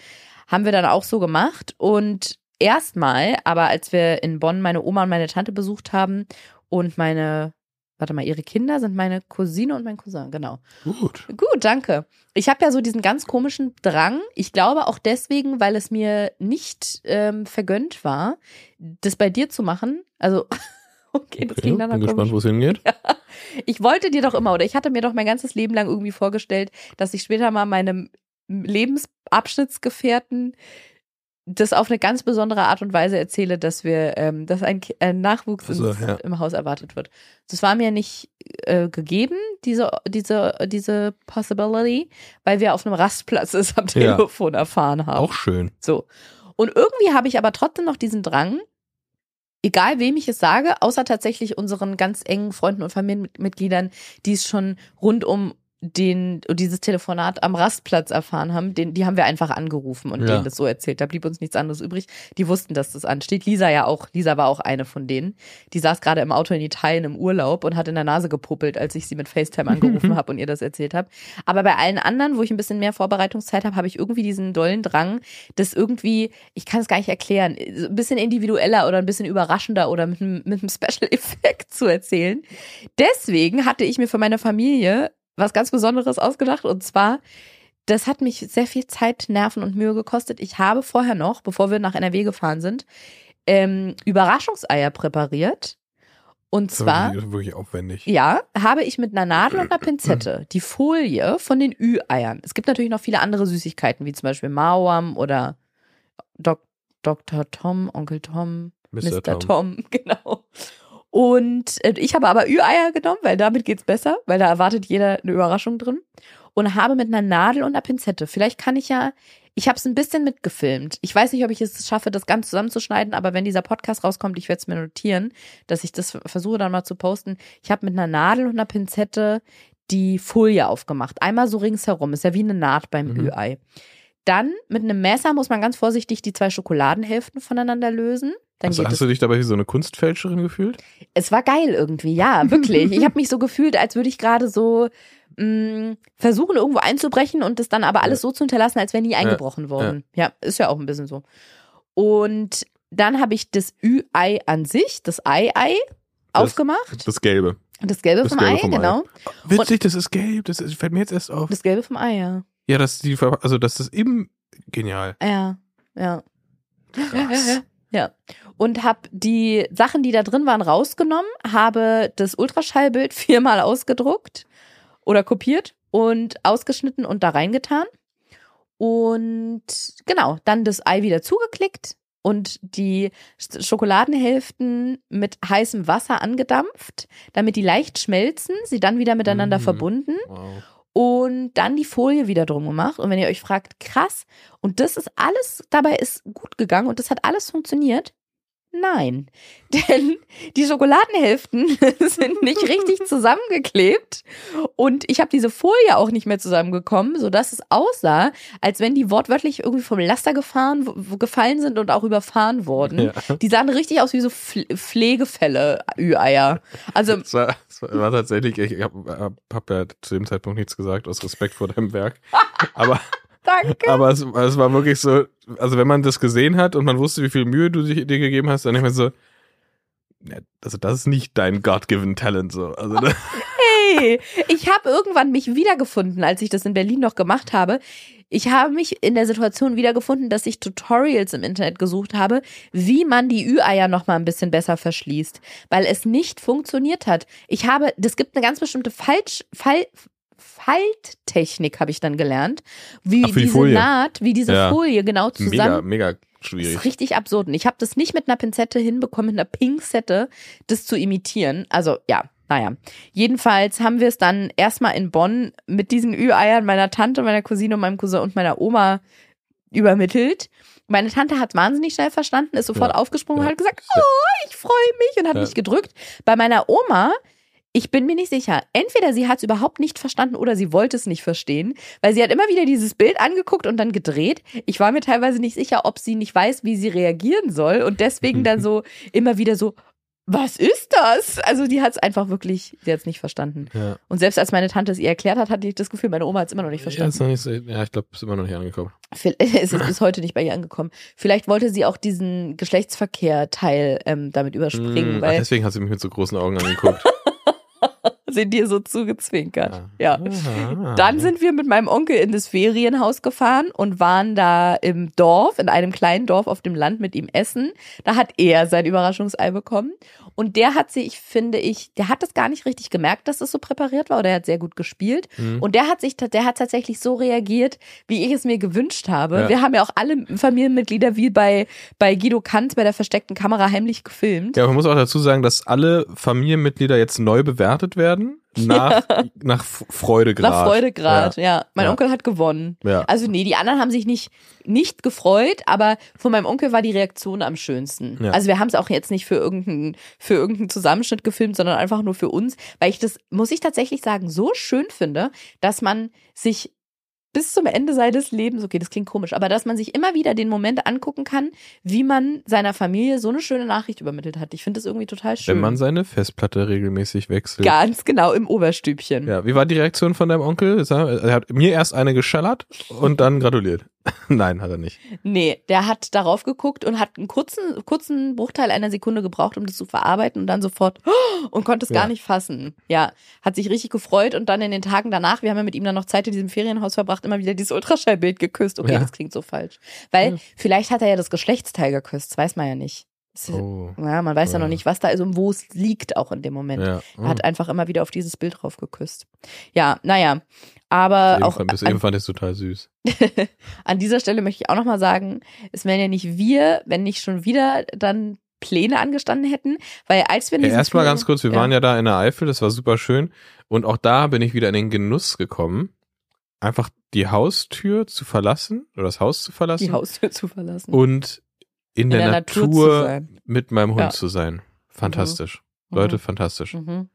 Haben wir dann auch so gemacht. Und erstmal, aber als wir in Bonn meine Oma und meine Tante besucht haben und meine, warte mal, ihre Kinder sind meine Cousine und mein Cousin, genau. Gut. Gut, danke. Ich habe ja so diesen ganz komischen Drang. Ich glaube auch deswegen, weil es mir nicht ähm, vergönnt war, das bei dir zu machen. Also, (laughs) okay, das Okay, klingt dann bin gespannt, wo es hingeht. (laughs) Ich wollte dir doch immer, oder ich hatte mir doch mein ganzes Leben lang irgendwie vorgestellt, dass ich später mal meinem Lebensabschnittsgefährten das auf eine ganz besondere Art und Weise erzähle, dass wir, ähm, dass ein, ein Nachwuchs Also, ja. im Haus erwartet wird. Das war mir nicht äh, gegeben, diese, diese, diese Possibility, weil wir auf einem Rastplatz es am Ja. Telefon erfahren haben. Auch schön. So. Und irgendwie habe ich aber trotzdem noch diesen Drang, egal wem ich es sage, außer tatsächlich unseren ganz engen Freunden und Familienmitgliedern, die es schon rund um den, dieses Telefonat am Rastplatz erfahren haben, den, die haben wir einfach angerufen und Ja. denen das so erzählt. Da blieb uns nichts anderes übrig. Die wussten, dass das ansteht. Lisa ja auch. Lisa war auch eine von denen. Die saß gerade im Auto in Italien im Urlaub und hat in der Nase gepuppelt, als ich sie mit FaceTime (laughs) angerufen habe und ihr das erzählt habe. Aber bei allen anderen, wo ich ein bisschen mehr Vorbereitungszeit habe, habe ich irgendwie diesen dollen Drang, das irgendwie, ich kann es gar nicht erklären, ein bisschen individueller oder ein bisschen überraschender oder mit einem, mit einem Special Effekt zu erzählen. Deswegen hatte ich mir für meine Familie was ganz Besonderes ausgedacht und zwar, das hat mich sehr viel Zeit, Nerven und Mühe gekostet. Ich habe vorher noch, bevor wir nach NRW gefahren sind, ähm, Überraschungseier präpariert. Und Das ist zwar, wirklich, wirklich aufwendig. ja, habe ich mit einer Nadel und einer (clears throat) Pinzette die Folie von den Ü-Eiern. Es gibt natürlich noch viele andere Süßigkeiten, wie zum Beispiel Mauam oder Dok Dr. Tom, Onkel Tom, Mr. Mr. Tom. (laughs) genau. Und äh, ich habe aber Ü-Eier genommen, weil damit geht's besser, weil da erwartet jeder eine Überraschung drin. Und habe mit einer Nadel und einer Pinzette, vielleicht kann ich ja, ich habe es ein bisschen mitgefilmt. Ich weiß nicht, ob ich es schaffe, das ganz zusammenzuschneiden, aber wenn dieser Podcast rauskommt, ich werde es mir notieren, dass ich das versuche dann mal zu posten. Ich habe mit einer Nadel und einer Pinzette die Folie aufgemacht. Einmal so ringsherum, ist ja wie eine Naht beim Mhm. Ü-Ei. Dann mit einem Messer muss man ganz vorsichtig die zwei Schokoladenhälften voneinander lösen. Dann Hast, geht hast du dich dabei wie so eine Kunstfälscherin gefühlt? es war geil irgendwie, ja, (laughs) wirklich. Ich habe mich so gefühlt, als würde ich gerade so mh, versuchen, irgendwo einzubrechen und das dann aber alles so zu hinterlassen, als wäre nie eingebrochen worden. Ja. ist ja auch ein bisschen so. Und dann habe ich das Ü-Ei an sich, das Ei-Ei, aufgemacht. Das Gelbe. Das Gelbe Das vom Gelbe Ei, vom Ei. genau. Witzig, das ist gelb. Das ist, fällt mir jetzt erst auf. Das Gelbe vom Ei, ja. Ja, das die, also das ist eben genial. Ja, ja. Krass. Ja. Und habe die Sachen, die da drin waren, rausgenommen, habe das Ultraschallbild (laughs) viermal ausgedruckt oder kopiert und ausgeschnitten und da reingetan. Und genau, dann das Ei wieder zugeklickt und die Sch- Schokoladenhälften mit heißem Wasser angedampft, damit die leicht schmelzen, sie dann wieder miteinander Mhm. verbunden Wow. Und dann die Folie wieder drum gemacht. Und wenn ihr euch fragt, krass, und das ist alles, dabei ist gut gegangen und das hat alles funktioniert. Nein, (laughs) denn die Schokoladenhälften (laughs) sind nicht richtig (laughs) zusammengeklebt und ich habe diese Folie auch nicht mehr zusammengekommen, sodass es aussah, als wenn die wortwörtlich irgendwie vom Laster gefahren, gefallen sind und auch überfahren wurden. Ja. Die sahen richtig aus wie so Pfle- Pflegefälle, Ü-Eier. Also Es war, es war, tatsächlich, ich habe hab, hab ja zu dem Zeitpunkt nichts gesagt, aus Respekt vor deinem Werk. Aber, danke. aber es, es war wirklich so, also wenn man das gesehen hat und man wusste, wie viel Mühe du dir gegeben hast, dann denkt man so, also das ist nicht dein God-given Talent so. Also ne? Hey, ich habe irgendwann mich wiedergefunden, als ich das in Berlin noch gemacht habe. Ich habe mich in der Situation wiedergefunden, dass ich Tutorials im Internet gesucht habe, wie man die Ü-Eier noch mal ein bisschen besser verschließt, weil es nicht funktioniert hat. Ich habe, das gibt eine ganz bestimmte Falsch, Fall, Falttechnik habe ich dann gelernt, wie Ach, die diese Folie. Naht, wie diese Ja. Folie genau zusammen mega, mega das schwierig. ist richtig absurd. Und ich habe das nicht mit einer Pinzette hinbekommen, mit einer Pinzette, das zu imitieren. Also ja, naja. Jedenfalls haben wir es dann erstmal in Bonn mit diesen Ü-Eiern meiner Tante, meiner Cousine, meinem Cousin und meiner Oma übermittelt. Meine Tante hat wahnsinnig schnell verstanden, ist sofort Ja. aufgesprungen und Ja. hat gesagt, oh, ich freue mich und hat Ja. mich gedrückt. Bei meiner Oma ich bin mir nicht sicher. Entweder sie hat es überhaupt nicht verstanden oder sie wollte es nicht verstehen, weil sie hat immer wieder dieses Bild angeguckt und dann gedreht. Ich war mir teilweise nicht sicher, ob sie nicht weiß, wie sie reagieren soll und deswegen dann (laughs) so immer wieder so, was ist das? Also die hat es einfach wirklich, sie hat es nicht verstanden. Ja. Und selbst als meine Tante es ihr erklärt hat, hatte ich das Gefühl, meine Oma hat es immer noch nicht Ja, verstanden. noch nicht so, ja, ich glaube, ist immer noch nicht angekommen. (laughs) Es ist bis heute nicht bei ihr angekommen. Vielleicht wollte sie auch diesen Geschlechtsverkehr-Teil ähm, damit überspringen, Mm, weil deswegen hat sie mich mit so großen Augen angeguckt. (laughs) sie dir so zugezwinkert. Ja. Ah. Dann sind wir mit meinem Onkel in das Ferienhaus gefahren und waren da im Dorf, in einem kleinen Dorf auf dem Land mit ihm essen. Da hat er sein Überraschungsei bekommen. Und der hat sich, finde ich, der hat das gar nicht richtig gemerkt, dass es so präpariert war, oder er hat sehr gut gespielt. Mhm. Und der hat sich, der hat tatsächlich so reagiert, wie ich es mir gewünscht habe. Ja. Wir haben ja auch alle Familienmitglieder wie bei, bei Guido Kanz bei der versteckten Kamera heimlich gefilmt. Ja, man muss auch dazu sagen, dass alle Familienmitglieder jetzt neu bewertet werden. (laughs) Nach, nach F- Freudegrad. Nach Freudegrad, ja. Mein Ja. Onkel hat gewonnen. Ja. Also nee, die anderen haben sich nicht, nicht gefreut, aber von meinem Onkel war die Reaktion am schönsten. Ja. Also wir haben es auch jetzt nicht für irgendeinen, für irgendeinen Zusammenschnitt gefilmt, sondern einfach nur für uns, weil ich das, muss ich tatsächlich sagen, so schön finde, dass man sich bis zum Ende seines Lebens, okay, das klingt komisch, aber dass man sich immer wieder den Moment angucken kann, wie man seiner Familie so eine schöne Nachricht übermittelt hat. Ich finde das irgendwie total schön. Wenn man seine Festplatte regelmäßig wechselt. Ganz genau im Oberstübchen. Ja, wie war die Reaktion von deinem Onkel? Er hat mir erst eine geschallert und dann gratuliert. (laughs) Nein, hat er nicht. Nee, der hat darauf geguckt und hat einen kurzen, kurzen Bruchteil einer Sekunde gebraucht, um das zu verarbeiten und dann sofort (gasps) und konnte es gar Ja. nicht fassen. Ja, hat sich richtig gefreut und dann in den Tagen danach, wir haben ja mit ihm dann noch Zeit in diesem Ferienhaus verbracht, immer wieder dieses Ultraschallbild geküsst. Okay, Ja. das klingt so falsch. Weil Ja. vielleicht hat er ja das Geschlechtsteil geküsst, das weiß man ja nicht. Das Oh. Ja, man weiß ja Ja. noch nicht, was da ist und wo es liegt auch in dem Moment. Ja. Er hat einfach immer wieder auf dieses Bild drauf geküsst. Ja, naja. Aber Eben auch fand- bis an- eben fand ich total süß. (laughs) an dieser Stelle möchte ich auch nochmal sagen, es wären ja nicht wir, wenn nicht schon wieder dann Pläne angestanden hätten, weil als wir Ja, erstmal ganz kurz, wir ja. waren ja da in der Eifel, das war super schön. Und auch da bin ich wieder in den Genuss gekommen, einfach die Haustür zu verlassen oder das Haus zu verlassen die Haustür zu verlassen. und in, der, der Natur, Natur zu sein. mit meinem Hund Ja. zu sein. Fantastisch. Mhm. Leute, fantastisch. Mhm.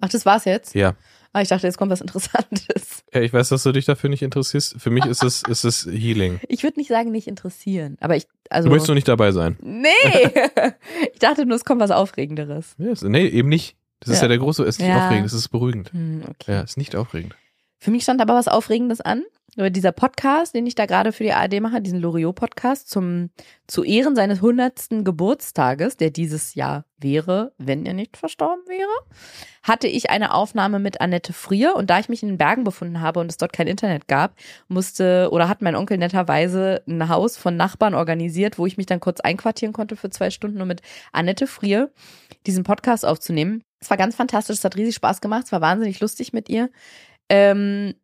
Ach, das war's jetzt? Ja. Ah, ich dachte, jetzt kommt was Interessantes. ja, ich weiß, dass du dich dafür nicht interessierst. Für mich ist es, ist es Healing. Ich würde nicht sagen, nicht interessieren, aber ich, also. Du möchtest nur nicht dabei sein. nee! (laughs) ich dachte nur, es kommt was Aufregenderes. Ja, ist- nee, eben nicht. Das ist Ja. ja der große, ist nicht Ja. aufregend, das ist beruhigend. Hm, okay. Ja, ist nicht aufregend. Für mich stand aber was Aufregendes an. Aber dieser Podcast, den ich da gerade für die ARD mache, diesen Loriot-Podcast zum zu Ehren seines 100. Geburtstages, der dieses Jahr wäre, wenn er nicht verstorben wäre, hatte ich eine Aufnahme mit Annette Frier und da ich mich in den Bergen befunden habe und es dort kein Internet gab, musste oder hat mein Onkel netterweise ein Haus von Nachbarn organisiert, wo ich mich dann kurz einquartieren konnte für zwei Stunden, um mit Annette Frier diesen Podcast aufzunehmen. Es war ganz fantastisch, es hat riesig Spaß gemacht, es war wahnsinnig lustig mit ihr. Ähm,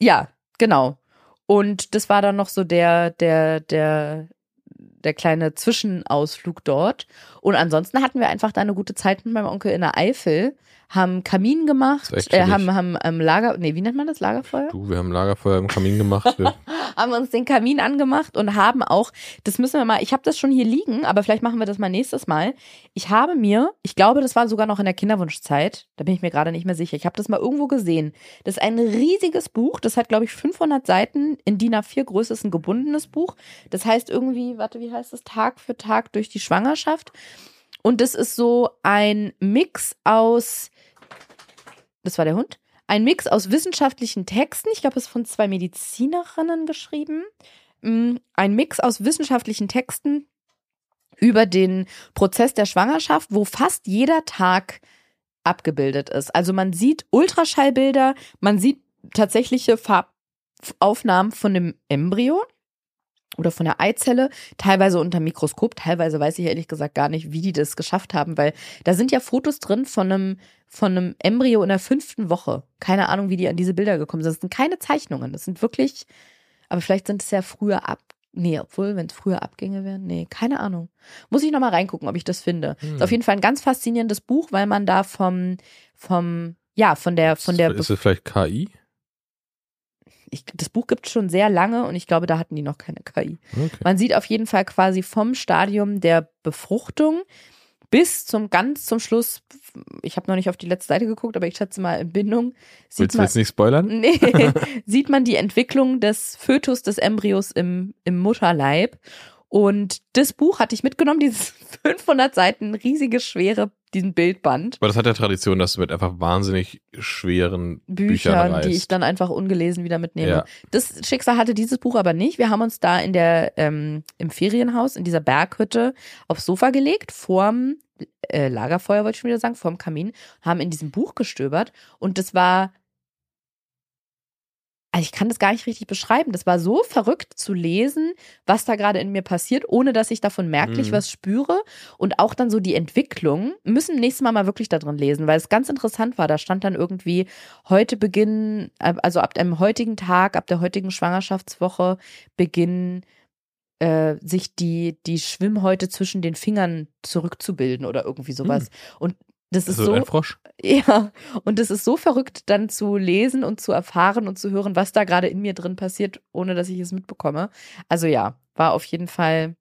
ja, genau. Und das war dann noch so der, der, der, der kleine Zwischenausflug dort. Und ansonsten hatten wir einfach da eine gute Zeit mit meinem Onkel in der Eifel haben Kamin gemacht, äh, haben, haben ähm, Lager, nee, wie nennt man das? Lagerfeuer? Du, wir haben Lagerfeuer im Kamin gemacht. (laughs) Haben uns den Kamin angemacht und haben auch, das müssen wir mal, ich habe das schon hier liegen, aber vielleicht machen wir das mal nächstes Mal. Ich habe mir, ich glaube, das war sogar noch in der Kinderwunschzeit, da bin ich mir gerade nicht mehr sicher. Ich habe das mal irgendwo gesehen. Das ist ein riesiges Buch, das hat, glaube ich, 500 Seiten in DIN A4 Größe, ist ein gebundenes Buch. Das heißt irgendwie, warte, wie heißt das? Tag für Tag durch die Schwangerschaft. Und das ist so ein Mix aus, das war der Hund, ein Mix aus wissenschaftlichen Texten. Ich glaube, es ist von zwei Medizinerinnen geschrieben. Mm, Ein Mix aus wissenschaftlichen Texten über den Prozess der Schwangerschaft, wo fast jeder Tag abgebildet ist. Also man sieht Ultraschallbilder, man sieht tatsächliche Farbaufnahmen von dem Embryo oder von der Eizelle, teilweise unter Mikroskop, teilweise weiß ich ehrlich gesagt gar nicht, wie die das geschafft haben, weil da sind ja Fotos drin von einem, von einem Embryo in der fünften Woche. Keine Ahnung, wie die an diese Bilder gekommen sind. Das sind keine Zeichnungen, das sind wirklich, aber vielleicht sind es ja früher ab, nee, obwohl, wenn es früher Abgänge wären, nee, keine Ahnung. Muss ich nochmal reingucken, ob ich das finde. Hm. Ist auf jeden Fall ein ganz faszinierendes Buch, weil man da vom, vom, ja, von der, von der, ist es vielleicht KI? Ich, das Buch gibt es schon sehr lange und ich glaube, da hatten die noch keine KI. Okay. Man sieht auf jeden Fall quasi vom Stadium der Befruchtung bis zum ganz zum Schluss, ich habe noch nicht auf die letzte Seite geguckt, aber ich schätze mal in Bindung, sieht Willst du man, jetzt nicht spoilern? (laughs) nee, (laughs) sieht man die Entwicklung des Fötus, des Embryos im, im Mutterleib. Und das Buch hatte ich mitgenommen, dieses (laughs) 500 Seiten riesige, schwere, diesen Bildband. Aber das hat ja Tradition, dass du mit einfach wahnsinnig schweren Büchern, Büchern, reist. die ich dann einfach ungelesen wieder mitnehme. Ja. Das Schicksal hatte dieses Buch aber nicht. Wir haben uns da in der ähm, im Ferienhaus in dieser Berghütte aufs Sofa gelegt vorm äh, Lagerfeuer wollte ich schon wieder sagen vorm Kamin haben in diesem Buch gestöbert und das war also ich kann das gar nicht richtig beschreiben. Das war so verrückt zu lesen, was da gerade in mir passiert, ohne dass ich davon merklich Mhm. was spüre. Und auch dann so die Entwicklung. Müssen nächstes Mal mal wirklich da drin lesen, weil es ganz interessant war. Da stand dann irgendwie, heute beginnen, äh, also ab dem heutigen Tag, ab der heutigen Schwangerschaftswoche beginnen äh, sich die, die Schwimmhäute zwischen den Fingern zurückzubilden oder irgendwie sowas. Und das ist also so. ein Frosch. Ja, und es ist so verrückt, dann zu lesen und zu erfahren und zu hören, was da gerade in mir drin passiert, ohne dass ich es mitbekomme. Also ja, war auf jeden Fall.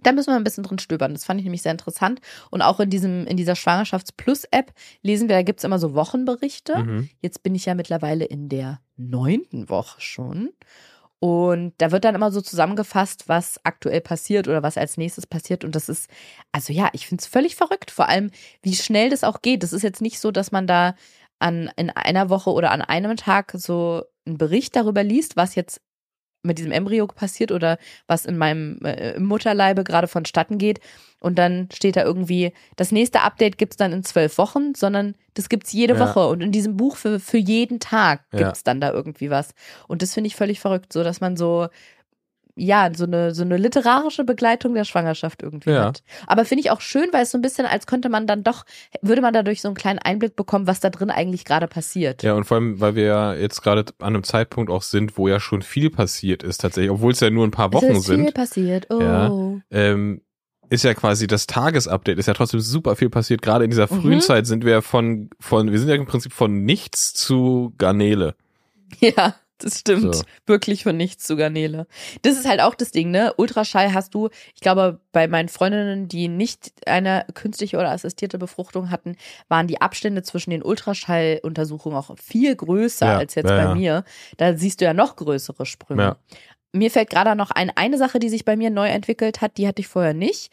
Da müssen wir ein bisschen drin stöbern. Das fand ich nämlich sehr interessant. Und auch in diesem, in dieser Schwangerschafts-Plus-App lesen wir, da gibt's immer so Wochenberichte. Mhm. Jetzt bin ich ja mittlerweile in der neunten Woche schon. Und da wird dann immer so zusammengefasst, was aktuell passiert oder was als nächstes passiert. Und das ist, also ja, ich finde es völlig verrückt, vor allem, wie schnell das auch geht. Das ist jetzt nicht so, dass man da an, in einer Woche oder an einem Tag so einen Bericht darüber liest, was jetzt mit diesem Embryo passiert oder was in meinem äh, Mutterleibe gerade vonstatten geht. Und dann steht da irgendwie, das nächste Update gibt's dann in zwölf Wochen, sondern das gibt's jede Ja. Woche. Und in diesem Buch für, für jeden Tag Ja. gibt's dann da irgendwie was. Und das finde ich völlig verrückt, so dass man so, ja, so eine, so eine literarische Begleitung der Schwangerschaft irgendwie Ja. hat. Aber finde ich auch schön, weil es so ein bisschen, als könnte man dann doch, würde man dadurch so einen kleinen Einblick bekommen, was da drin eigentlich gerade passiert. Ja, und vor allem, weil wir ja jetzt gerade an einem Zeitpunkt auch sind, wo ja schon viel passiert ist tatsächlich, obwohl es ja nur ein paar Wochen es ist viel sind. passiert. Oh. Ja. Ähm, ist ja quasi das Tagesupdate, ist ja trotzdem super viel passiert. Gerade in dieser frühen Mhm. Zeit sind wir von, von, wir sind ja im Prinzip von nichts zu Garnele. (laughs) Ja, das stimmt. So. Wirklich von nichts zu Garnele. Das ist halt auch das Ding, ne? Ultraschall hast du, ich glaube, bei meinen Freundinnen, die nicht eine künstliche oder assistierte Befruchtung hatten, waren die Abstände zwischen den Ultraschalluntersuchungen auch viel größer Ja, als jetzt ja, bei ja. mir. Da siehst du ja noch größere Sprünge. Mir fällt gerade noch ein, eine Sache, die sich bei mir neu entwickelt hat, die hatte ich vorher nicht.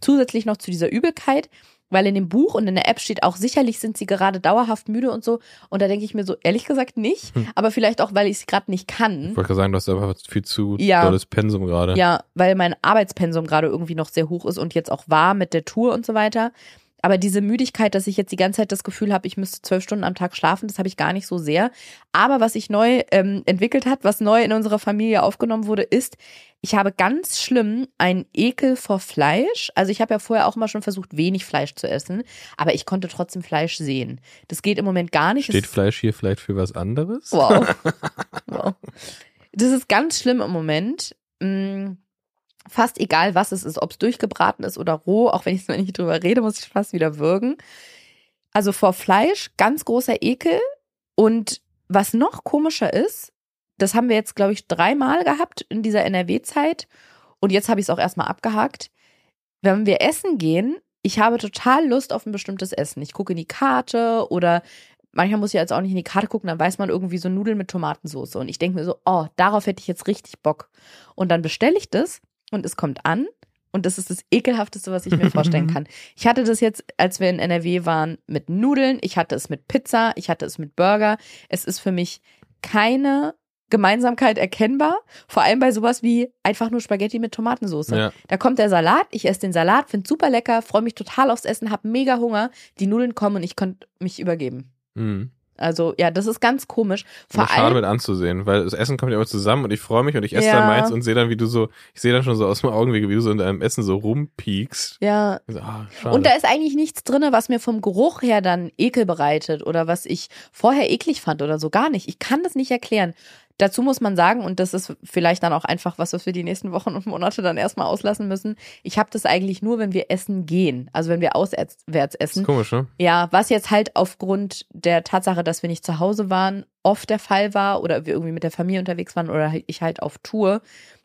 Zusätzlich noch zu dieser Übelkeit. Weil in dem Buch und in der App steht auch, sicherlich sind sie gerade dauerhaft müde und so. Und da denke ich mir so, ehrlich gesagt nicht. Hm. Aber vielleicht auch, weil ich es gerade nicht kann. Ich wollte gerade sagen, du hast einfach viel zu Ja. dolles Pensum gerade. Ja, weil mein Arbeitspensum gerade irgendwie noch sehr hoch ist und jetzt auch war mit der Tour und so weiter. Aber diese Müdigkeit, dass ich jetzt die ganze Zeit das Gefühl habe, ich müsste zwölf Stunden am Tag schlafen, das habe ich gar nicht so sehr. Aber was sich neu ähm, entwickelt hat, was neu in unserer Familie aufgenommen wurde, ist, ich habe ganz schlimm einen Ekel vor Fleisch. Also ich habe ja vorher auch immer schon versucht, wenig Fleisch zu essen, aber ich konnte trotzdem Fleisch sehen. Das geht im Moment gar nicht. Steht Es- Fleisch hier vielleicht für was anderes? Wow. (laughs) wow. Das ist ganz schlimm im Moment. Fast egal, was es ist, ob es durchgebraten ist oder roh, auch wenn ich wenn (laughs) ich drüber rede, muss ich fast wieder würgen. Also vor Fleisch ganz großer Ekel. Und was noch komischer ist, das haben wir jetzt, glaube ich, dreimal gehabt in dieser NRW-Zeit. Und jetzt habe ich es auch erstmal abgehakt. Wenn wir essen gehen, ich habe total Lust auf ein bestimmtes Essen. Ich gucke in die Karte oder manchmal muss ich jetzt auch nicht in die Karte gucken, dann weiß man irgendwie so Nudeln mit Tomatensauce. Und ich denke mir so, oh, darauf hätte ich jetzt richtig Bock. Und dann bestelle ich das und es kommt an. Und das ist das ekelhafteste, was ich mir vorstellen (laughs) kann. Ich hatte das jetzt, als wir in NRW waren, mit Nudeln. Ich hatte es mit Pizza. Ich hatte es mit Burger. Es ist für mich keine Gemeinsamkeit erkennbar. Vor allem bei sowas wie einfach nur Spaghetti mit Tomatensauce. Ja. Da kommt der Salat, ich esse den Salat, finde super lecker, freue mich total aufs Essen, habe mega Hunger. Die Nudeln kommen und ich konnte mich übergeben. Mhm. Also ja, das ist ganz komisch. Vor Vor schade allem, mit anzusehen, weil das Essen kommt ja immer zusammen und ich freue mich und ich esse Ja. dann meins und sehe dann, wie du so, ich sehe dann schon so aus dem Augenwinkel, wie du so in deinem Essen so rumpiekst. ja. So, schade. Und da ist eigentlich nichts drinne, was mir vom Geruch her dann Ekel bereitet oder was ich vorher eklig fand oder so. Gar nicht. Ich kann das nicht erklären. Dazu muss man sagen, und das ist vielleicht dann auch einfach was, was wir die nächsten Wochen und Monate dann erstmal auslassen müssen. Ich habe das eigentlich nur, wenn wir essen gehen. Also wenn wir auswärts essen. ist komisch, ne? Ja, was jetzt halt aufgrund der Tatsache, dass wir nicht zu Hause waren, oft der Fall war oder wir irgendwie mit der Familie unterwegs waren oder ich halt auf Tour,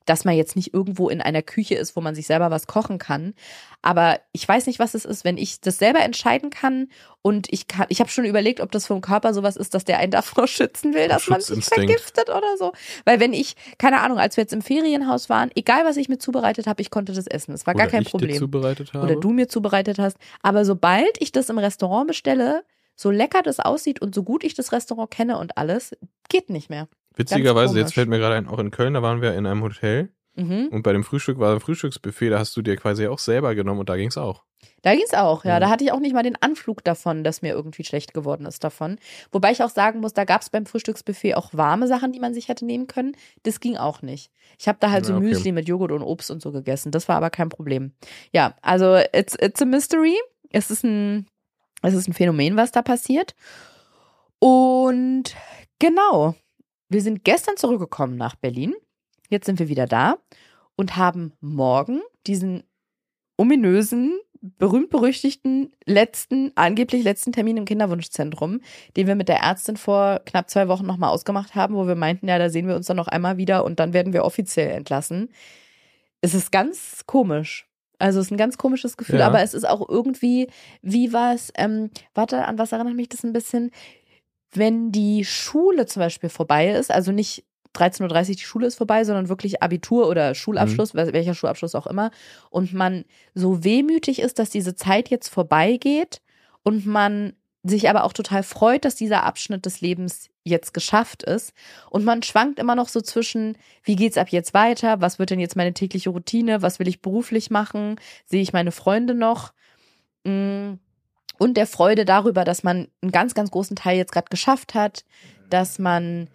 dass man jetzt nicht irgendwo in einer Küche ist, wo man sich selber was kochen kann. Aber ich weiß nicht, was es ist, wenn ich das selber entscheiden kann und ich kann, ich habe schon überlegt, ob das vom Körper sowas ist, dass der einen (laughs) davor schützen will, dass man sich vergiftet oder so. Weil wenn ich, keine Ahnung, als wir jetzt im Ferienhaus waren, egal was ich mir zubereitet habe, ich konnte das essen. Es war gar Oder kein ich Problem Dir zubereitet habe. oder du mir zubereitet hast. Aber sobald ich das im Restaurant bestelle, so lecker das aussieht und so gut ich das Restaurant kenne und alles, geht nicht mehr. Witzigerweise, jetzt fällt mir gerade ein, auch in Köln, da waren wir in einem Hotel Mhm. und bei dem Frühstück war ein Frühstücksbuffet, da hast du dir quasi auch selber genommen und da ging's auch. Da ging's auch, ja. Mhm. Da hatte ich auch nicht mal den Anflug davon, dass mir irgendwie schlecht geworden ist davon. Wobei ich auch sagen muss, da gab's beim Frühstücksbuffet auch warme Sachen, die man sich hätte nehmen können. Das ging auch nicht. Ich habe da halt so Ja, okay. Müsli mit Joghurt und Obst und so gegessen. Das war aber kein Problem. Ja, also it's, it's a mystery. Es ist ein, es ist ein Phänomen, was da passiert. Und genau, wir sind gestern zurückgekommen nach Berlin. Jetzt sind wir wieder da und haben morgen diesen ominösen, berühmt-berüchtigten letzten, angeblich letzten Termin im Kinderwunschzentrum, den wir mit der Ärztin vor knapp zwei Wochen nochmal ausgemacht haben, wo wir meinten, ja, da sehen wir uns dann noch einmal wieder und dann werden wir offiziell entlassen. Es ist ganz komisch. Also es ist ein ganz komisches Gefühl, Ja. aber es ist auch irgendwie, wie was, ähm, warte, an was erinnert mich das ein bisschen? Wenn die Schule zum Beispiel vorbei ist, also nicht 13.30 Uhr die Schule ist vorbei, sondern wirklich Abitur oder Schulabschluss, wel- welcher Schulabschluss auch immer, und man so wehmütig ist, dass diese Zeit jetzt vorbeigeht und man sich aber auch total freut, dass dieser Abschnitt des Lebens jetzt geschafft ist. Und man schwankt immer noch so zwischen, wie geht's ab jetzt weiter? Was wird denn jetzt meine tägliche Routine? Was will ich beruflich machen? Sehe ich meine Freunde noch? Mm. Und der Freude darüber, dass man einen ganz, ganz großen Teil jetzt gerade geschafft hat, dass man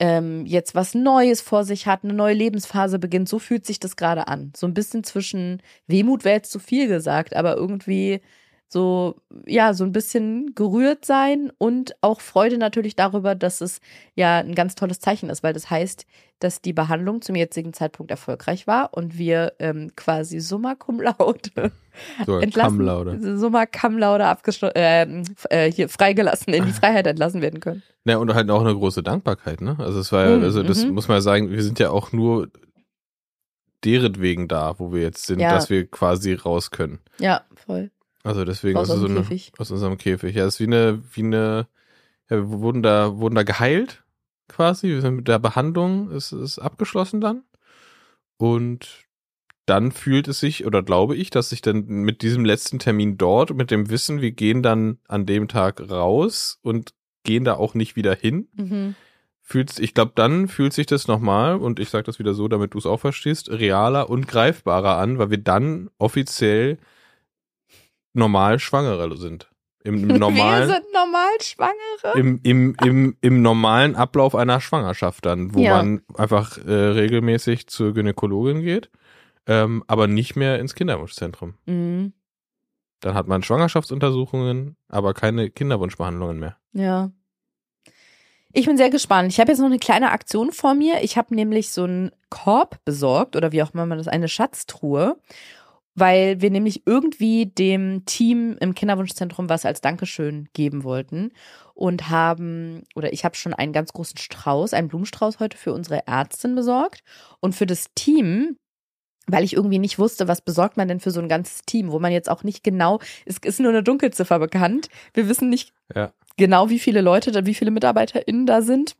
ähm, jetzt was Neues vor sich hat, eine neue Lebensphase beginnt. So fühlt sich das gerade an. So ein bisschen zwischen Wehmut wäre jetzt zu viel gesagt, aber irgendwie so, ja, so ein bisschen gerührt sein und auch Freude natürlich darüber, dass es ja ein ganz tolles Zeichen ist, weil das heißt, dass die Behandlung zum jetzigen Zeitpunkt erfolgreich war und wir ähm, quasi summa cum laude (laughs) So, entlassen, Cum laude. summa cum laude abgeschlossen, äh, äh, hier freigelassen, in die (laughs) Freiheit entlassen werden können. Ja, und halt auch eine große Dankbarkeit, ne? Also es war ja, Mhm, also das mhm. muss man ja sagen, wir sind ja auch nur deretwegen da, wo wir jetzt sind, Ja. dass wir quasi raus können. Ja, voll. Also deswegen Aus ist es so unserem eine, Käfig. aus unserem Käfig. Ja, es ist wie eine, wie eine, ja, wir wurden da, wurden da geheilt, quasi. Wir sind mit der Behandlung, ist, ist abgeschlossen dann. Und dann fühlt es sich, oder glaube ich, dass sich dann mit diesem letzten Termin dort, mit dem Wissen, wir gehen dann an dem Tag raus und gehen da auch nicht wieder hin, Mhm. fühlt, ich glaube, dann fühlt sich das nochmal, und ich sage das wieder so, damit du es auch verstehst, realer und greifbarer an, weil wir dann offiziell normal Schwangere sind. Im, im (laughs) Wir normalen, sind normal Schwangere. im, im, im, im normalen Ablauf einer Schwangerschaft dann, wo Ja. man einfach äh, regelmäßig zur Gynäkologin geht, ähm, aber nicht mehr ins Kinderwunschzentrum. Mhm. Dann hat man Schwangerschaftsuntersuchungen, aber keine Kinderwunschbehandlungen mehr. Ja. Ich bin sehr gespannt. Ich habe jetzt noch eine kleine Aktion vor mir. Ich habe nämlich so einen Korb besorgt oder wie auch immer man das, eine Schatztruhe, weil wir nämlich irgendwie dem Team im Kinderwunschzentrum was als Dankeschön geben wollten und haben, oder ich habe schon einen ganz großen Strauß, einen Blumenstrauß heute für unsere Ärztin besorgt und für das Team weil ich irgendwie nicht wusste, was besorgt man denn für so ein ganzes Team, wo man jetzt auch nicht genau, es ist nur eine Dunkelziffer bekannt. Wir wissen nicht Ja. genau, wie viele Leute, da, wie viele MitarbeiterInnen da sind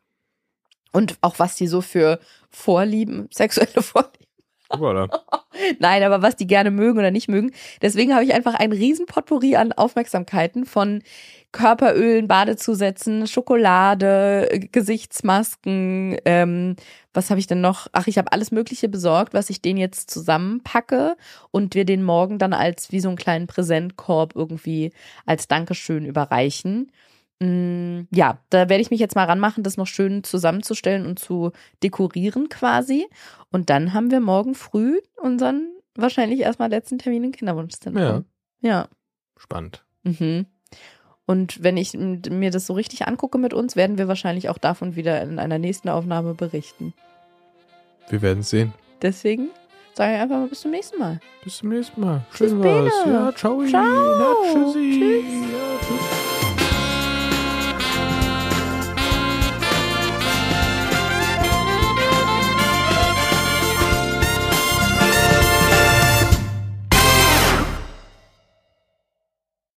und auch was die so für Vorlieben, (laughs) sexuelle Vorlieben. Voilà. (laughs) Nein, aber was die gerne mögen oder nicht mögen. Deswegen habe ich einfach ein riesen Potpourri an Aufmerksamkeiten von Körperölen, Badezusätzen, Schokolade, Gesichtsmasken, ähm, was habe ich denn noch? Ach, ich habe alles Mögliche besorgt, was ich den jetzt zusammenpacke und wir den morgen dann als wie so einen kleinen Präsentkorb irgendwie als Dankeschön überreichen. Mm, Ja, da werde ich mich jetzt mal ranmachen, das noch schön zusammenzustellen und zu dekorieren quasi. Und dann haben wir morgen früh unseren wahrscheinlich erstmal letzten Termin im Kinderwunschzentrum. Ja. Spannend. Mhm. Und wenn ich mir das so richtig angucke mit uns, werden wir wahrscheinlich auch davon wieder in einer nächsten Aufnahme berichten. Wir werden sehen. Deswegen sage ich einfach mal bis zum nächsten Mal. Bis zum nächsten Mal. Schön was. später. Ja, ciao. Ciao. Na, tschüssi. Tschüss. Ja, tschüss.